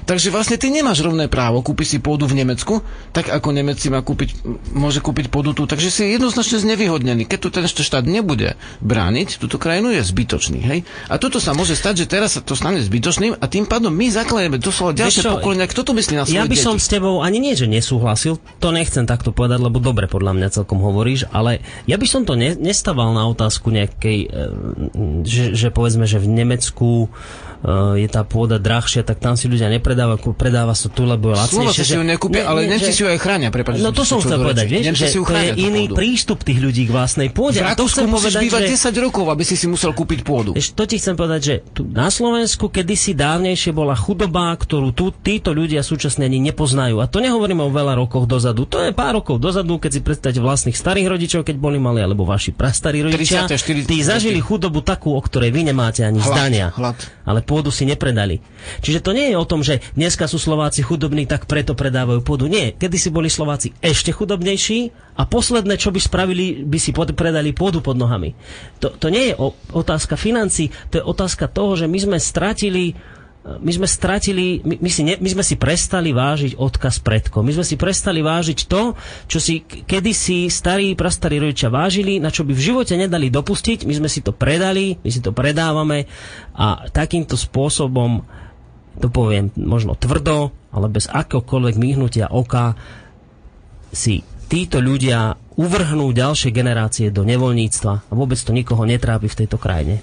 Speaker 2: Takže vlastne ty nemáš rovné právo kúpiť si pôdu v Nemecku, tak ako Nemec si má kúpiť, môže kúpiť pôdu tu, takže si je jednoznačne znevýhodnený. Keď tu ten štát nebude brániť, túto krajinu je zbytočný. Hej? A toto sa môže stať, že teraz sa to stane zbytočným a tým pádom my zaklademe doslova ďalšie pokolenia. Kto to myslí na svoje
Speaker 1: Ja by
Speaker 2: deti?
Speaker 1: som s tebou ani nie, že nesúhlasil, to nechcem takto povedať, lebo dobre podľa mňa celkom hovoríš, ale ja by som to ne, nestaval na otázku nejakej, e, že, že povedzme, že v Nemecku je tá pôda drahšia, tak tam si ľudia nepredávajú, predáva sa tu, lebo je lacnejšie.
Speaker 2: Slováci si ju nekúpia, ale Nemci si ju aj chránia. Prepáč,
Speaker 1: no to som chcel povedať, vieš, že to je iný prístup tých ľudí k vlastnej pôde.
Speaker 2: V
Speaker 1: a to chcem povedať,
Speaker 2: bývať
Speaker 1: že...
Speaker 2: 10 rokov, aby si si musel kúpiť pôdu.
Speaker 1: Vieš, to ti chcem povedať, že tu na Slovensku kedysi dávnejšie bola chudoba, ktorú tu títo ľudia súčasne ani nepoznajú. A to nehovoríme o veľa rokoch dozadu. To je pár rokov dozadu, keď si predstavíte vlastných starých rodičov, keď boli mali, alebo vaši prastarí rodičia. 30, 40, tí zažili chudobu takú, o ktorej vy nemáte ani hlad, zdania. Hlad. Ale pôdu si nepredali. Čiže to nie je o tom, že dneska sú Slováci chudobní, tak preto predávajú pôdu. Nie, kedy si boli Slováci ešte chudobnejší a posledné, čo by spravili, by si pod, predali pôdu pod nohami. To, to nie je o, otázka financí, to je otázka toho, že my sme stratili my sme stratili, my, my, si ne, my sme si prestali vážiť odkaz predkov. My sme si prestali vážiť to, čo si kedysi starí, prastarí rodičia vážili, na čo by v živote nedali dopustiť. My sme si to predali, my si to predávame a takýmto spôsobom, to poviem možno tvrdo, ale bez akéhokoľvek myhnutia oka, si títo ľudia uvrhnú ďalšie generácie do nevoľníctva a vôbec to nikoho netrápi v tejto krajine.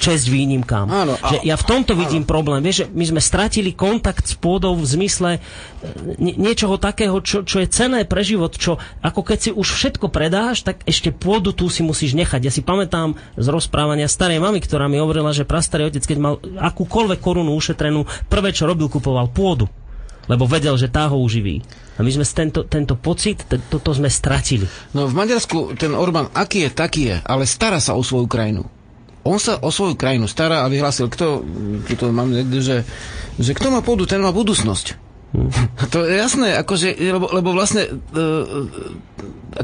Speaker 1: Česť výnimkám. Áno, a, že ja v tomto áno. vidím problém. Vieš, že my sme stratili kontakt s pôdou v zmysle e, niečoho takého, čo, čo je cené pre život, čo ako keď si už všetko predáš, tak ešte pôdu tu si musíš nechať. Ja si pamätám z rozprávania starej mamy, ktorá mi hovorila, že prastarý otec, keď mal akúkoľvek korunu ušetrenú, prvé, čo robil, kupoval pôdu lebo vedel, že tá ho uživí. A my sme tento, tento pocit, toto sme stratili.
Speaker 2: No v Maďarsku ten Orbán, aký je, taký je, ale stará sa o svoju krajinu. On sa o svoju krajinu stará a vyhlásil, kto, to mám niekde, že, že kto má pôdu, ten má budúcnosť. Hmm. <laughs> To je jasné, akože, lebo, lebo vlastne, uh,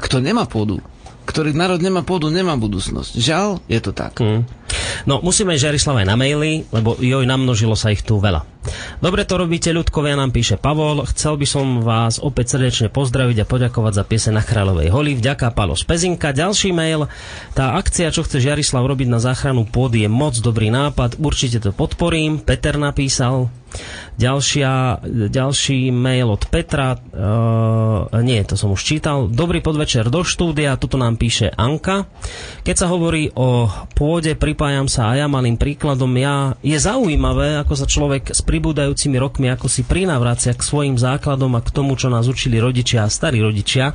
Speaker 2: kto nemá pôdu, ktorý národ nemá pôdu, nemá budúcnosť. Žiaľ, je to tak. Hmm.
Speaker 1: No, musíme Žarislav aj na maily, lebo joj, namnožilo sa ich tu veľa. Dobre to robíte, ľudkovia nám píše Pavol. Chcel by som vás opäť srdečne pozdraviť a poďakovať za piese na Kráľovej holi. Vďaka Palo z Pezinka. Ďalší mail. Tá akcia, čo chce Žarislav robiť na záchranu pôdy, je moc dobrý nápad. Určite to podporím. Peter napísal. Ďalšia, ďalší mail od Petra, uh, nie, to som už čítal. Dobrý podvečer do štúdia, toto nám píše Anka. Keď sa hovorí o pôde, pripájam sa aj ja malým príkladom. Ja, je zaujímavé, ako sa človek s pribúdajúcimi rokmi, ako si prinavracia k svojim základom a k tomu, čo nás učili rodičia a starí rodičia.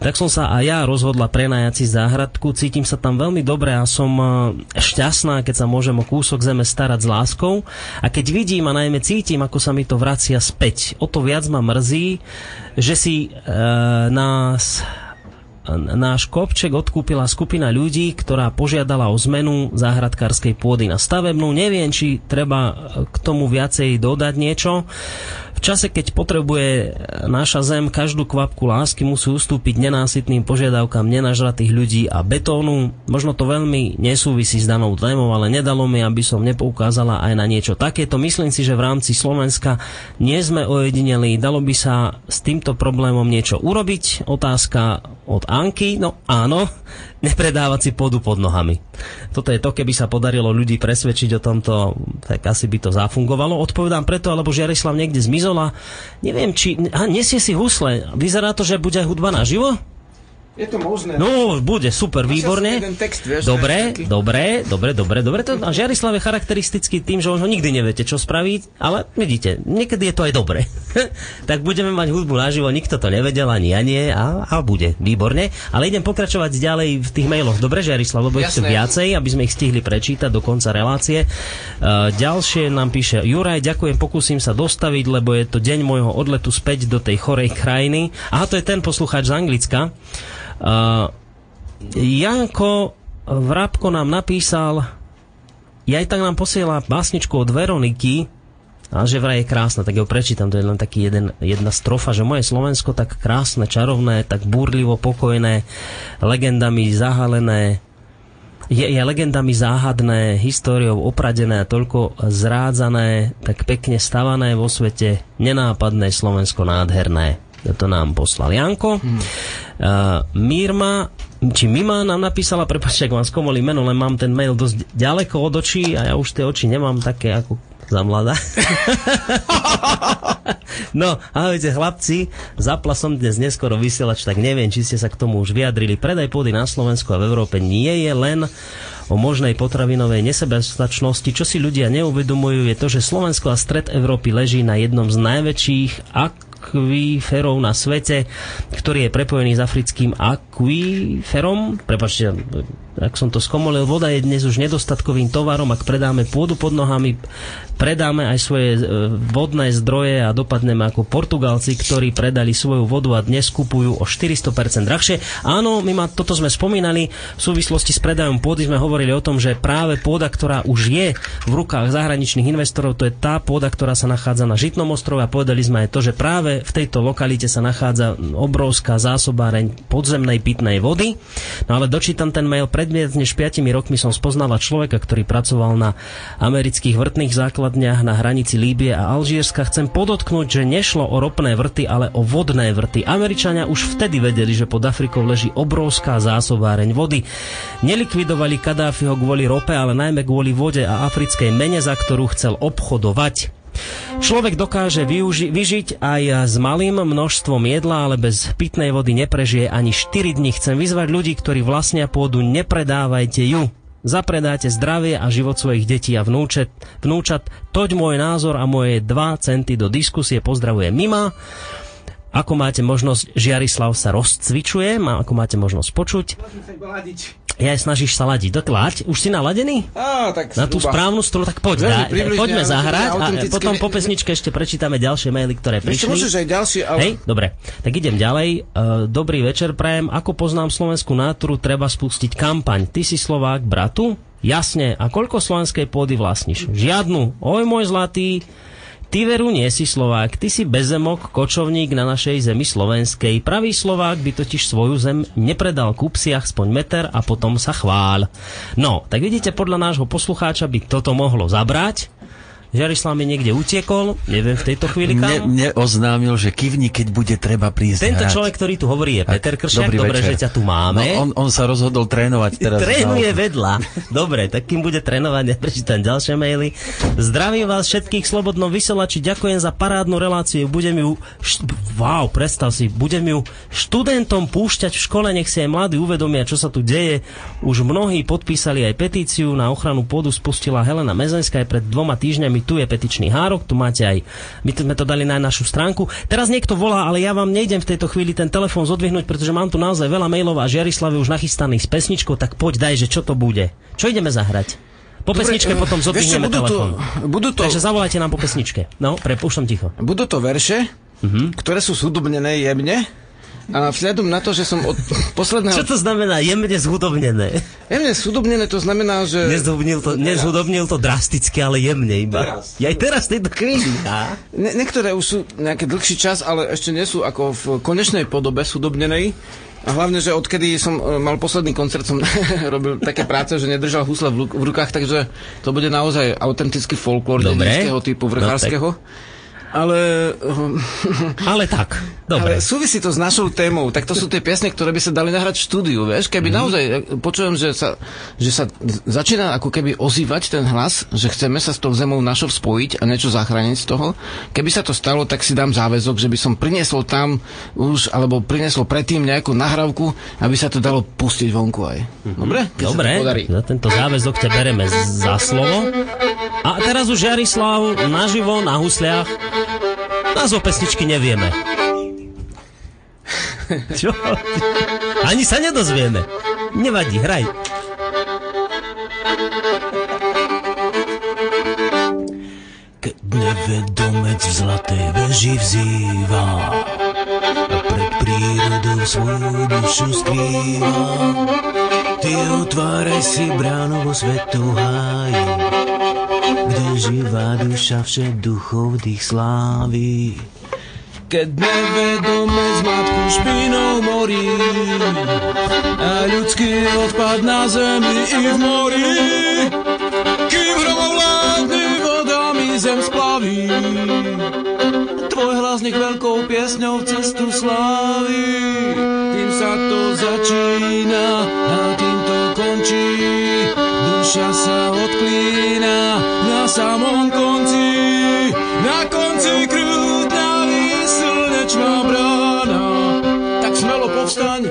Speaker 1: Tak som sa aj ja rozhodla prenajať si záhradku, cítim sa tam veľmi dobre a som e, šťastná, keď sa môžem o kúsok zeme starať s láskou. A keď vidím a najmä cítim, ako sa mi to vracia späť. O to viac ma mrzí, že si e, nás náš kopček odkúpila skupina ľudí, ktorá požiadala o zmenu záhradkárskej pôdy na stavebnú. Neviem, či treba k tomu viacej dodať niečo. V čase, keď potrebuje naša zem každú kvapku lásky, musí ustúpiť nenásytným požiadavkám nenažratých ľudí a betónu. Možno to veľmi nesúvisí s danou témou, ale nedalo mi, aby som nepoukázala aj na niečo takéto. Myslím si, že v rámci Slovenska nie sme ojedineli. Dalo by sa s týmto problémom niečo urobiť? Otázka od Anky. No áno, <laughs> nepredávať si pôdu pod nohami. Toto je to, keby sa podarilo ľudí presvedčiť o tomto, tak asi by to zafungovalo. Odpovedám preto, lebo Žiarislav niekde zmizol a neviem, či... A nesie si husle. Vyzerá to, že bude hudba naživo?
Speaker 2: Je to možné.
Speaker 1: No, bude, super, výborne.
Speaker 2: Text, vieš,
Speaker 1: dobre,
Speaker 2: taký.
Speaker 1: dobre, dobre, dobre, dobre. To, a Žiarislav je charakteristický tým, že on ho nikdy neviete, čo spraviť, ale vidíte, niekedy je to aj dobre. <laughs> tak budeme mať hudbu naživo, nikto to nevedel, ani ja nie, a, a bude, výborne. Ale idem pokračovať ďalej v tých mailoch. Dobre, Žiarislav, lebo ich viacej, aby sme ich stihli prečítať do konca relácie. Uh, ďalšie nám píše Juraj, ďakujem, pokúsim sa dostaviť, lebo je to deň môjho odletu späť do tej chorej krajiny. Aha, to je ten poslucháč z Anglicka. Janko Vrabko nám napísal, ja tak nám posiela básničku od Veroniky, a že vraj je krásna, tak ju prečítam, to je len taký jeden, jedna strofa, že moje Slovensko tak krásne, čarovné, tak búrlivo pokojné, legendami zahalené, je, je legendami záhadné, históriou opradené a toľko zrádzané, tak pekne stavané vo svete, nenápadné Slovensko nádherné. To nám poslal Janko. Hmm. Uh, Mirma, či Mima nám napísala, prepáčte, ak vám skomolí meno, len mám ten mail dosť ďaleko od očí a ja už tie oči nemám také ako za mladá. <laughs> no, ahojte chlapci, zapla som dnes neskoro vysielač, tak neviem, či ste sa k tomu už vyjadrili. Predaj pôdy na Slovensku a v Európe nie je len o možnej potravinovej nesebestačnosti. Čo si ľudia neuvedomujú je to, že Slovensko a stred Európy leží na jednom z najväčších akvíferov na svete, ktorý je prepojený s africkým akvíferom. Prepačte, ak som to skomolil, voda je dnes už nedostatkovým tovarom, ak predáme pôdu pod nohami, predáme aj svoje e, vodné zdroje a dopadneme ako Portugalci, ktorí predali svoju vodu a dnes kupujú o 400% drahšie. Áno, my ma, toto sme spomínali, v súvislosti s predajom pôdy sme hovorili o tom, že práve pôda, ktorá už je v rukách zahraničných investorov, to je tá pôda, ktorá sa nachádza na Žitnom ostrove a povedali sme aj to, že práve v tejto lokalite sa nachádza obrovská zásobáreň podzemnej pitnej vody. No ale dočítam ten mail pred viac než 5 rokmi som spoznala človeka, ktorý pracoval na amerických vrtných základniach na hranici Líbie a Alžírska. Chcem podotknúť, že nešlo o ropné vrty, ale o vodné vrty. Američania už vtedy vedeli, že pod Afrikou leží obrovská zásobáreň vody. Nelikvidovali Kadáfiho kvôli rope, ale najmä kvôli vode a africkej mene, za ktorú chcel obchodovať. Človek dokáže využi- vyžiť aj s malým množstvom jedla, ale bez pitnej vody neprežije ani 4 dní. Chcem vyzvať ľudí, ktorí vlastnia pôdu, nepredávajte ju. Zapredáte zdravie a život svojich detí a vnúčat. vnúčat. Toť môj názor a moje 2 centy do diskusie. Pozdravuje Mima. Ako máte možnosť, Žiarislav sa rozcvičuje, má, ako máte možnosť počuť. Ja snažíš sa ladiť. Doklaď, už si naladený?
Speaker 2: Á, tak
Speaker 1: Na tú
Speaker 2: zhruba.
Speaker 1: správnu strunu, tak poď, dá, poďme zahrať a potom po pesničke ešte prečítame ďalšie maily, ktoré
Speaker 2: Ešte
Speaker 1: prišli.
Speaker 2: môžeš aj ďalšie, ale...
Speaker 1: Hej, dobre. Tak idem ďalej. Uh, dobrý večer, prajem. Ako poznám slovenskú náturu, treba spustiť kampaň. Ty si Slovák, bratu? Jasne. A koľko slovenskej pôdy vlastníš? Žiadnu. Oj, môj zlatý. Ty veru nie si Slovák, ty si bezemok, kočovník na našej zemi slovenskej. Pravý Slovák by totiž svoju zem nepredal ku psiach spoň meter a potom sa chvál. No, tak vidíte, podľa nášho poslucháča by toto mohlo zabrať. Žiarislav mi niekde utiekol, neviem v tejto chvíli kam.
Speaker 5: Mne, mne oznámil, že kývni, keď bude treba prísť
Speaker 1: Tento
Speaker 5: hrať.
Speaker 1: človek, ktorý tu hovorí, je Peter Kršiak.
Speaker 5: Dobrý
Speaker 1: Dobre,
Speaker 5: večer.
Speaker 1: že ťa tu máme.
Speaker 5: No, on, on sa rozhodol trénovať teraz.
Speaker 1: Trénuje vedľa. Dobre, tak kým bude trénovať, ja prečítam ďalšie maily. Zdravím vás všetkých v slobodnom vysielači. Ďakujem za parádnu reláciu. Budem ju... Št- wow, predstav si, budem ju študentom púšťať v škole, nech si aj mladí uvedomia, čo sa tu deje. Už mnohí podpísali aj petíciu na ochranu pôdu spustila Helena Mezenská aj pred dvoma týždňami. Tu je petičný hárok, tu máte aj... My sme to dali na našu stránku. Teraz niekto volá, ale ja vám nejdem v tejto chvíli ten telefón zodvihnúť, pretože mám tu naozaj veľa mailov a Žiarislav už nachystaný s pesničkou, tak poď daj, že čo to bude. Čo ideme zahrať? Po pesničke
Speaker 2: eh,
Speaker 1: potom zodvihneme
Speaker 2: budú to,
Speaker 1: telefón.
Speaker 2: budú to,
Speaker 1: Takže zavolajte nám po pesničke. No, prepúšťam ticho.
Speaker 2: budú to verše,
Speaker 1: Mhm.
Speaker 2: ktoré sú zhudobnené jemne, A vzhľadom na to, že som od posledného...
Speaker 1: Čo to znamená jemne zhudobnené?
Speaker 2: Jemne súdobnené to znamená, že...
Speaker 1: Nezhudobnil to, nezhudobnil to drasticky, ale jemne iba. Ja aj teraz tejto. Á?
Speaker 2: Ne, niektoré už sú nejaký dlhší čas, ale ešte nie sú ako v konečnej podobe súdobnenej. A hlavne, že odkedy som e, mal posledný koncert, som <laughs> robil také práce, že nedržal husle v, lu- v rukách, takže to bude naozaj autentický folklór dedického typu vrchárskeho. Ale, ehm, <laughs>
Speaker 1: Ale tak, dobre.
Speaker 2: ale súvisí to s našou témou. Tak to sú tie piesne, ktoré by sa dali nahrať v štúdiu, vieš? Keby mm. naozaj počujem, že sa, že sa začína ako keby ozývať ten hlas, že chceme sa s tou zemou našou spojiť a niečo zachrániť z toho. Keby sa to stalo, tak si dám záväzok, že by som priniesol tam už, alebo priniesol predtým nejakú nahrávku, aby sa to dalo pustiť vonku aj. Dobre? Keď
Speaker 1: Dobre, za tento záväzok ťa bereme za slovo. A teraz už Jarislav naživo na husliach. Názov pesničky nevieme. Čo? Ani sa nedozvieme. Nevadí, hraj.
Speaker 5: Keď nevedomec v zlatej veži vzýva a pred prírodou svoju dušu skrýva. Ty otváraj si bránu vo svetu kde živá duša vše duchov dých sláví.
Speaker 3: Keď nevedomec matku špinou morí a ľudský odpad na zemi i v mori, kým hromovládny vodami zem splaví. Tvoj hlas nech veľkou piesňou cestu slávi, tým sa to začína a tým to končí. Duša sa odklína na samom konci, na konci krútnavý slnečná brána. Tak smelo povstaň,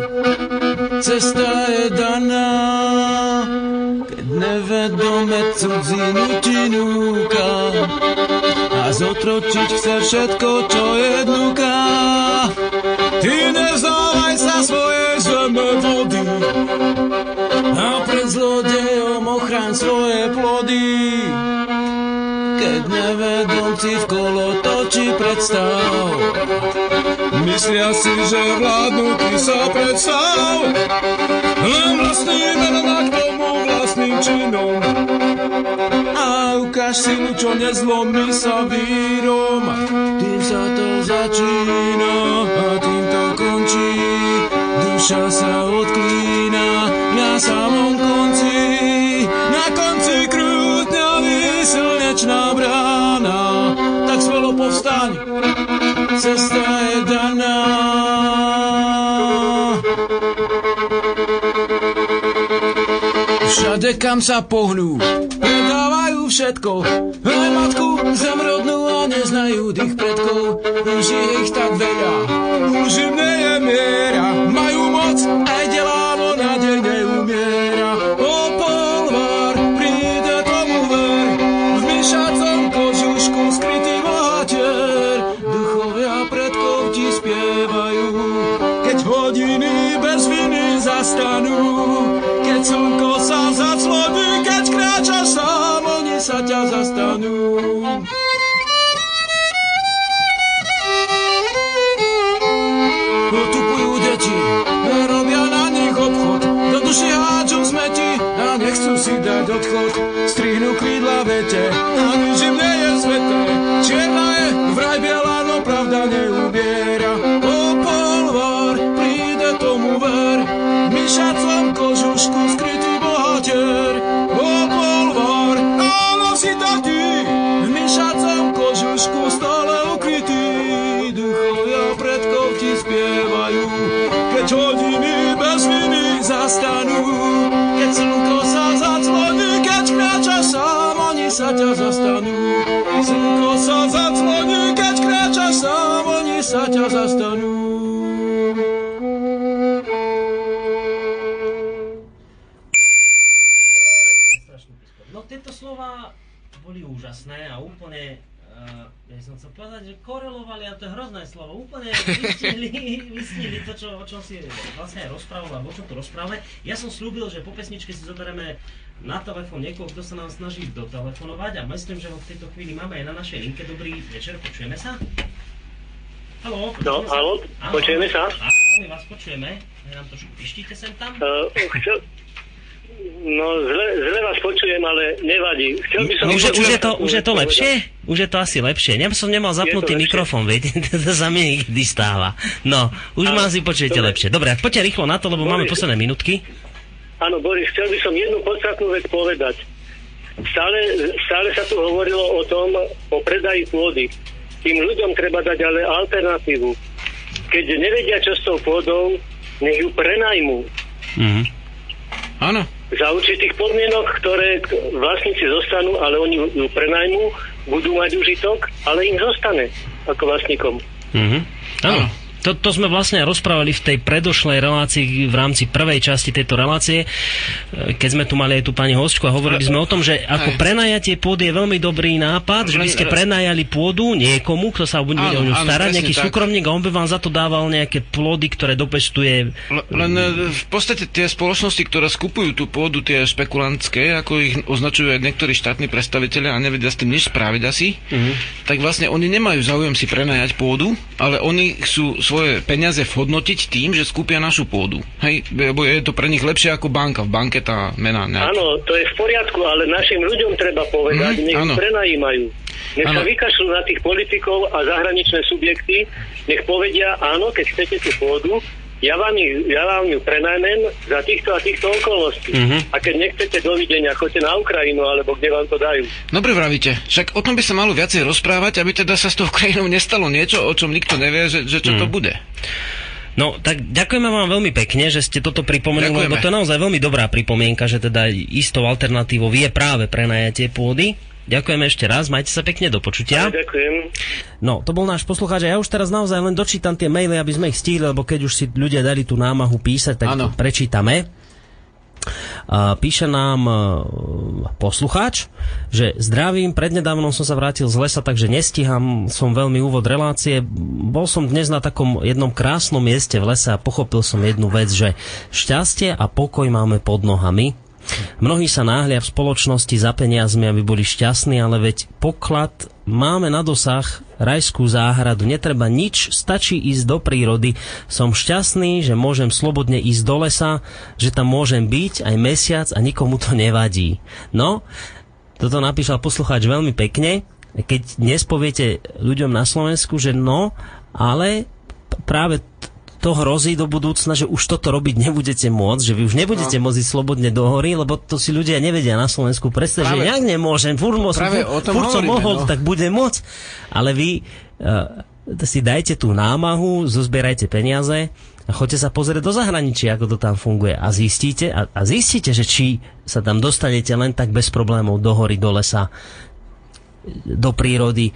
Speaker 3: cesta je daná. Keď nevedome cudzinu ti núka a zotročiť chce všetko, čo je dnuka. Ty nevzdávaj sa svojej zeme vody a pred zlodejom ochraň svoje plody. Keď nevedomci v kolo točí predstav, myslia si, že vládnu ty sa predstav. Len vlastným menom a k tomu vlastným činom. A ukáž si mu, čo nezlomí sa vírom. Tým sa to začína a tým to končí. Duša sa odklína na samom konci. Slnečná brána. Tak smelo povstaň, cesta je daná. Všade kam sa pohnú, predávajú všetko. Aj matku zemrodnú a neznajú tých predkov. Už je ich tak veľa, už im nie je miera. Majú moc, aj delávo v myšacom kožušku skrytý bohatier. Duchovia predkov ti spievajú, keď hodiny bez viny zastanú. Keď slnko sa zaclodí, keď kráčaš sám, oni sa ťa zastanú.
Speaker 1: Že korelovali, a to je hrozné slovo, úplne vystihli, <laughs> vystihli to, čo, o čom si vlastne aj rozprával, alebo o čom tu rozprávame. Ja som slúbil, že po pesničke si zoberieme na telefón niekoho, kto sa nám snaží dotelefonovať a myslím, že ho v tejto chvíli máme aj na našej linke. Dobrý večer, počujeme sa? Haló,
Speaker 6: No,
Speaker 1: sa?
Speaker 6: halo, počujeme sa?
Speaker 1: Áno, my vás počujeme. Nám trošku pištíte sem tam.
Speaker 6: Uh, chcel, no, zle, zle vás počujem, ale nevadí. Chcel by som...
Speaker 1: No, už, už, je to, už je to lepšie? Už je to asi lepšie. Ja som nemal zapnutý mikrofón, viete, <laughs> to sa mi nikdy stáva. No, už ma asi počujete
Speaker 6: dobre.
Speaker 1: lepšie. Dobre, poďte rýchlo na to, lebo
Speaker 6: Dobre.
Speaker 1: máme posledné minútky.
Speaker 6: Áno, Boris, chcel by som jednu podstatnú vec povedať. Stále, stále sa tu hovorilo o tom, o predaji pôdy. Tým ľuďom treba dať ale alternatívu. Keď nevedia, čo s tou pôdou, nech ju prenajmú.
Speaker 1: Mhm.
Speaker 2: Áno.
Speaker 6: Za určitých podmienok, ktoré vlastníci zostanú, ale oni ju prenajmú, budú mať užitok, ale im zostane ako vlastníkom.
Speaker 1: Mhm. Áno. To, to sme vlastne rozprávali v tej predošlej relácii v rámci prvej časti tejto relácie, e, keď sme tu mali aj tú pani hostku a hovorili sme o tom, že ako
Speaker 2: Aj.
Speaker 1: prenajatie pôdy je veľmi dobrý nápad, že vy ste prenajali pôdu niekomu, kto sa bude o ňu starať, nejaký
Speaker 2: tak.
Speaker 1: súkromník a on by vám za to dával nejaké plody, ktoré dopestuje
Speaker 2: Len e, v podstate tie spoločnosti, ktoré skupujú tú pôdu, tie špekulantské, ako ich označujú aj niektorí štátni predstavitelia a nevedia s tým nič spraviť asi, tak vlastne oni nemajú záujem si prenajať pôdu, ale oni chcú svoje peniaze vhodnotiť tým, že skúpia našu pôdu. Hej, lebo je to pre nich lepšie ako banka. V banke tá mena nejak...
Speaker 6: Áno, to je v poriadku, ale našim ľuďom treba povedať,
Speaker 2: Mhm,
Speaker 6: nech
Speaker 2: áno.
Speaker 6: prenajímajú. Nech sa
Speaker 2: Áno.
Speaker 6: vykašľú na tých politikov a zahraničné subjekty, nech povedia, áno, keď chcete tú pôdu, ja vám, ju, ja vám ju prenajmem za týchto a týchto okolností.
Speaker 2: Mhm.
Speaker 6: A keď nechcete dovidenia, choďte na Ukrajinu, alebo kde vám to dajú.
Speaker 2: Dobre vravíte, však o tom by sa malo viacej rozprávať, aby teda sa s tou krajinou nestalo niečo, o čom nikto nevie, že, že čo to bude.
Speaker 1: No, tak ďakujeme vám veľmi pekne, že ste toto pripomenuli,
Speaker 2: Ďakujeme.
Speaker 1: lebo to je naozaj veľmi dobrá pripomienka, že teda istou alternatívou je práve prenajatie pôdy. Ďakujeme ešte raz, majte sa pekne, do počutia.
Speaker 6: Ďakujem.
Speaker 1: No, to bol náš poslucháč a ja už teraz naozaj len dočítam tie maily, aby sme ich stihli, lebo keď už si ľudia dali tú námahu písať, tak
Speaker 2: Áno.
Speaker 1: to prečítame. Píše nám e, poslucháč, že zdravím, prednedávnom som sa vrátil z lesa, takže nestíham som veľmi úvod relácie. Bol som dnes na takom jednom krásnom mieste v lese a pochopil som jednu vec, že šťastie a pokoj máme pod nohami. Mnohí sa náhlia v spoločnosti za peniazmi, aby boli šťastní, ale veď poklad máme na dosah rajskú záhradu, netreba nič, stačí ísť do prírody. Som šťastný, že môžem slobodne ísť do lesa, že tam môžem byť aj mesiac a nikomu to nevadí. No, toto napísal poslucháč veľmi pekne, keď dnes poviete ľuďom na Slovensku, že no, ale práve to hrozí do budúcna, že už toto robiť nebudete môcť, že vy už nebudete no. môcť slobodne do hory, lebo to si ľudia nevedia na Slovensku predstaviť, že jak nemôžem, furt, mo-
Speaker 2: práve
Speaker 1: furt, furt som
Speaker 2: hovoríme,
Speaker 1: mohol,
Speaker 2: no.
Speaker 1: tak bude môcť. Ale vy uh, si dajte tú námahu, zozbierajte peniaze a choďte sa pozrieť do zahraničia, ako to tam funguje a zistíte, a, a zistíte, že či sa tam dostanete len tak bez problémov do hory, do lesa, do prírody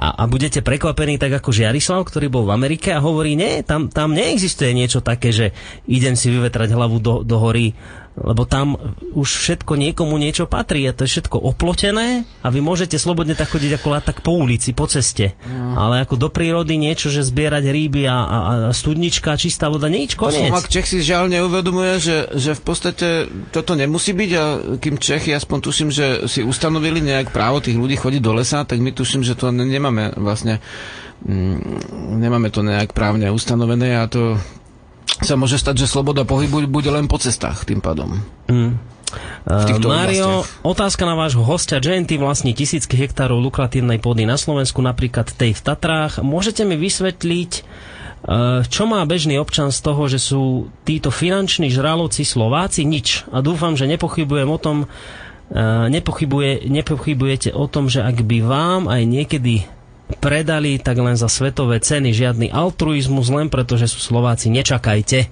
Speaker 1: a, a budete prekvapení tak ako Žiarislav, ktorý bol v Amerike a hovorí, nie, tam, tam neexistuje niečo také, že idem si vyvetrať hlavu do, do hory, lebo tam už všetko niekomu niečo patrí a to je všetko oplotené a vy môžete slobodne tak chodiť ako tak po ulici, po ceste. Ale ako do prírody niečo, že zbierať rýby a, a, a studnička, čistá voda, nič, koniec.
Speaker 2: Slovak Čech si žiaľ neuvedomuje, že, že v podstate toto nemusí byť a kým Čechy, aspoň tuším, že si ustanovili nejak právo tých ľudí chodiť do lesa, tak my tuším, že to ne- nemáme vlastne mm, nemáme to nejak právne ustanovené a to sa môže stať, že sloboda pohybu bude len po cestách tým pádom.
Speaker 1: Mm. Uh, Mário,
Speaker 2: oblastiach.
Speaker 1: otázka na vášho hostia. Genty vlastní tisícky hektárov lukratívnej pôdy na Slovensku, napríklad tej v Tatrách. Môžete mi vysvetliť, uh, čo má bežný občan z toho, že sú títo finanční žraloci Slováci? Nič. A dúfam, že nepochybujem o tom, uh, nepochybuje, nepochybujete o tom, že ak by vám aj niekedy predali, tak len za svetové ceny, žiadny altruizmus, len preto, že sú Slováci, nečakajte.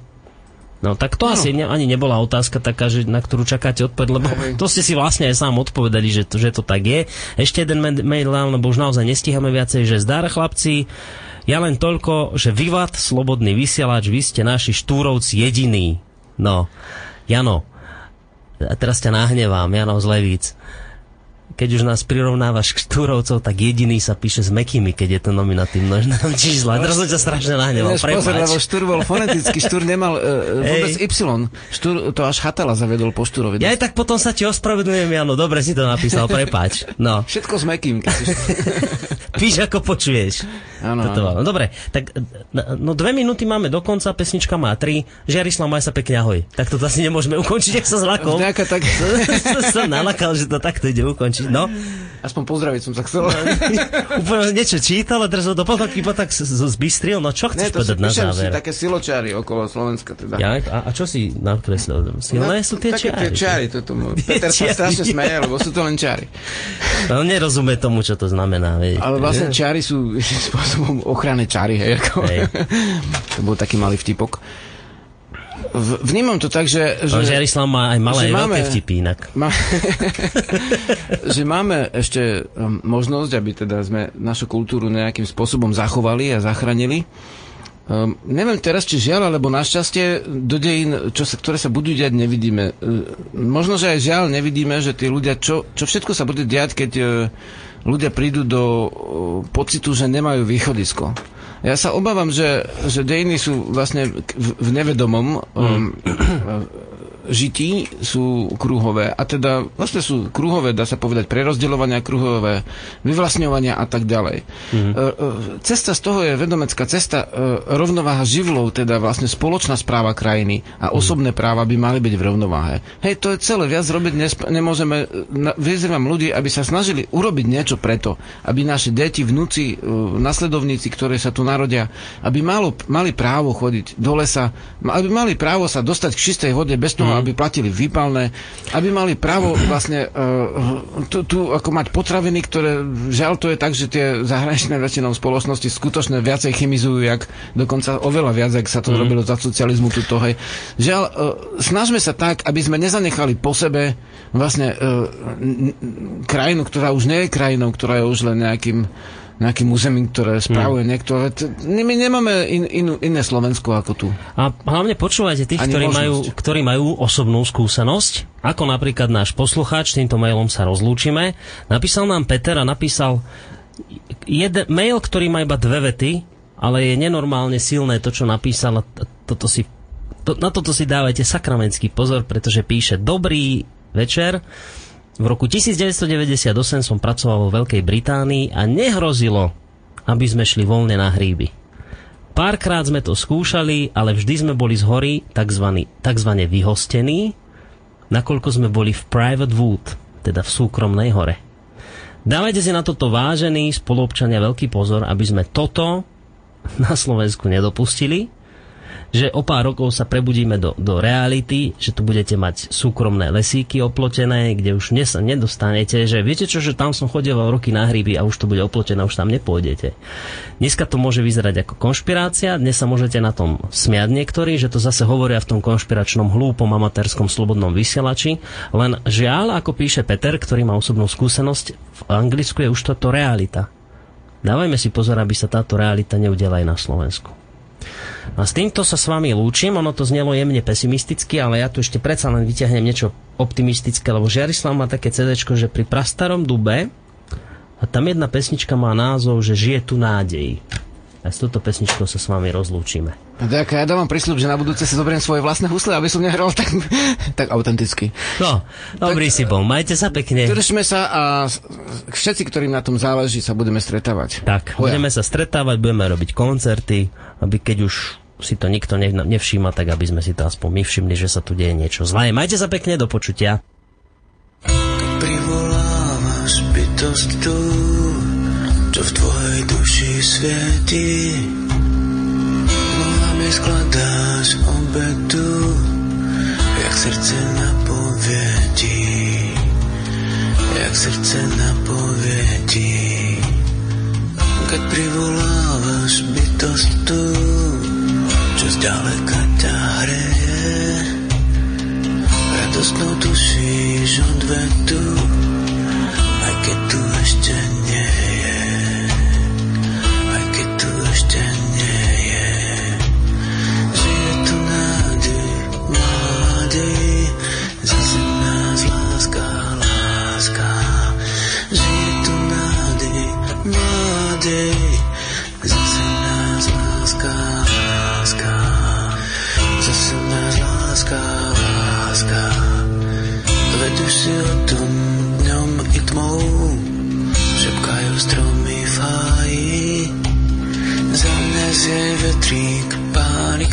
Speaker 1: No tak to no. asi ne, ani nebola otázka taká, že, na ktorú čakáte odpoveď, lebo to ste si vlastne aj sám odpovedali, že to, že to tak je. Ešte jeden ma- mail dám, lebo už naozaj nestíhame viacej, že zdar chlapci, ja len toľko, že vyvat, slobodný vysielač, vy ste naši štúrovci jediní. No, Jano, teraz ťa nahnevám, Jano z Levíc. Keď už nás prirovnávaš k štúrovcov, tak jediný sa píše s mekými, keď je to nominatívne množnom čísla. Teraz som ťa strašne nahneval,
Speaker 2: pozor, lebo
Speaker 1: prepáč.
Speaker 2: štúr bol fonetický, štúr nemal uh, vôbec
Speaker 1: Hej.
Speaker 2: Y. Štúr to až Chatala zavedol po štúrovi.
Speaker 1: Ja tak potom sa ti ospravedlňujem, Jano, dobre si to napísal, prepáč. No,
Speaker 2: Všetko s Mekým, keď si... <laughs>
Speaker 1: píš ako počuješ.
Speaker 2: Áno, áno.
Speaker 1: No dobre, tak no dve minúty máme do konca, pesnička má tri. Žiarislav, maj sa pekne ahoj. Tak to zase nemôžeme ukončiť, ak sa zlakom.
Speaker 2: Nejaká tak... <laughs>
Speaker 1: som nalakal, že to takto ide ukončiť. No,
Speaker 2: Aspoň pozdraviť som sa chcel. <laughs>
Speaker 1: úplne niečo čítal a teraz do potom iba tak zbystril. No čo chceš
Speaker 2: to si
Speaker 1: povedať na záver?
Speaker 2: také siločáry okolo Slovenska. Teda.
Speaker 1: Ja, a, a čo si nakreslil? Silné sú tie
Speaker 2: také tie
Speaker 1: čiary.
Speaker 2: čáry. Toto, mu- <laughs> Peter sa
Speaker 1: čiary.
Speaker 2: strašne smeje, lebo sú to len čáry.
Speaker 1: No, nerozumie tomu, čo to znamená. Vieš.
Speaker 2: Ale vlastne čáry sú <laughs> spôsobom ochranné čáry. Hej, ako.
Speaker 1: Hej.
Speaker 2: to bol taký malý vtipok. Vnímam to tak, že... Že
Speaker 1: Žiarislav má aj malé
Speaker 2: že
Speaker 1: aj veľké
Speaker 2: máme-
Speaker 1: vtipy inak. <laughs>
Speaker 2: Má, že máme ešte um, možnosť, aby teda sme našu kultúru nejakým spôsobom zachovali a zachránili. Um, neviem teraz, či žiaľ, alebo našťastie do dejín, čo sa, ktoré sa budú diať, nevidíme. Uh, možno, že aj žiaľ nevidíme, že tí ľudia, čo, čo všetko sa bude diať, keď uh, ľudia prídu do uh, pocitu, že nemajú východisko. Ja sa obávam, že, že dejiny sú vlastne v, v nevedomom um, žití sú kruhové a teda vlastne sú kruhové, dá sa povedať, prerozdeľovania kruhové, vyvlastňovania a tak ďalej. Mm. Cesta z toho je vedomecká cesta, e, rovnováha živlov, teda vlastne spoločná správa krajiny a osobné práva by mali byť v rovnováhe. Hej, to je celé, viac robiť nesp- nemôžeme. Vyzývam ľudí, aby sa snažili urobiť niečo preto, aby naši deti, vnúci, nasledovníci, ktorí sa tu narodia, aby malo, mali právo chodiť do lesa, aby mali právo sa dostať k čistej vode bez toho, aby platili výpalné, aby mali právo vlastne uh, tu, tu ako mať potraviny, ktoré žiaľ to je tak, že tie zahraničné väčšinou spoločnosti skutočne viacej chemizujú, jak dokonca oveľa viac, ak sa to mm. robilo za socializmu tuto, hej. Žiaľ, uh, snažme sa tak, aby sme nezanechali po sebe vlastne uh, n- krajinu, ktorá už nie je krajinou, ktorá je už len nejakým nejakým územím, ktoré spravuje
Speaker 1: Mm.
Speaker 2: niekto. My nemáme in, inú, iné Slovensko ako tu.
Speaker 1: A hlavne počúvajte tých,
Speaker 2: Ani
Speaker 1: ktorí
Speaker 2: možnosť.
Speaker 1: majú, ktorí majú osobnú skúsenosť, ako napríklad náš poslucháč, týmto mailom sa rozlúčime. Napísal nám Peter a napísal jeden mail, ktorý má iba dve vety, ale je nenormálne silné to, čo napísal. Toto si, to, na toto si dávajte sakramentský pozor, pretože píše Dobrý večer. V roku 1998 som pracoval vo Veľkej Británii a nehrozilo, aby sme šli voľne na hríby. Párkrát sme to skúšali, ale vždy sme boli z hory takzvané vyhostení, nakoľko sme boli v private wood, teda v súkromnej hore. Dávajte si na toto vážený spoluobčania veľký pozor, aby sme toto na Slovensku nedopustili, že o pár rokov sa prebudíme do, do reality, že tu budete mať súkromné lesíky oplotené, kde už ne, nedostanete, že viete čo, že tam som chodieval roky na hríby a už to bude oplotené, už tam nepôjdete. Dneska to môže vyzerať ako konšpirácia, dnes sa môžete na tom smiať niektorí, že to zase hovoria v tom konšpiračnom hlúpom amatérskom slobodnom vysielači, len žiaľ, ako píše Peter, ktorý má osobnú skúsenosť, v Anglicku je už toto realita. Dávajme si pozor, aby sa táto realita neudela aj na Slovensku. A s týmto sa s vami lúčim, ono to znelo jemne pesimisticky, ale ja tu ešte predsa len vyťahnem niečo optimistické, lebo Žiarislav má také CD, že pri prastarom dube a tam jedna pesnička má názov, že žije tu nádej. A s touto pesničkou sa s vami rozlúčime.
Speaker 2: Tak ja dávam prísľub, že na budúce si zoberiem svoje vlastné husle, aby som nehral tak, tak autenticky.
Speaker 1: No, dobrý si bol, majte sa pekne.
Speaker 2: Držme sa a všetci, ktorým na tom záleží, sa budeme stretávať.
Speaker 1: Tak,
Speaker 2: Hoja.
Speaker 1: budeme sa stretávať, budeme robiť koncerty, aby keď už si to nikto nev- nevšíma, tak aby sme si to aspoň my všimli, že sa tu deje niečo zlé. Majte sa pekne, do počutia.
Speaker 5: Privolávaš bytosť tú, v tvojej duši svieti. Nohami skladáš obetu, jak srdce napovie ti. Jak srdce napovie ti. Keď privolávaš bytosť tú, čo zďaleka ťa hreje, radostnou tušíš odvetu, aj keď tu ešte nie je.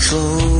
Speaker 5: 出